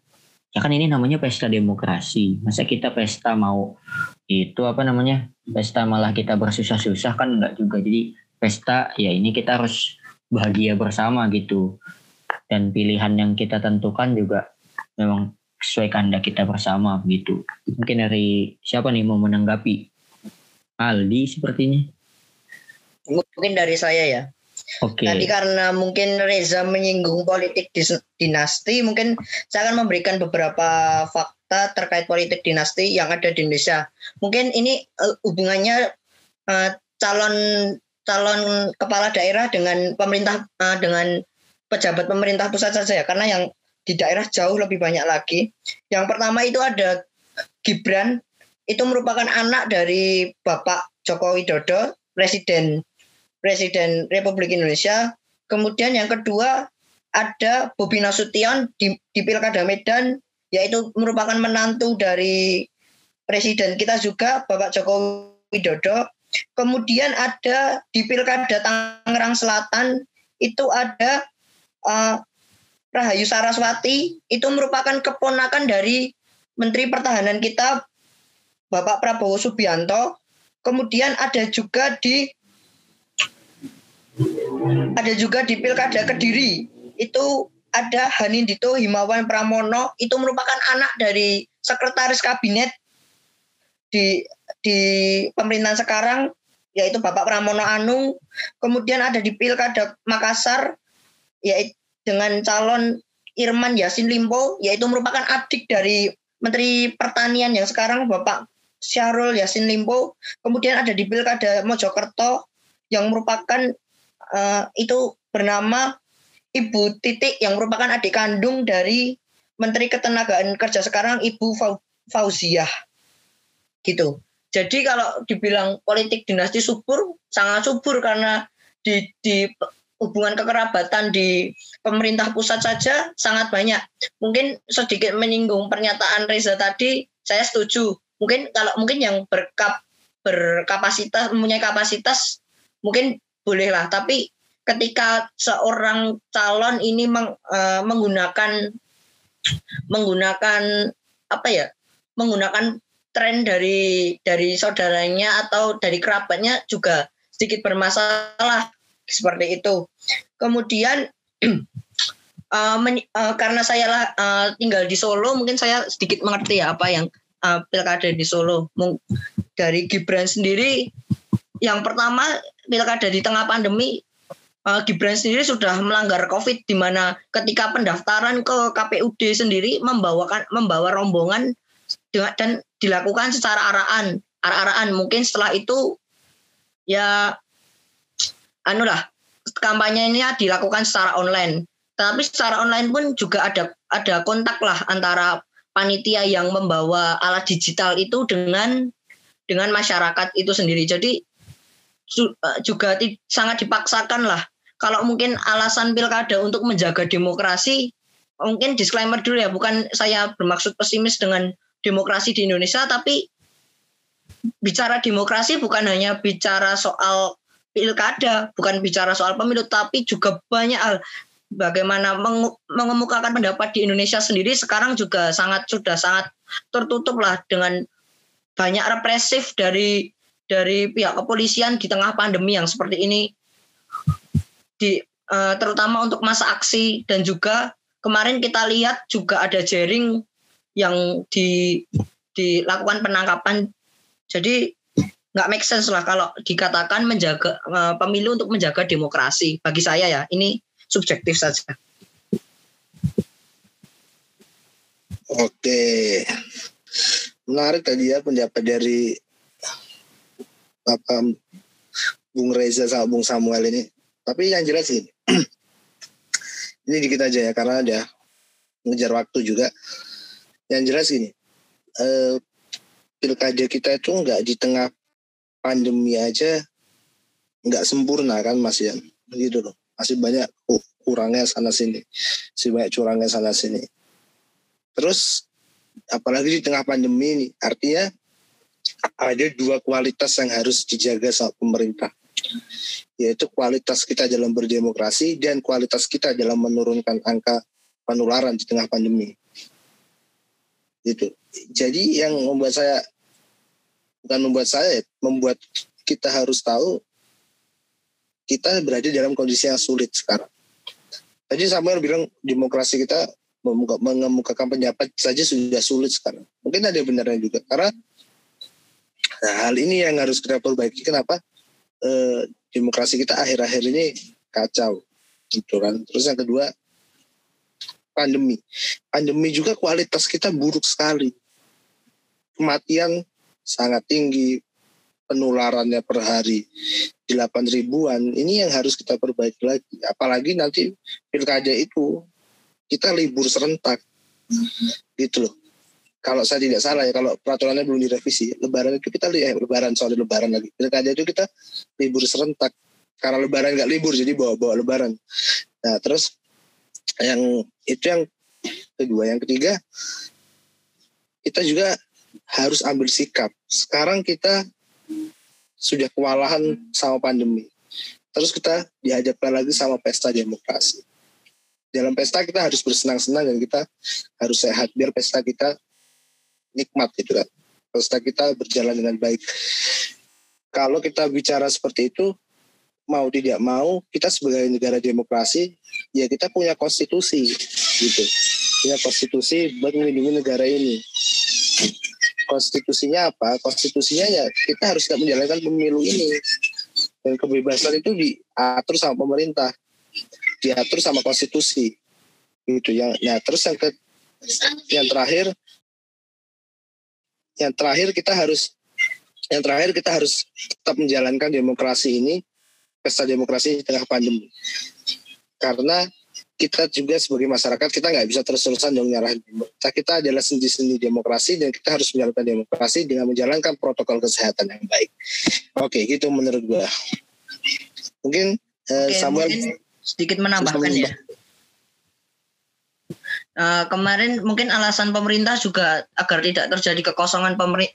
ya kan ini namanya pesta demokrasi. Masa kita pesta mau itu apa namanya pesta malah kita bersusah-susah kan enggak juga. Jadi pesta ya ini kita harus bahagia bersama gitu. Dan pilihan yang kita tentukan juga memang sesuai kehendak kita bersama begitu. Mungkin dari siapa nih mau menanggapi? Aldi sepertinya. Mungkin dari saya ya. Okay. Tadi karena mungkin Reza menyinggung politik dinasti, mungkin saya akan memberikan beberapa fakta terkait politik dinasti yang ada di Indonesia. Mungkin ini uh, hubungannya uh, calon calon kepala daerah dengan pemerintah uh, dengan pejabat pemerintah pusat saja ya, karena yang di daerah jauh lebih banyak lagi. Yang pertama itu ada Gibran, itu merupakan anak dari Bapak Joko Widodo, Presiden Presiden Republik Indonesia. Kemudian yang kedua ada Bobi Nasution di, di Pilkada Medan, yaitu merupakan menantu dari Presiden kita juga, Bapak Joko Widodo. Kemudian ada di Pilkada Tangerang Selatan itu ada uh, Rahayu Saraswati itu merupakan keponakan dari Menteri Pertahanan kita Bapak Prabowo Subianto. Kemudian ada juga di ada juga di Pilkada Kediri itu ada Hanindito Himawan Pramono itu merupakan anak dari sekretaris kabinet di di pemerintahan sekarang yaitu Bapak Pramono Anung. Kemudian ada di Pilkada Makassar yaitu dengan calon Irman Yasin Limpo yaitu merupakan adik dari Menteri Pertanian yang sekarang Bapak Syahrul Yasin Limpo. Kemudian ada di Pilkada Mojokerto yang merupakan uh, itu bernama Ibu Titik yang merupakan adik kandung dari Menteri Ketenagaan Kerja sekarang Ibu Fauziah. Gitu. Jadi kalau dibilang politik dinasti subur, sangat subur karena di, di hubungan kekerabatan di pemerintah pusat saja sangat banyak. Mungkin sedikit menyinggung pernyataan Reza tadi, saya setuju. Mungkin kalau mungkin yang berkap berkapasitas mempunyai kapasitas mungkin bolehlah, tapi ketika seorang calon ini meng, uh, menggunakan menggunakan apa ya menggunakan tren dari dari saudaranya atau dari kerabatnya juga sedikit bermasalah seperti itu. Kemudian uh, (clears throat) men, uh, karena saya uh, tinggal di Solo mungkin saya sedikit mengerti ya apa yang uh, pilkada di Solo. Dari Gibran sendiri yang pertama pilkada di tengah pandemi uh, Gibran sendiri sudah melanggar COVID di mana ketika pendaftaran ke KPUD sendiri membawakan membawa rombongan dan dilakukan secara araan arah-araan mungkin setelah itu ya anu lah kampanyenya dilakukan secara online. Tapi secara online pun juga ada ada kontak lah antara panitia yang membawa alat digital itu dengan dengan masyarakat itu sendiri. Jadi juga sangat dipaksakan lah. Kalau mungkin alasan pilkada untuk menjaga demokrasi, mungkin disclaimer dulu ya, bukan saya bermaksud pesimis dengan demokrasi di Indonesia, tapi bicara demokrasi bukan hanya bicara soal pilkada, bukan bicara soal pemilu, tapi juga banyak hal. Bagaimana mengemukakan pendapat di Indonesia sendiri sekarang juga sangat sudah sangat tertutup lah dengan banyak represif dari dari pihak kepolisian di tengah pandemi yang seperti ini di uh, terutama untuk masa aksi dan juga kemarin kita lihat juga ada jaring yang di dilakukan penangkapan. Jadi nggak make sense lah kalau dikatakan menjaga uh, pemilu untuk menjaga demokrasi. Bagi saya ya, ini subjektif saja. Oke, menarik tadi ya pendapat dari apa Bung Reza sama Bung Samuel ini. Tapi yang jelas sih, (clears throat) ini dikit aja ya karena ada ngejar waktu juga. Yang jelas gini, eh, pilkada kita itu nggak di tengah pandemi aja nggak sempurna kan Mas ya, gitu loh. Masih banyak kurangnya sana sini, masih banyak curangnya sana sini. Terus apalagi di tengah pandemi ini, artinya ada dua kualitas yang harus dijaga sama pemerintah yaitu kualitas kita dalam berdemokrasi dan kualitas kita dalam menurunkan angka penularan di tengah pandemi. Itu. Jadi yang membuat saya bukan membuat saya, membuat kita harus tahu kita berada dalam kondisi yang sulit sekarang. Tadi Samuel bilang demokrasi kita mengemukakan pendapat saja sudah sulit sekarang. Mungkin ada benarnya juga karena nah, hal ini yang harus kita perbaiki. Kenapa? eh, demokrasi kita akhir-akhir ini kacau gitu kan. Terus yang kedua pandemi. Pandemi juga kualitas kita buruk sekali. Kematian sangat tinggi penularannya per hari 8 ribuan. Ini yang harus kita perbaiki lagi. Apalagi nanti pilkada itu kita libur serentak gitu loh kalau saya tidak salah ya kalau peraturannya belum direvisi lebaran itu kita eh, lebaran soal lebaran lagi. Pilkada itu kita libur serentak. Karena lebaran nggak libur jadi bawa bawa lebaran. Nah terus yang itu yang kedua. Yang ketiga kita juga harus ambil sikap. Sekarang kita sudah kewalahan sama pandemi. Terus kita dihadapkan lagi sama pesta demokrasi. Dalam pesta kita harus bersenang-senang dan kita harus sehat. Biar pesta kita nikmat gitu kan. Pesta kita berjalan dengan baik. Kalau kita bicara seperti itu mau tidak mau kita sebagai negara demokrasi ya kita punya konstitusi gitu. Punya konstitusi buat melindungi negara ini. Konstitusinya apa? Konstitusinya ya kita harus tidak menjalankan pemilu ini. Dan kebebasan itu diatur sama pemerintah. Diatur sama konstitusi. Gitu. Yang nah terus yang ke yang terakhir yang terakhir kita harus yang terakhir kita harus tetap menjalankan demokrasi ini pesta demokrasi di tengah pandemi. Karena kita juga sebagai masyarakat kita nggak bisa terus-terusan dong nyarahin kita kita adalah sendi-sendi demokrasi dan kita harus menjalankan demokrasi dengan menjalankan protokol kesehatan yang baik. Oke gitu menurut gua. Mungkin eh, Oke, Samuel mungkin sedikit menambahkan ya. Uh, kemarin mungkin alasan pemerintah juga agar tidak terjadi kekosongan pemerintah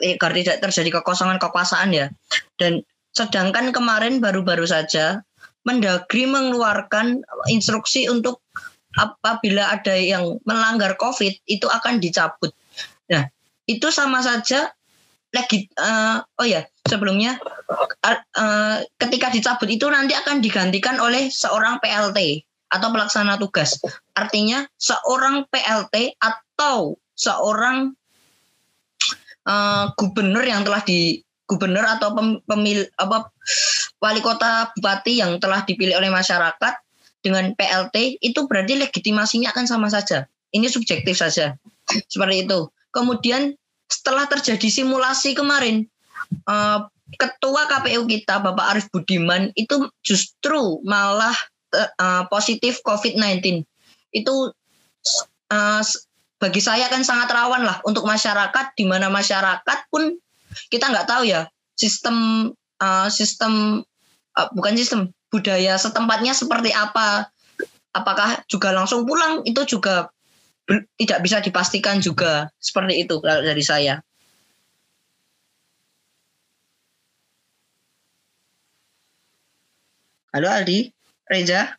agar tidak terjadi kekosongan kekuasaan ya. Dan sedangkan kemarin baru-baru saja Mendagri mengeluarkan instruksi untuk apabila ada yang melanggar COVID itu akan dicabut. Nah, itu sama saja lagi uh, oh ya sebelumnya uh, ketika dicabut itu nanti akan digantikan oleh seorang PLT atau pelaksana tugas. Artinya seorang PLT atau seorang uh, gubernur yang telah di gubernur atau pem, pemil apa wali kota bupati yang telah dipilih oleh masyarakat dengan PLT itu berarti legitimasinya akan sama saja. Ini subjektif saja. Seperti itu. Kemudian setelah terjadi simulasi kemarin uh, ketua KPU kita Bapak Arif Budiman itu justru malah uh, positif COVID-19 itu uh, bagi saya kan sangat rawan lah untuk masyarakat di mana masyarakat pun kita nggak tahu ya sistem uh, sistem uh, bukan sistem budaya setempatnya seperti apa. Apakah juga langsung pulang itu juga tidak bisa dipastikan juga seperti itu kalau dari saya. Halo Aldi, Reza.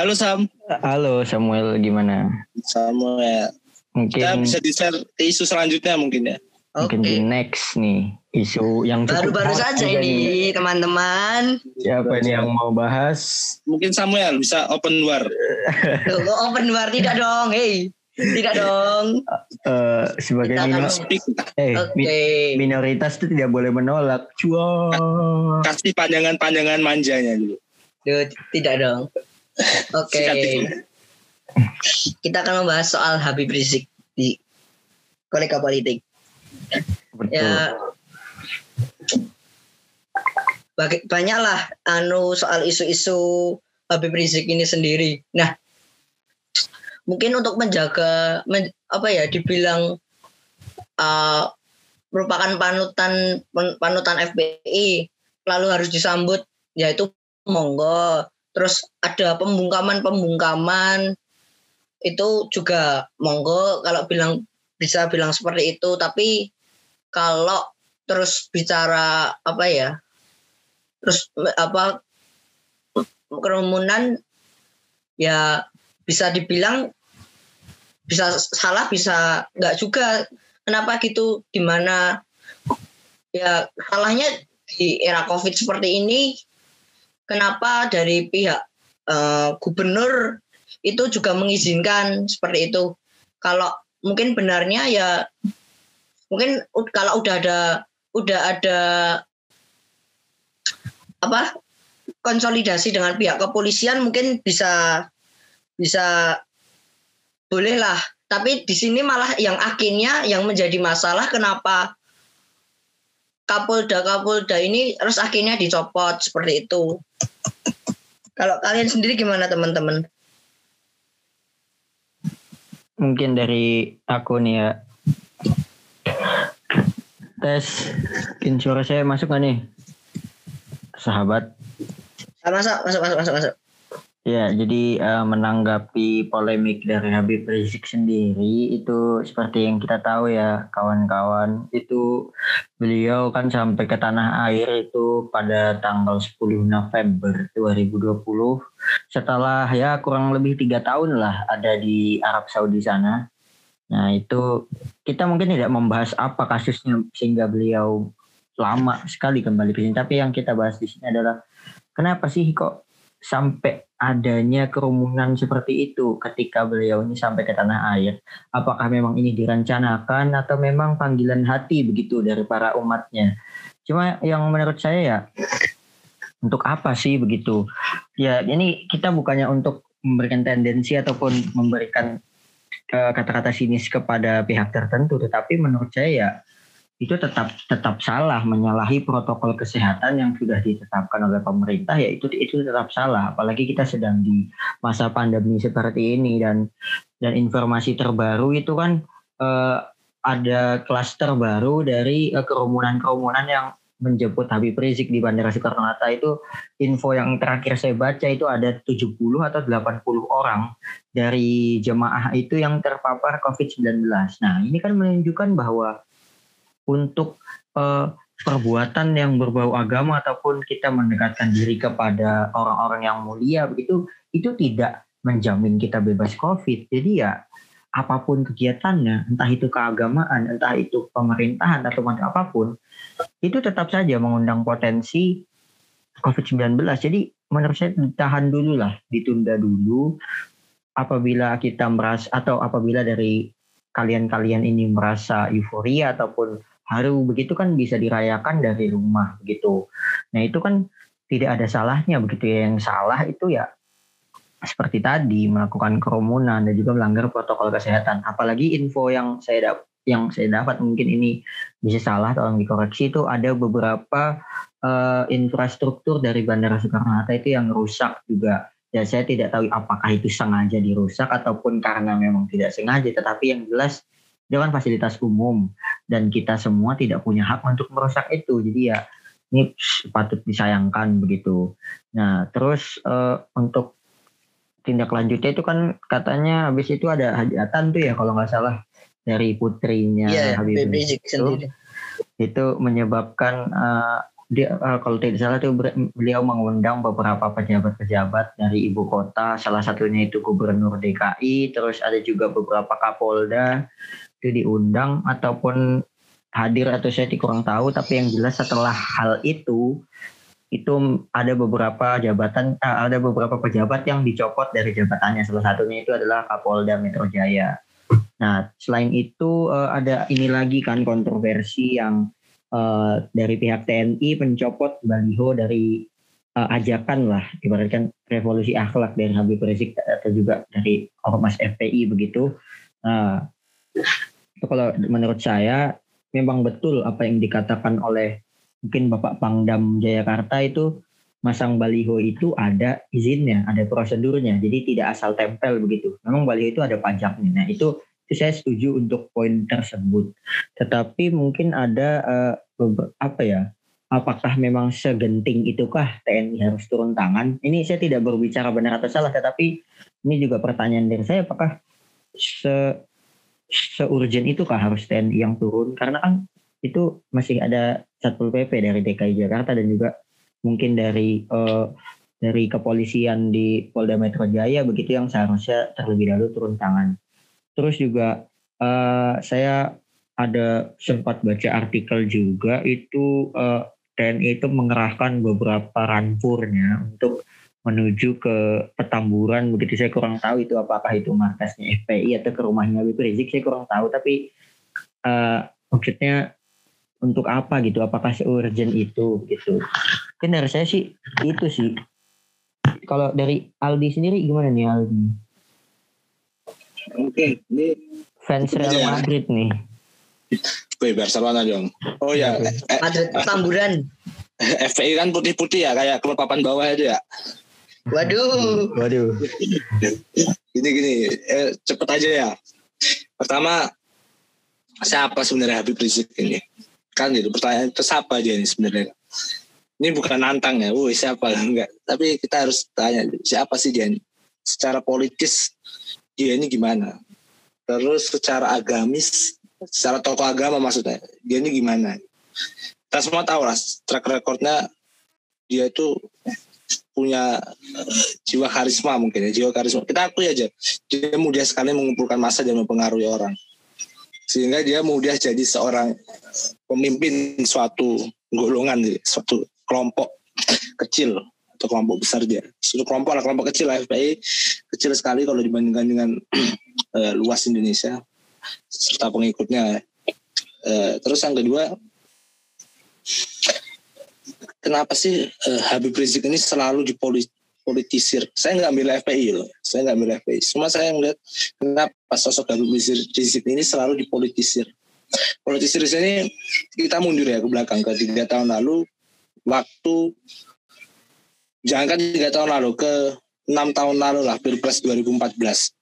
halo Sam Halo Samuel, gimana? Samuel Mungkin kita bisa di share ke isu selanjutnya mungkin ya mungkin di Oke. next nih isu yang Baru-baru saja ini teman-teman. Siapa nih yang mau bahas? mungkin Samuel bisa open war Loh, open war tidak dong, hey. Tidak dong. Eh, sebagai minor- speak eh, mi- minoritas itu tidak boleh menolak. Cuan. kasih panjangan-panjangan manjanya dulu Duh, tidak dong. Oke. Dulu. Kita akan membahas soal Habib Rizik di kolega politik. Betul. Ya banyaklah anu soal isu-isu Habib Rizik ini sendiri. Nah, mungkin untuk menjaga men- apa ya dibilang uh, merupakan panutan panutan FPI lalu harus disambut yaitu monggo. Terus ada pembungkaman-pembungkaman itu juga monggo kalau bilang bisa bilang seperti itu tapi kalau terus bicara apa ya terus apa kerumunan ya bisa dibilang bisa salah bisa nggak juga. Kenapa gitu? Di mana ya salahnya di era covid seperti ini kenapa dari pihak eh, gubernur itu juga mengizinkan seperti itu? Kalau mungkin benarnya ya mungkin kalau udah ada udah ada apa konsolidasi dengan pihak kepolisian mungkin bisa bisa boleh lah tapi di sini malah yang akhirnya yang menjadi masalah kenapa Kapolda Kapolda ini terus akhirnya dicopot seperti itu kalau kalian sendiri gimana teman-teman Mungkin dari aku nih ya. Tes, suara saya masuk gak nih? Sahabat. Ah, masuk masuk masuk masuk masuk Ya, jadi eh, menanggapi polemik dari Habib Rizik sendiri itu seperti yang kita tahu ya, kawan-kawan, itu beliau kan sampai ke tanah air itu pada tanggal 10 November 2020 setelah ya kurang lebih tiga tahun lah ada di Arab Saudi sana. Nah itu kita mungkin tidak membahas apa kasusnya sehingga beliau lama sekali kembali ke sini. Tapi yang kita bahas di sini adalah kenapa sih kok sampai adanya kerumunan seperti itu ketika beliau ini sampai ke tanah air. Apakah memang ini direncanakan atau memang panggilan hati begitu dari para umatnya? Cuma yang menurut saya ya untuk apa sih begitu? Ya ini kita bukannya untuk memberikan tendensi ataupun memberikan eh, kata-kata sinis kepada pihak tertentu, tetapi menurut saya ya itu tetap tetap salah menyalahi protokol kesehatan yang sudah ditetapkan oleh pemerintah ya itu tetap salah apalagi kita sedang di masa pandemi seperti ini dan dan informasi terbaru itu kan eh, ada klaster baru dari eh, kerumunan-kerumunan yang menjemput Habib Rizik di Bandara Soekarno-Hatta itu info yang terakhir saya baca itu ada 70 atau 80 orang dari jemaah itu yang terpapar COVID-19. Nah, ini kan menunjukkan bahwa untuk uh, perbuatan yang berbau agama ataupun kita mendekatkan diri kepada orang-orang yang mulia begitu itu tidak menjamin kita bebas COVID. Jadi ya apa pun kegiatannya, entah itu keagamaan, entah itu pemerintahan atau macam apa pun, itu tetap saja mengundang potensi COVID-19. Jadi menurut saya ditahan dulu lah, ditunda dulu. Apabila kita merasa atau apabila dari kalian-kalian ini merasa euforia ataupun haru begitu kan bisa dirayakan dari rumah begitu. Nah itu kan tidak ada salahnya begitu ya. Yang salah itu ya seperti tadi melakukan kerumunan dan juga melanggar protokol kesehatan. Apalagi info yang saya dapat yang saya dapat mungkin ini bisa salah tolong dikoreksi itu ada beberapa uh, infrastruktur dari Bandara Soekarno Hatta itu yang rusak juga. Ya saya tidak tahu apakah itu sengaja dirusak ataupun karena memang tidak sengaja tetapi yang jelas itu kan fasilitas umum dan kita semua tidak punya hak untuk merusak itu. Jadi ya ini patut disayangkan begitu. Nah, terus uh, untuk tindak lanjutnya itu kan katanya habis itu ada hajatan tuh ya kalau nggak salah dari putrinya yeah, Habib Rizik itu, itu menyebabkan uh, dia uh, kalau tidak salah tuh beliau mengundang beberapa pejabat-pejabat dari ibu kota salah satunya itu gubernur DKI terus ada juga beberapa kapolda itu diundang ataupun hadir atau saya kurang tahu tapi yang jelas setelah hal itu itu ada beberapa jabatan eh, ada beberapa pejabat yang dicopot dari jabatannya salah satunya itu adalah Kapolda Metro Jaya. Nah selain itu eh, ada ini lagi kan kontroversi yang eh, dari pihak TNI mencopot baliho dari ajakan lah ibaratkan revolusi akhlak dari Habib Rizik atau juga dari ormas FPI begitu. Nah kalau menurut saya memang betul apa yang dikatakan oleh mungkin Bapak Pangdam Jayakarta itu masang baliho itu ada izinnya, ada prosedurnya. Jadi tidak asal tempel begitu. Memang baliho itu ada pajaknya. Nah itu, itu saya setuju untuk poin tersebut. Tetapi mungkin ada uh, apa ya? Apakah memang segenting itukah TNI harus turun tangan? Ini saya tidak berbicara benar atau salah, tetapi ini juga pertanyaan dari saya. Apakah se seurgent itukah harus TNI yang turun? Karena kan itu masih ada Satpol PP dari DKI Jakarta dan juga mungkin dari uh, dari kepolisian di Polda Metro Jaya begitu yang seharusnya terlebih dahulu turun tangan. Terus juga uh, saya ada sempat baca artikel juga itu uh, TNI itu mengerahkan beberapa rampurnya untuk menuju ke Petamburan begitu saya kurang tahu itu apakah itu markasnya FPI atau ke rumahnya Habib Rizik saya kurang tahu tapi uh, maksudnya untuk apa gitu apakah seurgent itu gitu kan dari saya sih itu sih kalau dari Aldi sendiri gimana nih Aldi oke ini fans Real ya. Madrid nih Wih, Barcelona dong. Oh ya, Madrid tamburan. FPI kan putih-putih ya, kayak klub papan bawah itu ya. Waduh. Waduh. gini gini, eh, cepet aja ya. Pertama, siapa sebenarnya Habib Rizik ini? kan gitu pertanyaan itu siapa dia ini sebenarnya ini bukan nantang ya woi siapa enggak tapi kita harus tanya siapa sih dia ini secara politis dia ini gimana terus secara agamis secara tokoh agama maksudnya dia ini gimana kita semua tahu lah track recordnya dia itu punya uh, jiwa karisma mungkin ya jiwa karisma kita akui aja dia mudah sekali mengumpulkan masa dan mempengaruhi orang sehingga dia mudah jadi seorang pemimpin suatu golongan, suatu kelompok kecil atau kelompok besar dia. Suatu kelompok lah kelompok kecil lah FPI kecil sekali kalau dibandingkan dengan uh, (clears throat) luas Indonesia serta pengikutnya. Uh, terus yang kedua kenapa sih uh, Habib Rizik ini selalu dipolitisir? Saya nggak ambil FPI loh, saya nggak ambil FPI. Cuma saya melihat kenapa sosok Habib Rizik ini selalu dipolitisir. Politisir ini kita mundur ya ke belakang ke tiga tahun lalu, waktu jangan tiga tahun lalu ke enam tahun lalu lah Pilpres 2014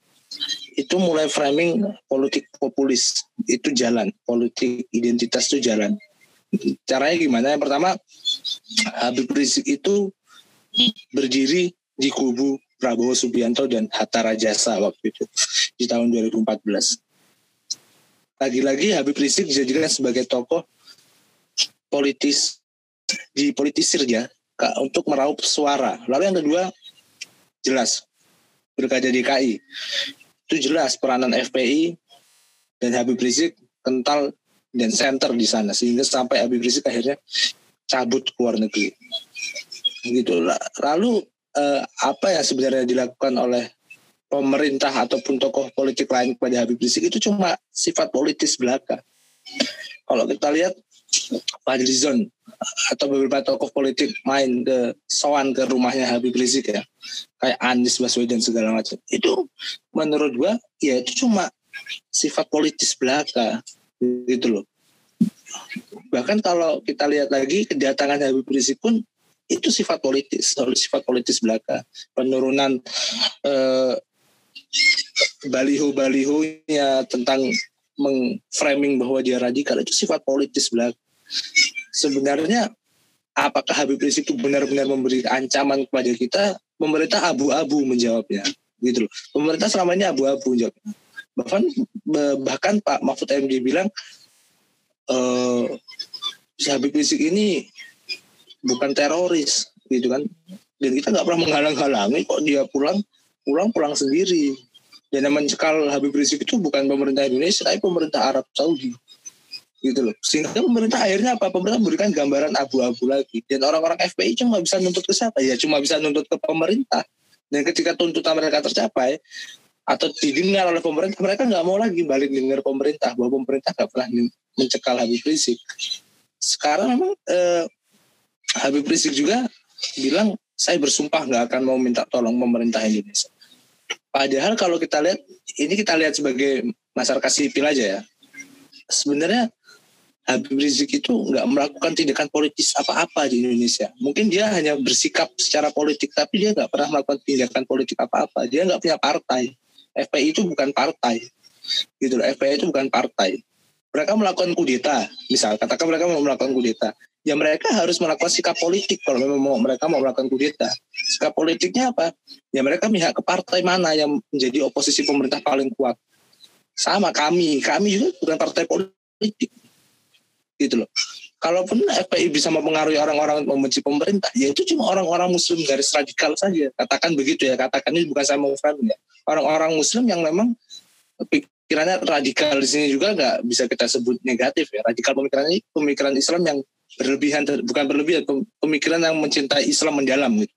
itu mulai framing politik populis itu jalan politik identitas itu jalan caranya gimana? Yang pertama Habib Rizik itu berdiri di kubu Prabowo Subianto dan Hatta Rajasa waktu itu di tahun 2014 lagi-lagi Habib Rizik dijadikan sebagai tokoh politis di politisir ya untuk meraup suara. Lalu yang kedua jelas berkaca DKI itu jelas peranan FPI dan Habib Rizik kental dan center di sana sehingga sampai Habib Rizik akhirnya cabut ke luar negeri. Gitu. Lalu eh, apa yang sebenarnya dilakukan oleh pemerintah ataupun tokoh politik lain kepada Habib Rizik itu cuma sifat politis belaka. Kalau kita lihat Fadlizon atau beberapa tokoh politik main ke soan ke rumahnya Habib Rizik ya kayak Anies Baswedan segala macam. Itu menurut gua ya itu cuma sifat politis belaka gitu loh bahkan kalau kita lihat lagi kedatangan Habib Rizik pun itu sifat politis sifat politis belaka penurunan eh, baliho-balihonya tentang mengframing bahwa dia radikal itu sifat politis belaka sebenarnya apakah Habib Rizik itu benar-benar memberi ancaman kepada kita? Pemerintah abu-abu menjawabnya, gitu loh. Pemerintah selama ini abu-abu menjawabnya. Bahkan bahkan Pak Mahfud MD bilang eh, si Habib Rizik ini bukan teroris, gitu kan? Dan kita nggak pernah menghalang-halangi kok dia pulang pulang pulang sendiri. Dan yang mencekal Habib Rizik itu bukan pemerintah Indonesia, tapi pemerintah Arab Saudi gitu loh. Sehingga pemerintah akhirnya apa? Pemerintah memberikan gambaran abu-abu lagi. Dan orang-orang FPI cuma bisa nuntut ke siapa? Ya cuma bisa nuntut ke pemerintah. Dan ketika tuntutan mereka tercapai atau didengar oleh pemerintah, mereka nggak mau lagi balik dengar pemerintah bahwa pemerintah nggak pernah mencekal Habib Rizik. Sekarang memang eh, Habib Rizik juga bilang saya bersumpah nggak akan mau minta tolong pemerintah Indonesia. Padahal kalau kita lihat, ini kita lihat sebagai masyarakat sipil aja ya. Sebenarnya Habib Rizik itu nggak melakukan tindakan politis apa-apa di Indonesia. Mungkin dia hanya bersikap secara politik, tapi dia nggak pernah melakukan tindakan politik apa-apa. Dia nggak punya partai. FPI itu bukan partai. Gitu loh. FPI itu bukan partai. Mereka melakukan kudeta, misal katakan mereka mau melakukan kudeta, ya mereka harus melakukan sikap politik kalau memang mau, mereka mau melakukan kudeta. Sikap politiknya apa? Ya mereka pihak ke partai mana yang menjadi oposisi pemerintah paling kuat. Sama kami, kami juga bukan partai politik gitu loh. Kalaupun FPI bisa mempengaruhi orang-orang membenci pemerintah, ya itu cuma orang-orang muslim garis radikal saja. Katakan begitu ya, katakan ini bukan saya mau ya. Orang-orang muslim yang memang pikirannya radikal di sini juga nggak bisa kita sebut negatif ya. Radikal pemikirannya pemikiran Islam yang berlebihan, bukan berlebihan, pemikiran yang mencintai Islam mendalam gitu.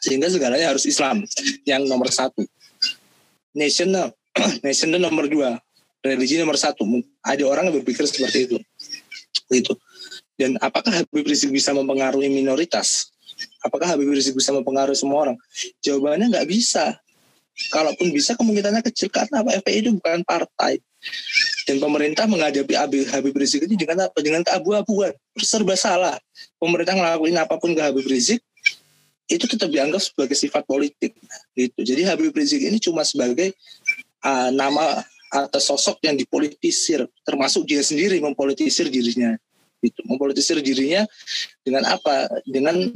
Sehingga segalanya harus Islam yang nomor satu. National, (clears throat) national nomor dua, religi nomor satu. Ada orang yang berpikir seperti itu itu. Dan apakah Habib Rizik bisa mempengaruhi minoritas? Apakah Habib Rizik bisa mempengaruhi semua orang? Jawabannya nggak bisa. Kalaupun bisa kemungkinannya kecil karena apa? FPI itu bukan partai. Dan pemerintah menghadapi Habib Rizik ini dengan apa? Dengan keabu-abuan. Serba salah. Pemerintah ngelakuin apa pun ke Habib Rizik, itu tetap dianggap sebagai sifat politik. Gitu. Jadi Habib Rizik ini cuma sebagai uh, nama atau sosok yang dipolitisir, termasuk dia sendiri mempolitisir dirinya. Itu mempolitisir dirinya dengan apa? Dengan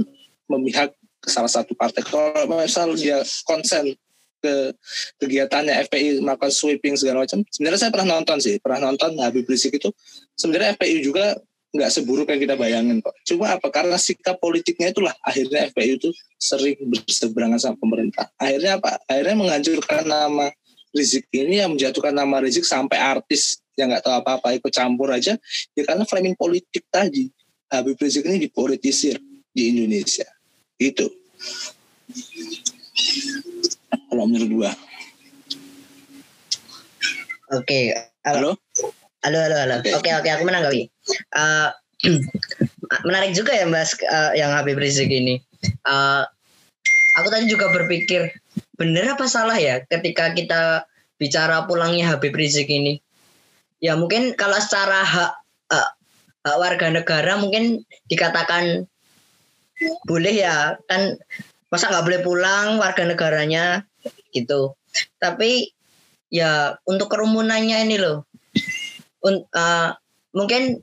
memihak ke salah satu partai. Kalau misal dia konsen ke kegiatannya FPI melakukan sweeping segala macam. Sebenarnya saya pernah nonton sih, pernah nonton Habib Rizik itu. Sebenarnya FPI juga nggak seburuk yang kita bayangin kok. Cuma apa? Karena sikap politiknya itulah akhirnya FPI itu sering berseberangan sama pemerintah. Akhirnya apa? Akhirnya menghancurkan nama Rizik ini yang menjatuhkan nama Rizik sampai artis yang nggak tahu apa-apa ikut campur aja ya karena framing politik tadi Habib Rizik ini dipolitisir di Indonesia itu kalau menurut gua. Oke halo. Halo? Halo halo oke. Oke, okay, aku menanggapi. Uh, (clears throat) menarik juga ya Mas uh, yang Habib Rizik ini. Uh, aku tadi juga berpikir bener apa salah ya ketika kita bicara pulangnya Habib Rizik ini. Ya mungkin kalau secara hak uh, hak warga negara mungkin dikatakan boleh ya. Kan masa nggak boleh pulang warga negaranya gitu. Tapi ya untuk kerumunannya ini loh, un, uh, mungkin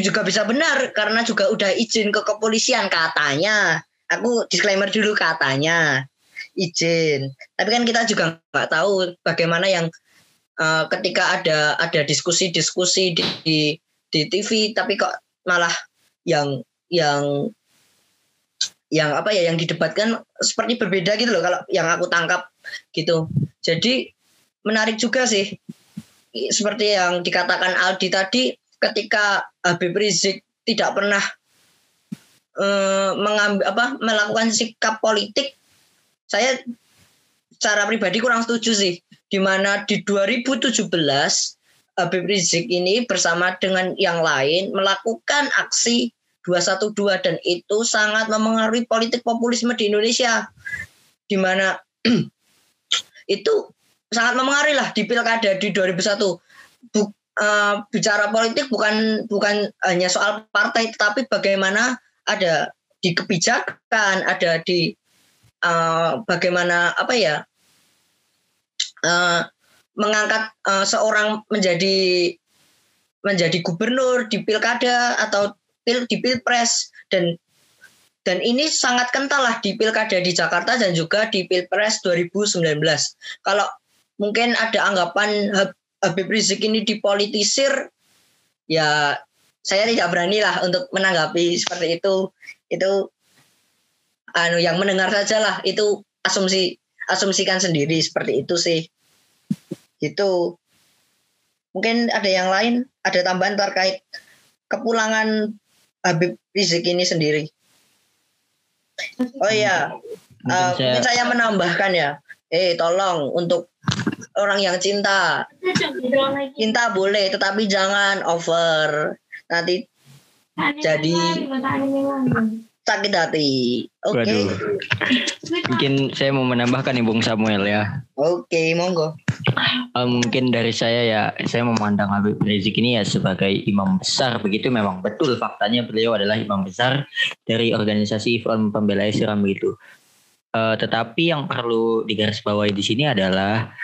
juga bisa benar karena juga udah izin ke kepolisian katanya. Aku disclaimer dulu katanya izin. Tapi kan kita juga nggak tahu bagaimana yang uh, ketika ada ada diskusi-diskusi di, di di TV tapi kok malah yang yang yang apa ya yang didebatkan seperti berbeda gitu loh kalau yang aku tangkap gitu. Jadi menarik juga sih seperti yang dikatakan Aldi tadi ketika Habib Rizik tidak pernah uh, mengambil apa melakukan sikap politik saya secara pribadi kurang setuju sih di mana di 2017 Habib Rizik ini bersama dengan yang lain melakukan aksi 212 dan itu sangat memengaruhi politik populisme di Indonesia. Di mana (clears throat) itu sangat memengaruhi lah di pilkada di 2001 Buk, uh, bicara politik bukan bukan hanya soal partai tetapi bagaimana ada di kebijakan, ada di uh, bagaimana apa ya uh, mengangkat uh, seorang menjadi menjadi gubernur di pilkada atau pil di pilpres dan dan ini sangat kental lah di pilkada di Jakarta dan juga di pilpres 2019. Kalau mungkin ada anggapan Habib Rizik ini dipolitisir, ya saya tidak berani lah untuk menanggapi seperti itu. Itu anu yang mendengar saja lah itu asumsi asumsikan sendiri seperti itu sih. Itu mungkin ada yang lain, ada tambahan terkait kepulangan Habib Rizik ini sendiri. Oh iya, uh, mungkin saya menambahkan ya. Eh tolong untuk orang yang cinta. Cinta boleh, tetapi jangan over. Nanti jadi sakit hati. Oke. Okay. Mungkin saya mau menambahkan nih Bung Samuel ya. Oke, okay, monggo. Uh, mungkin dari saya ya, saya memandang Habib Rizik ini ya sebagai imam besar. Begitu memang betul faktanya beliau adalah imam besar dari organisasi Front Pembela Islam begitu. Uh, tetapi yang perlu digarisbawahi di sini adalah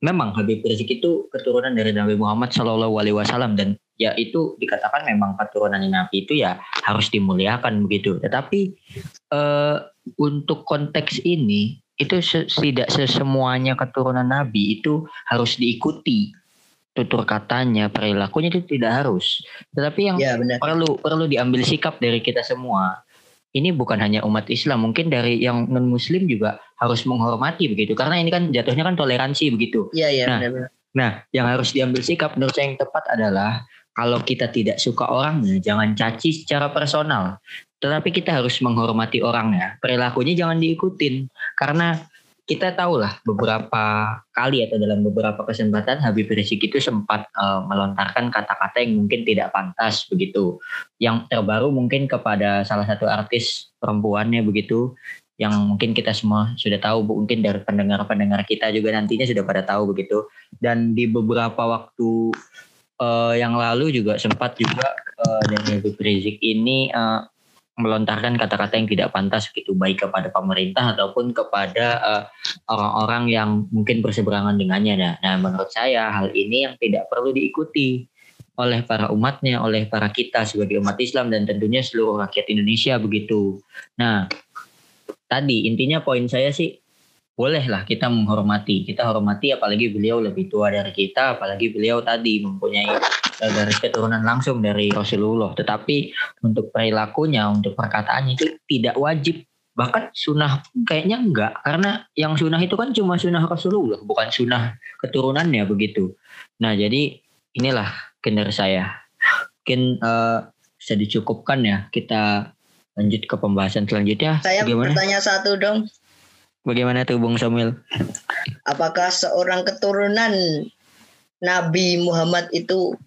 memang Habib Rizik itu keturunan dari Nabi Muhammad Shallallahu Alaihi Wasallam dan ya itu dikatakan memang keturunan Nabi itu ya harus dimuliakan begitu. Tetapi uh, untuk konteks ini itu tidak sesemuanya keturunan Nabi itu harus diikuti tutur katanya perilakunya itu tidak harus. Tetapi yang ya, perlu perlu diambil sikap dari kita semua ini bukan hanya umat Islam, mungkin dari yang non Muslim juga harus menghormati begitu, karena ini kan jatuhnya kan toleransi begitu. Iya iya. Nah, benar, nah yang harus diambil sikap menurut saya yang tepat adalah kalau kita tidak suka orangnya, jangan caci secara personal, tetapi kita harus menghormati orangnya. Perilakunya jangan diikutin, karena kita tahulah beberapa kali atau dalam beberapa kesempatan Habib Rizik itu sempat uh, melontarkan kata-kata yang mungkin tidak pantas begitu. Yang terbaru mungkin kepada salah satu artis perempuannya begitu yang mungkin kita semua sudah tahu mungkin dari pendengar-pendengar kita juga nantinya sudah pada tahu begitu dan di beberapa waktu uh, yang lalu juga sempat juga uh, Habib Rizik ini uh, melontarkan kata-kata yang tidak pantas gitu baik kepada pemerintah ataupun kepada uh, orang-orang yang mungkin berseberangan dengannya. Nah, nah, menurut saya hal ini yang tidak perlu diikuti oleh para umatnya, oleh para kita sebagai umat Islam dan tentunya seluruh rakyat Indonesia begitu. Nah, tadi intinya poin saya sih bolehlah kita menghormati. Kita hormati apalagi beliau lebih tua dari kita, apalagi beliau tadi mempunyai eh, garis keturunan langsung dari Rasulullah. Tetapi untuk perilakunya, untuk perkataannya itu tidak wajib. Bahkan sunnah kayaknya enggak. Karena yang sunnah itu kan cuma sunnah Rasulullah, bukan sunnah keturunannya begitu. Nah jadi inilah kinder saya. Mungkin uh, bisa dicukupkan ya kita lanjut ke pembahasan selanjutnya. Saya Bagaimana? bertanya satu dong. Bagaimana tuh Bung Samuel? Apakah seorang keturunan Nabi Muhammad itu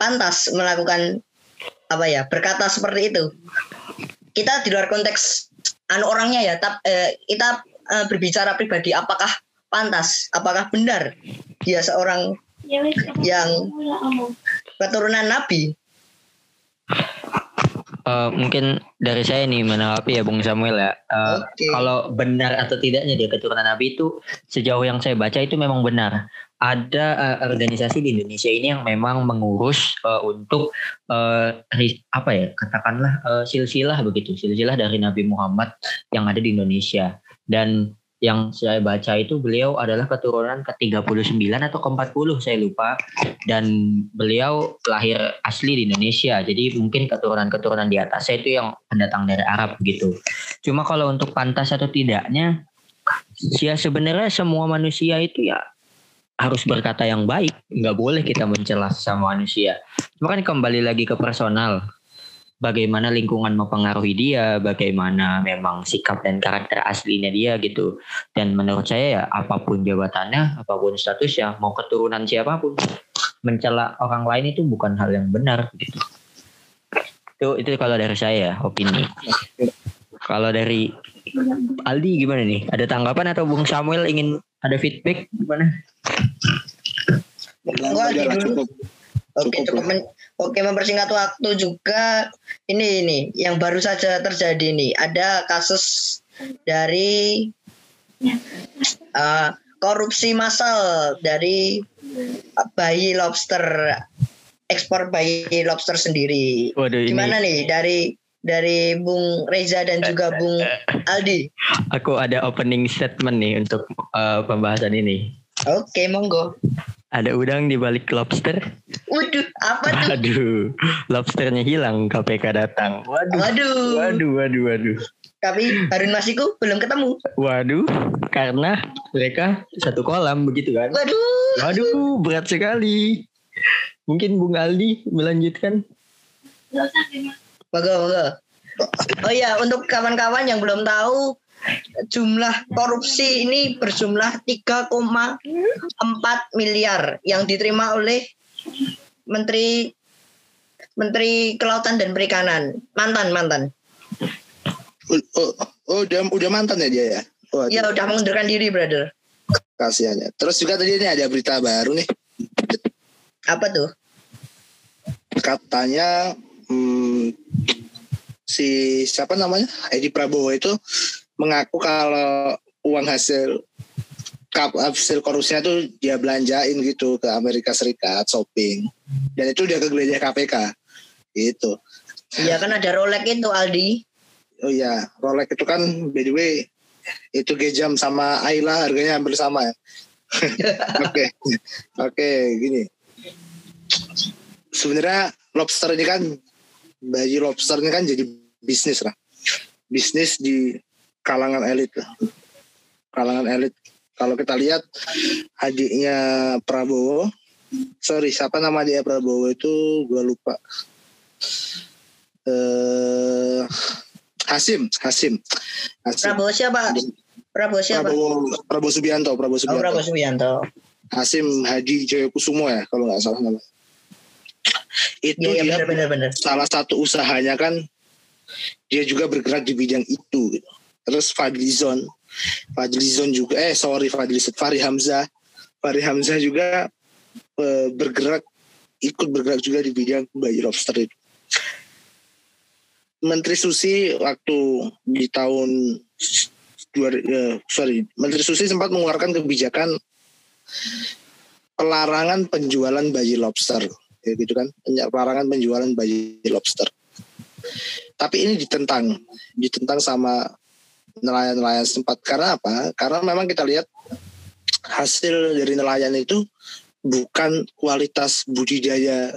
pantas melakukan apa ya berkata seperti itu? Kita di luar konteks anu orangnya ya tapi eh, kita eh, berbicara pribadi apakah pantas? Apakah benar dia seorang yang keturunan nabi Uh, mungkin dari saya nih menanggapi ya Bung Samuel ya. Uh, okay. Kalau benar atau tidaknya dia keturunan Nabi itu sejauh yang saya baca itu memang benar. Ada uh, organisasi di Indonesia ini yang memang mengurus uh, untuk uh, apa ya katakanlah uh, silsilah begitu silsilah dari Nabi Muhammad yang ada di Indonesia dan yang saya baca itu beliau adalah keturunan ke-39 atau ke-40 saya lupa. Dan beliau lahir asli di Indonesia jadi mungkin keturunan-keturunan di atas saya itu yang pendatang dari Arab gitu. Cuma kalau untuk pantas atau tidaknya ya sebenarnya semua manusia itu ya harus berkata yang baik. Nggak boleh kita mencela sama manusia. Cuma kan kembali lagi ke personal bagaimana lingkungan mempengaruhi dia, bagaimana memang sikap dan karakter aslinya dia gitu. Dan menurut saya ya apa pun jabatannya, apa pun statusnya, mau keturunan siapa pun, mencela orang lain itu bukan hal yang benar gitu. Itu itu kalau dari saya opini. Kalau dari Aldi gimana nih? Ada tanggapan atau Bung Samuel ingin ada feedback gimana? cukup. Oke, cukup, Oke, mempersingkat waktu juga ini ini yang baru saja terjadi nih. Ada kasus dari uh, korupsi massal dari bayi lobster ekspor bayi lobster sendiri. Waduh, Gimana nih dari dari Bung Reza dan juga Bung Aldi? Aku ada opening statement nih untuk uh, pembahasan ini. Oke, monggo. Ada udang di balik lobster. Waduh, apa tuh? Waduh, lobsternya hilang, KPK datang. Waduh. Waduh. Waduh, waduh, waduh. Tapi Harun Masiku belum ketemu. Waduh, karena mereka satu kolam begitu kan. Waduh. Waduh, berat sekali. Mungkin Bung Aldi melanjutkan. Bagus, bagus. Oh ya, untuk kawan-kawan yang belum tahu, jumlah korupsi ini berjumlah 3,4 miliar yang diterima oleh Menteri Menteri Kelautan dan Perikanan mantan mantan. Oh, oh, udah udah mantan ya dia ya? Oh, ya udah mengundurkan diri brother. Kasihannya. Terus juga tadi ini ada berita baru nih. Apa tuh? Katanya hmm, si siapa namanya Edi Prabowo itu mengaku kalau uang hasil hasil korupsinya tuh dia belanjain gitu ke Amerika Serikat shopping. Dan itu dia kegeledah KPK itu iya kan ada Rolex itu Aldi. Oh iya Rolex itu kan by the way itu gejam sama Ayla harganya hampir sama ya. (laughs) Oke oke gini. Sebenarnya lobster ini kan bayi lobster ini kan jadi bisnis lah. Bisnis di kalangan elit. Kalangan elit. Kalau kita lihat adiknya Prabowo sorry siapa nama dia Prabowo itu gue lupa. Eh Hasim Hasim. Hasim. Prabowo siapa? Prabowo siapa? Prabowo Prabowo Subianto Prabowo Subianto oh, Prabowo Subianto. Hasim Hadi Jayakusumo ya kalau nggak salah nama itu ya, ya, dia benar. salah satu usahanya kan dia juga bergerak di bidang itu gitu terus Fadlizon. Fadlizon juga eh sorry Fadlizon. Fahri Hamzah. Fahri Hamzah juga eh, bergerak ikut bergerak juga di bidang bayi lobster itu Menteri Susi waktu di tahun dua, uh, sorry Menteri Susi sempat mengeluarkan kebijakan pelarangan penjualan bayi lobster. Ya gitu kan? Pelarangan penjualan bayi lobster. Tapi ini ditentang ditentang sama nelayan-nelayan sempat karena apa? Karena memang kita lihat hasil dari nelayan itu bukan kualitas budidaya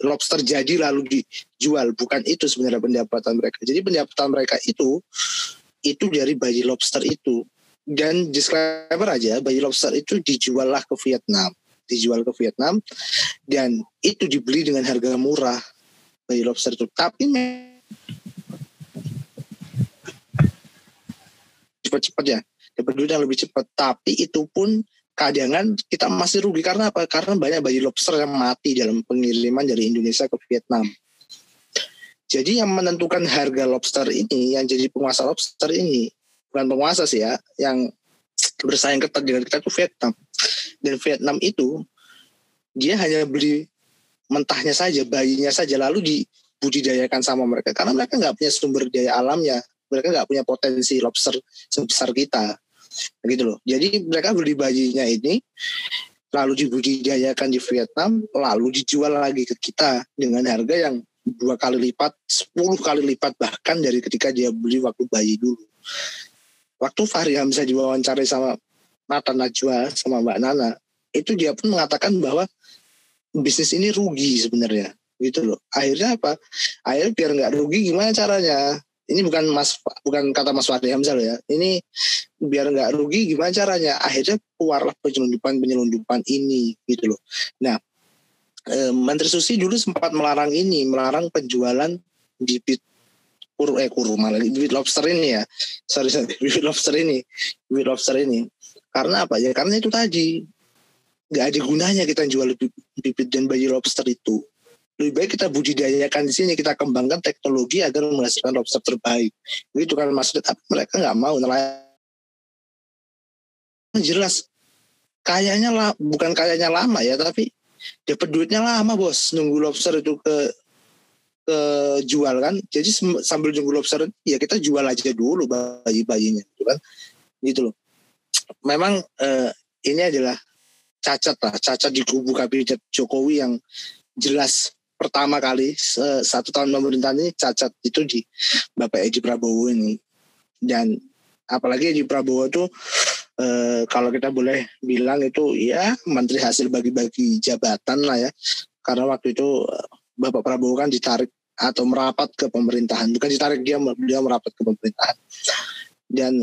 lobster jadi lalu dijual, bukan itu sebenarnya pendapatan mereka. Jadi pendapatan mereka itu itu dari bayi lobster itu. Dan disclaimer aja, bayi lobster itu dijual lah ke Vietnam, dijual ke Vietnam dan itu dibeli dengan harga murah bayi lobster itu. Tapi cepat-cepat ya dapat duit yang lebih cepat. Tapi itu pun kadang kita masih rugi. Karena apa? Karena banyak bayi lobster yang mati dalam pengiriman dari Indonesia ke Vietnam. Jadi yang menentukan harga lobster ini, yang jadi penguasa lobster ini, bukan penguasa sih ya, yang bersaing ketat dengan kita itu Vietnam. Dan Vietnam itu dia hanya beli mentahnya saja, bayinya saja, lalu dibudidayakan sama mereka. Karena mereka nggak punya sumber daya alamnya, mereka nggak punya potensi lobster sebesar kita, gitu loh. Jadi mereka beli bayinya ini, lalu dibudidayakan di Vietnam, lalu dijual lagi ke kita dengan harga yang dua kali lipat, sepuluh kali lipat bahkan dari ketika dia beli waktu bayi dulu. Waktu Fahri Hamzah diwawancari sama Nata Najwa sama Mbak Nana, itu dia pun mengatakan bahwa bisnis ini rugi sebenarnya gitu loh. Akhirnya apa? Akhirnya biar nggak rugi gimana caranya? Ini bukan mas bukan kata Mas Fahri Hamzah loh ya. Ini biar nggak rugi gimana caranya? Akhirnya keluarlah penyelundupan penyelundupan ini gitu loh. Nah eh, Menteri Susi dulu sempat melarang ini, melarang penjualan bibit kur eh kuru malah bibit lobster ini ya. Sorry, sorry (laughs) bibit lobster ini, bibit lobster ini. Karena apa ya? Karena itu tadi nggak ada gunanya kita jual bibit dan bayi lobster itu. Lebih baik kita budidayakan di sini, kita kembangkan teknologi agar menghasilkan lobster terbaik. Itu kan maksudnya, tapi mereka nggak mau nelayan. Jelas, kayaknya lah, bukan kayaknya lama ya, tapi dapat duitnya lama bos. Nunggu lobster itu ke ke jual kan. Jadi sambil nunggu lobster ya kita jual aja dulu bayi bayinya gitu kan. Gitu loh. Memang eh, ini adalah cacat lah. Cacat di kubu kabinet Jokowi yang jelas pertama kali satu tahun pemerintahan ini cacat itu di Bapak Edi Prabowo ini. Dan apalagi Edi Prabowo itu eh, kalau kita boleh bilang itu ya menteri hasil bagi-bagi jabatan lah ya. Karena waktu itu eh, Bapak Prabowo kan ditarik atau merapat ke pemerintahan. Bukan ditarik dia dia merapat ke pemerintahan. Dan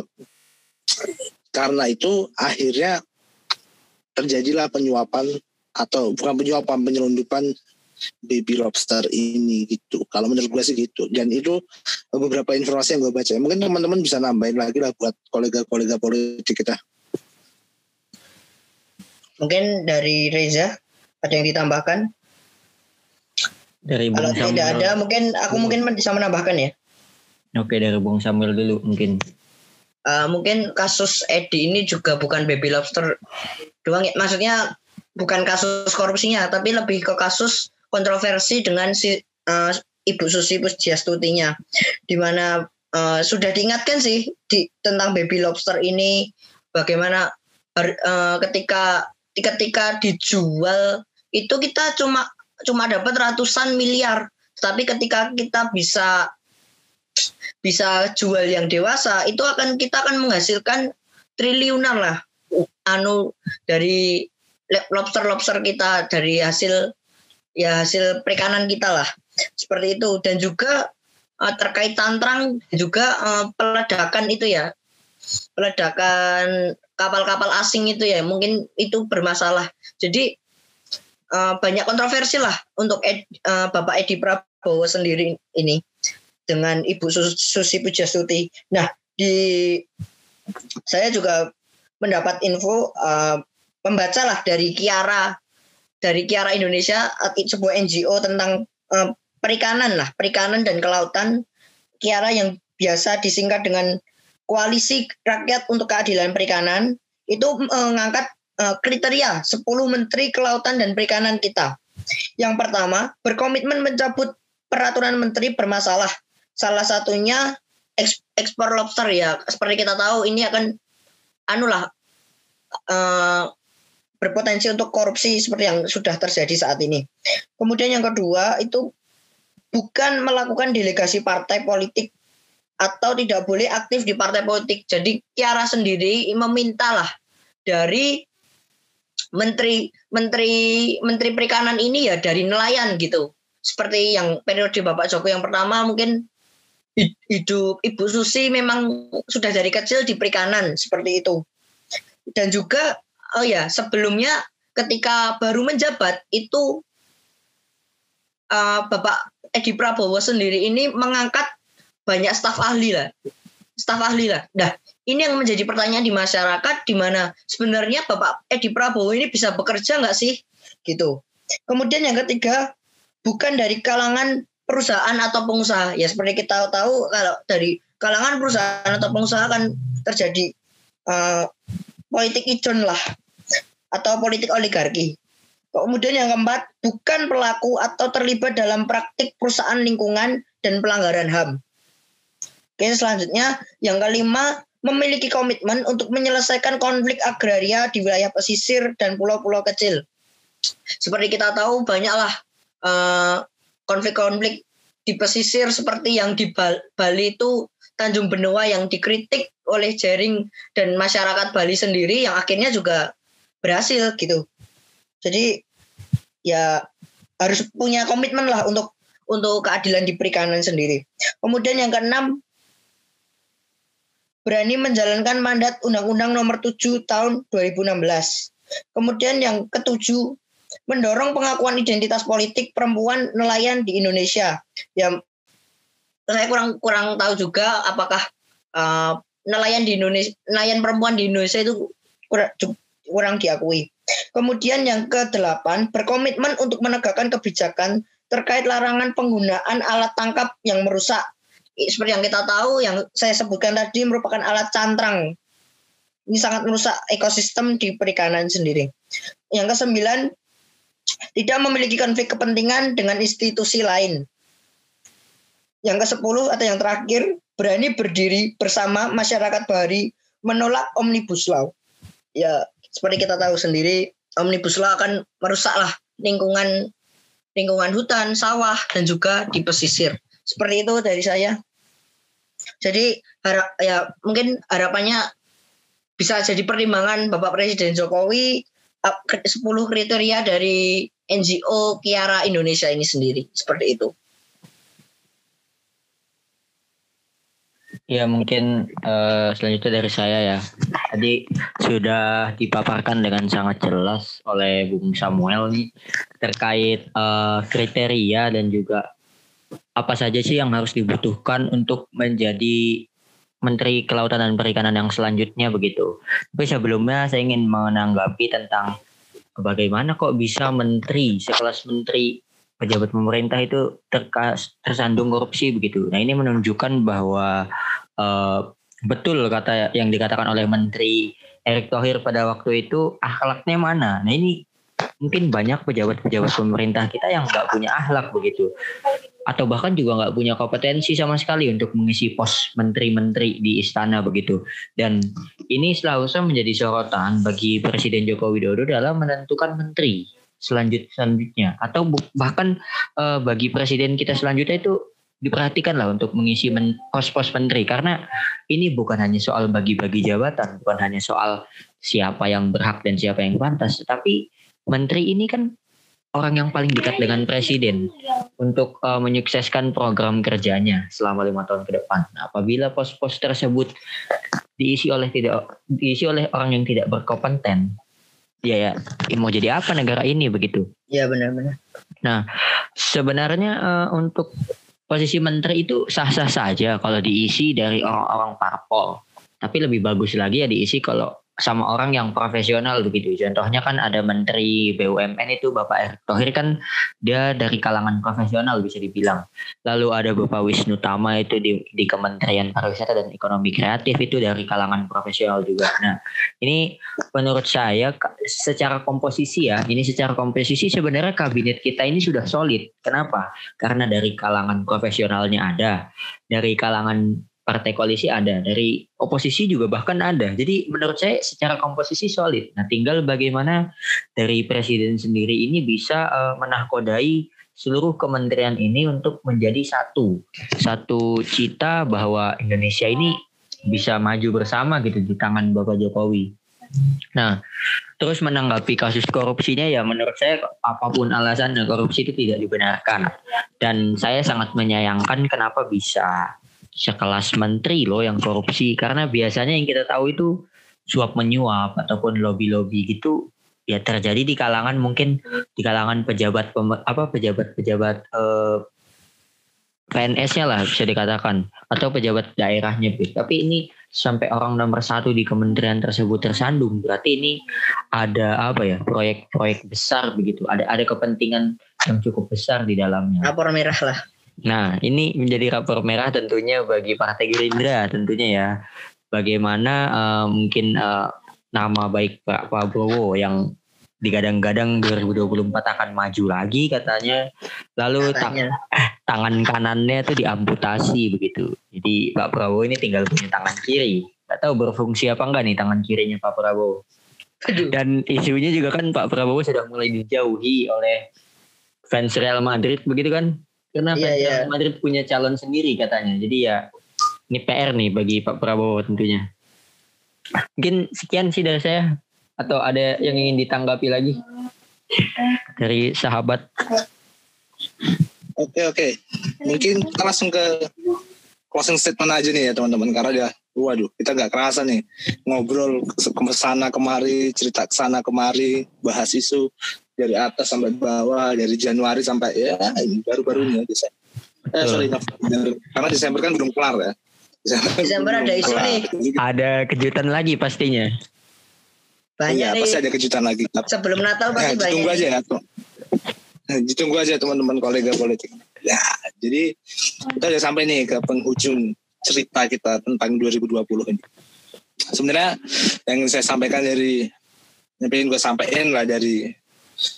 karena itu akhirnya terjadilah penyuapan atau bukan penyuapan penyelundupan baby lobster ini gitu. Kalau menurut gue sih gitu. Dan itu beberapa informasi yang gue baca. Mungkin teman-teman bisa nambahin lagi lah buat kolega-kolega politik kita. Mungkin dari Reza ada yang ditambahkan? Dari Bung Kalau Samuel. tidak ada, mungkin aku mungkin bisa menambahkan ya. Oke dari Bung Samuel dulu mungkin. Uh, mungkin kasus Edi ini juga bukan baby lobster doang. Maksudnya bukan kasus korupsinya, tapi lebih ke kasus kontroversi dengan si uh, Ibu Susi Pujiastutinya, di mana uh, sudah diingatkan sih di, tentang baby lobster ini, bagaimana uh, ketika ketika dijual itu kita cuma cuma dapat ratusan miliar, tapi ketika kita bisa bisa jual yang dewasa itu akan kita akan menghasilkan triliunan lah anu dari lobster lobster kita dari hasil ya hasil perikanan kita lah. Seperti itu. Dan juga uh, terkait tantrang juga uh, peledakan itu ya. Peledakan kapal-kapal asing itu ya. Mungkin itu bermasalah. Jadi uh, banyak kontroversi lah untuk Ed, uh, Bapak Edi Prabowo sendiri ini dengan Ibu Susi Pujastuti. Nah di saya juga mendapat info uh, membaca lah dari Kiara dari Kiara Indonesia sebuah NGO tentang uh, perikanan lah, perikanan dan kelautan Kiara yang biasa disingkat dengan Koalisi Rakyat untuk Keadilan Perikanan itu mengangkat uh, kriteria 10 menteri kelautan dan perikanan kita. Yang pertama, berkomitmen mencabut peraturan menteri bermasalah. Salah satunya ekspor lobster ya. Seperti kita tahu ini akan anulah uh, berpotensi untuk korupsi seperti yang sudah terjadi saat ini. Kemudian yang kedua itu bukan melakukan delegasi partai politik atau tidak boleh aktif di partai politik. Jadi Kiara sendiri memintalah dari menteri menteri menteri perikanan ini ya dari nelayan gitu. Seperti yang periode Bapak Joko yang pertama mungkin hidup Ibu Susi memang sudah dari kecil di perikanan seperti itu. Dan juga oh ya sebelumnya ketika baru menjabat itu uh, Bapak Edi Prabowo sendiri ini mengangkat banyak staf ahli lah, staf ahli lah. Nah ini yang menjadi pertanyaan di masyarakat di mana sebenarnya Bapak Edi Prabowo ini bisa bekerja nggak sih gitu. Kemudian yang ketiga bukan dari kalangan perusahaan atau pengusaha. Ya seperti kita tahu kalau dari kalangan perusahaan atau pengusaha kan terjadi uh, politik idon lah atau politik oligarki. Kemudian yang keempat, bukan pelaku atau terlibat dalam praktik perusahaan lingkungan dan pelanggaran HAM. Oke, selanjutnya yang kelima, memiliki komitmen untuk menyelesaikan konflik agraria di wilayah pesisir dan pulau-pulau kecil. Seperti kita tahu banyaklah eh, konflik-konflik di pesisir seperti yang di Bali itu Tanjung Benua yang dikritik oleh jaring dan masyarakat Bali sendiri yang akhirnya juga berhasil gitu. Jadi ya harus punya komitmen lah untuk untuk keadilan di perikanan sendiri. Kemudian yang keenam berani menjalankan mandat Undang-Undang Nomor 7 Tahun 2016. Kemudian yang ketujuh mendorong pengakuan identitas politik perempuan nelayan di Indonesia. Ya saya kurang kurang tahu juga apakah uh, nelayan di Indonesia nelayan perempuan di Indonesia itu kurang diakui. Kemudian yang ke-8, berkomitmen untuk menegakkan kebijakan terkait larangan penggunaan alat tangkap yang merusak. Seperti yang kita tahu, yang saya sebutkan tadi merupakan alat cantrang. Ini sangat merusak ekosistem di perikanan sendiri. Yang kesembilan, tidak memiliki konflik kepentingan dengan institusi lain. Yang ke sepuluh atau yang terakhir, berani berdiri bersama masyarakat bahari menolak Omnibus Law. Ya, seperti kita tahu sendiri omnibus law akan merusaklah lingkungan lingkungan hutan, sawah dan juga di pesisir. Seperti itu dari saya. Jadi harap ya mungkin harapannya bisa jadi pertimbangan Bapak Presiden Jokowi 10 kriteria dari NGO Kiara Indonesia ini sendiri seperti itu. Ya mungkin uh, selanjutnya dari saya ya. Tadi sudah dipaparkan dengan sangat jelas oleh Bung Samuel nih terkait uh, kriteria dan juga apa saja sih yang harus dibutuhkan untuk menjadi Menteri Kelautan dan Perikanan yang selanjutnya begitu. Tapi sebelumnya saya ingin menanggapi tentang bagaimana kok bisa menteri sekelas menteri pejabat pemerintah itu terkas, tersandung korupsi begitu. Nah ini menunjukkan bahwa uh, betul kata yang dikatakan oleh Menteri Erick Thohir pada waktu itu akhlaknya mana. Nah ini mungkin banyak pejabat-pejabat pemerintah kita yang nggak punya akhlak begitu. Atau bahkan juga nggak punya kompetensi sama sekali untuk mengisi pos menteri-menteri di istana begitu. Dan ini seharusnya menjadi sorotan bagi Presiden Joko Widodo dalam menentukan menteri selanjut selanjutnya atau bahkan uh, bagi presiden kita selanjutnya itu diperhatikan lah untuk mengisi pos-pos menteri karena ini bukan hanya soal bagi-bagi jabatan bukan hanya soal siapa yang berhak dan siapa yang pantas tetapi menteri ini kan orang yang paling dekat dengan presiden untuk uh, menyukseskan program kerjanya selama lima tahun ke depan. Nah, apabila pos-pos tersebut diisi oleh tidak diisi oleh orang yang tidak berkompeten, Iya ya, mau jadi apa negara ini begitu? Iya benar-benar. Nah, sebenarnya uh, untuk posisi menteri itu sah-sah saja kalau diisi dari orang-orang parpol. Tapi lebih bagus lagi ya diisi kalau sama orang yang profesional begitu. Contohnya kan ada Menteri BUMN itu Bapak Erick Thohir kan dia dari kalangan profesional bisa dibilang. Lalu ada Bapak Wisnu Tama itu di, di Kementerian Pariwisata dan Ekonomi Kreatif itu dari kalangan profesional juga. Nah ini menurut saya secara komposisi ya, ini secara komposisi sebenarnya kabinet kita ini sudah solid. Kenapa? Karena dari kalangan profesionalnya ada, dari kalangan partai koalisi ada, dari oposisi juga bahkan ada. Jadi menurut saya secara komposisi solid. Nah, tinggal bagaimana dari presiden sendiri ini bisa uh, menahkodai seluruh kementerian ini untuk menjadi satu. Satu cita bahwa Indonesia ini bisa maju bersama gitu di tangan Bapak Jokowi. Nah, terus menanggapi kasus korupsinya ya menurut saya apa pun alasan korupsi itu tidak dibenarkan. Dan saya sangat menyayangkan kenapa bisa sekelas menteri loh yang korupsi. Karena biasanya yang kita tahu itu suap menyuap ataupun lobby lobby gitu ya terjadi di kalangan mungkin di kalangan pejabat apa pejabat pejabat eh, PNS-nya lah bisa dikatakan atau pejabat daerahnya. Tapi ini sampai orang nomor satu di kementerian tersebut tersandung. Berarti ini ada apa ya proyek-proyek besar begitu. Ada ada kepentingan yang cukup besar di dalamnya. Lapor merah lah Nah, ini menjadi rapor merah tentunya bagi Partai Gerindra tentunya ya. Bagaimana uh, mungkin uh, nama baik Pak Prabowo yang digadang-gadang 2024 akan maju lagi katanya. Lalu katanya. Tang tangan kanannya itu diamputasi begitu. Jadi Pak Prabowo ini tinggal punya tangan kiri. Gak tahu berfungsi apa enggak nih tangan kirinya Pak Prabowo. Dan isunya juga kan Pak Prabowo sudah mulai dijauhi oleh fans Real Madrid begitu kan? Karena yeah, fans yeah. Madrid punya calon sendiri katanya. Jadi ya ini PR nih bagi Pak Prabowo tentunya. Mungkin sekian sih dari saya. Atau ada yang ingin ditanggapi lagi dari sahabat? Oke oke, mungkin kita langsung ke closing statement aja nih ya teman-teman karena dia waduh kita nggak kerasa nih ngobrol ke sana kemari cerita ke sana kemari bahas isu dari atas sampai bawah dari Januari sampai ya baru-baru ini Desember. Eh sorry November karena Desember kan belum kelar ya. Desember, Desember ada isu nih. Ada kejutan lagi pastinya. Banyak nih. pasti ada kejutan lagi. Sebelum Natal pasti ya, banyak. Tunggu aja ya. Ditunggu aja teman-teman kolega politik. Ya, jadi kita udah sampai nih ke penghujung cerita kita tentang 2020 ini. Sebenarnya yang saya sampaikan dari yang pengen gue sampaikan lah dari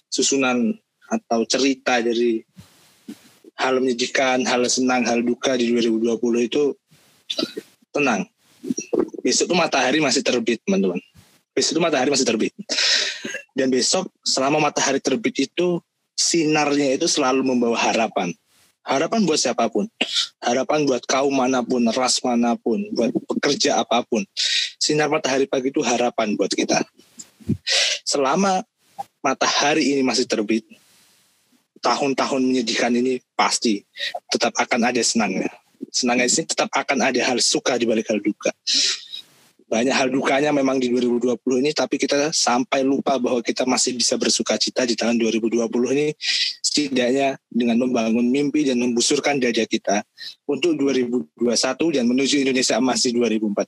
susunan atau cerita dari hal menyedihkan, hal senang, hal duka di 2020 itu tenang. Besok tuh matahari masih terbit, teman-teman besok itu matahari masih terbit. Dan besok selama matahari terbit itu sinarnya itu selalu membawa harapan. Harapan buat siapa pun. Harapan buat kaum mana pun, ras mana pun, buat pekerja apa pun. Sinar matahari pagi itu harapan buat kita. Selama matahari ini masih terbit, tahun-tahun menyedihkan ini pasti tetap akan ada senangnya. Senangnya ini tetap akan ada hal suka di balik hal duka banyak hal dukanya memang di 2020 ini tapi kita sampai lupa bahwa kita masih bisa bersuka cita di tahun 2020 ini setidaknya dengan membangun mimpi dan membusurkan dada kita untuk 2021 dan menuju Indonesia emas di 2004.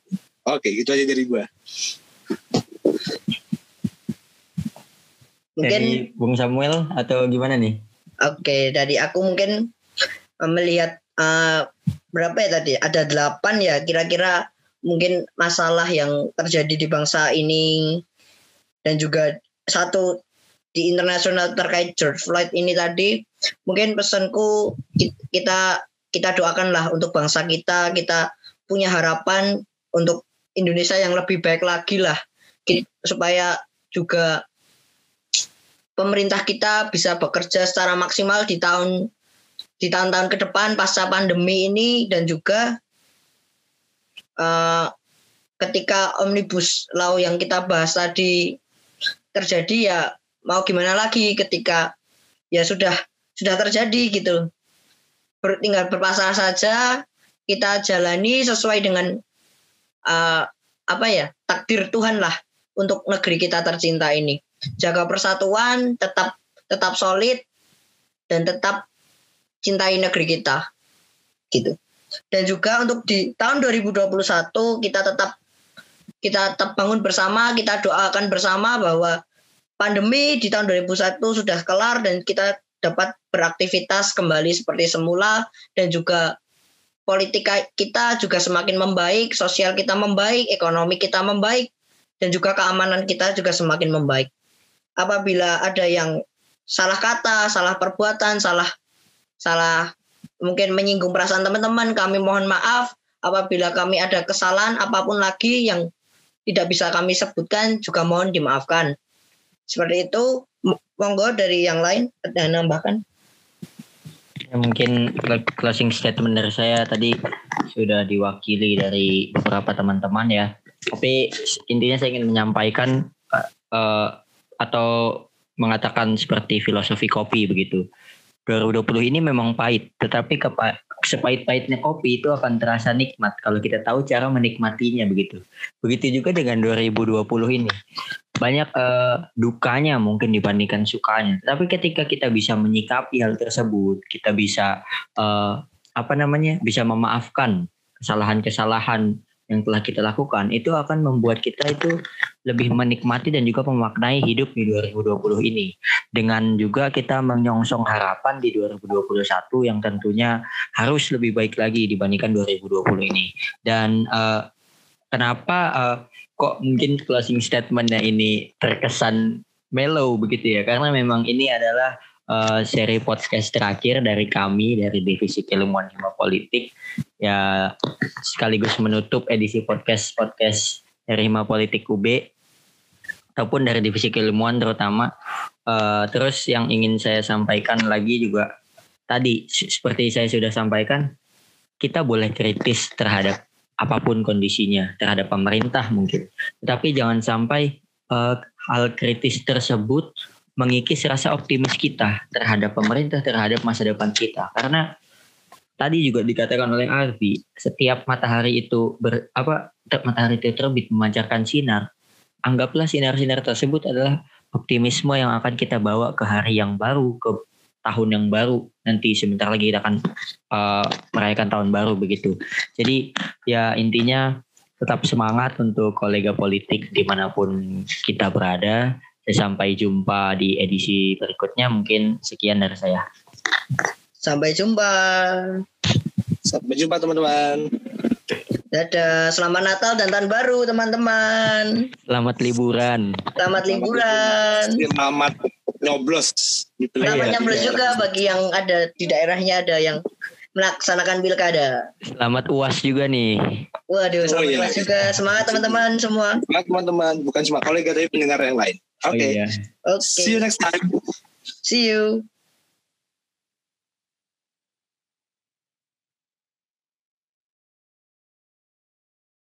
Oke, gitu aja dari gua. Mungkin dari Bung Samuel atau gimana nih? Oke, dari aku mungkin melihat uh, berapa ya tadi? Ada delapan ya kira-kira mungkin masalah yang terjadi di bangsa ini dan juga satu di internasional terkait George Floyd ini tadi mungkin pesanku kita kita doakanlah untuk bangsa kita kita punya harapan untuk Indonesia yang lebih baik lagi lah supaya juga pemerintah kita bisa bekerja secara maksimal di tahun di tahun-tahun ke depan pasca pandemi ini dan juga uh, ketika omnibus law yang kita bahas tadi terjadi ya mau gimana lagi ketika ya sudah sudah terjadi gitu. Ber, tinggal berpasrah saja kita jalani sesuai dengan uh, apa ya takdir Tuhan lah untuk negeri kita tercinta ini jaga persatuan tetap tetap solid dan tetap cintai negeri kita gitu dan juga untuk di tahun 2021 kita tetap kita tetap bangun bersama, kita doakan bersama bahwa pandemi di tahun 2001 sudah kelar dan kita dapat beraktivitas kembali seperti semula dan juga politik kita juga semakin membaik, sosial kita membaik, ekonomi kita membaik dan juga keamanan kita juga semakin membaik. Apabila ada yang salah kata, salah perbuatan, salah salah mungkin menyinggung perasaan teman-teman, kami mohon maaf apabila kami ada kesalahan apa pun lagi yang tidak bisa kami sebutkan juga mohon dimaafkan. Seperti itu, monggo dari yang lain ada nambahkan. Ya, mungkin closing statement dari saya tadi sudah diwakili dari beberapa teman-teman ya. Tapi intinya saya ingin menyampaikan uh, atau mengatakan seperti filosofi kopi begitu 2020 ini memang pahit, tetapi sepahit-pahitnya kopi itu akan terasa nikmat kalau kita tahu cara menikmatinya begitu. Begitu juga dengan 2020 ini. Banyak uh, dukanya mungkin dibandingkan sukanya. Tapi ketika kita bisa menyikapi hal tersebut, kita bisa uh, apa namanya? bisa memaafkan kesalahan-kesalahan yang telah kita lakukan itu akan membuat kita itu lebih menikmati dan juga memaknai hidup di 2020 ini. Dengan juga kita menyongsong harapan di 2021 yang tentunya harus lebih baik lagi dibandingkan 2020 ini. Dan uh, kenapa uh, kok mungkin closing statementnya ini terkesan mellow begitu ya? Karena memang ini adalah uh, seri podcast terakhir dari kami dari divisi keilmuan hima politik. Ya sekaligus menutup edisi podcast podcast dari hima politik UB ataupun dari divisi keilmuan terutama. Uh, terus yang ingin saya sampaikan lagi juga tadi seperti saya sudah sampaikan kita boleh kritis terhadap apa pun kondisinya terhadap pemerintah mungkin. Tapi jangan sampai uh, hal kritis tersebut mengikis rasa optimis kita terhadap pemerintah, terhadap masa depan kita. Karena tadi juga dikatakan oleh Arfi, setiap matahari itu ber, apa matahari itu terbit memancarkan sinar, anggaplah sinar-sinar tersebut adalah optimisme yang akan kita bawa ke hari yang baru, ke tahun yang baru. Nanti sebentar lagi kita akan uh, merayakan tahun baru begitu. Jadi ya intinya tetap semangat untuk kolega politik di mana pun kita berada Sampai jumpa di edisi berikutnya. Mungkin sekian dari saya. Sampai jumpa. Sampai jumpa teman-teman. Dadah, selamat Natal dan tahun baru teman-teman. Selamat liburan. Selamat liburan. Selamat nyoblos. Selamat iya. nyoblos juga bagi yang ada di daerahnya ada yang melaksanakan pilkada. Selamat uas juga nih. Waduh, selamat oh, iya. juga. Semangat teman-teman semua. Semangat teman-teman, bukan cuma kolega tapi pendengar yang lain. Oke. Okay. Oh, iya. Okay. See you next time. See you.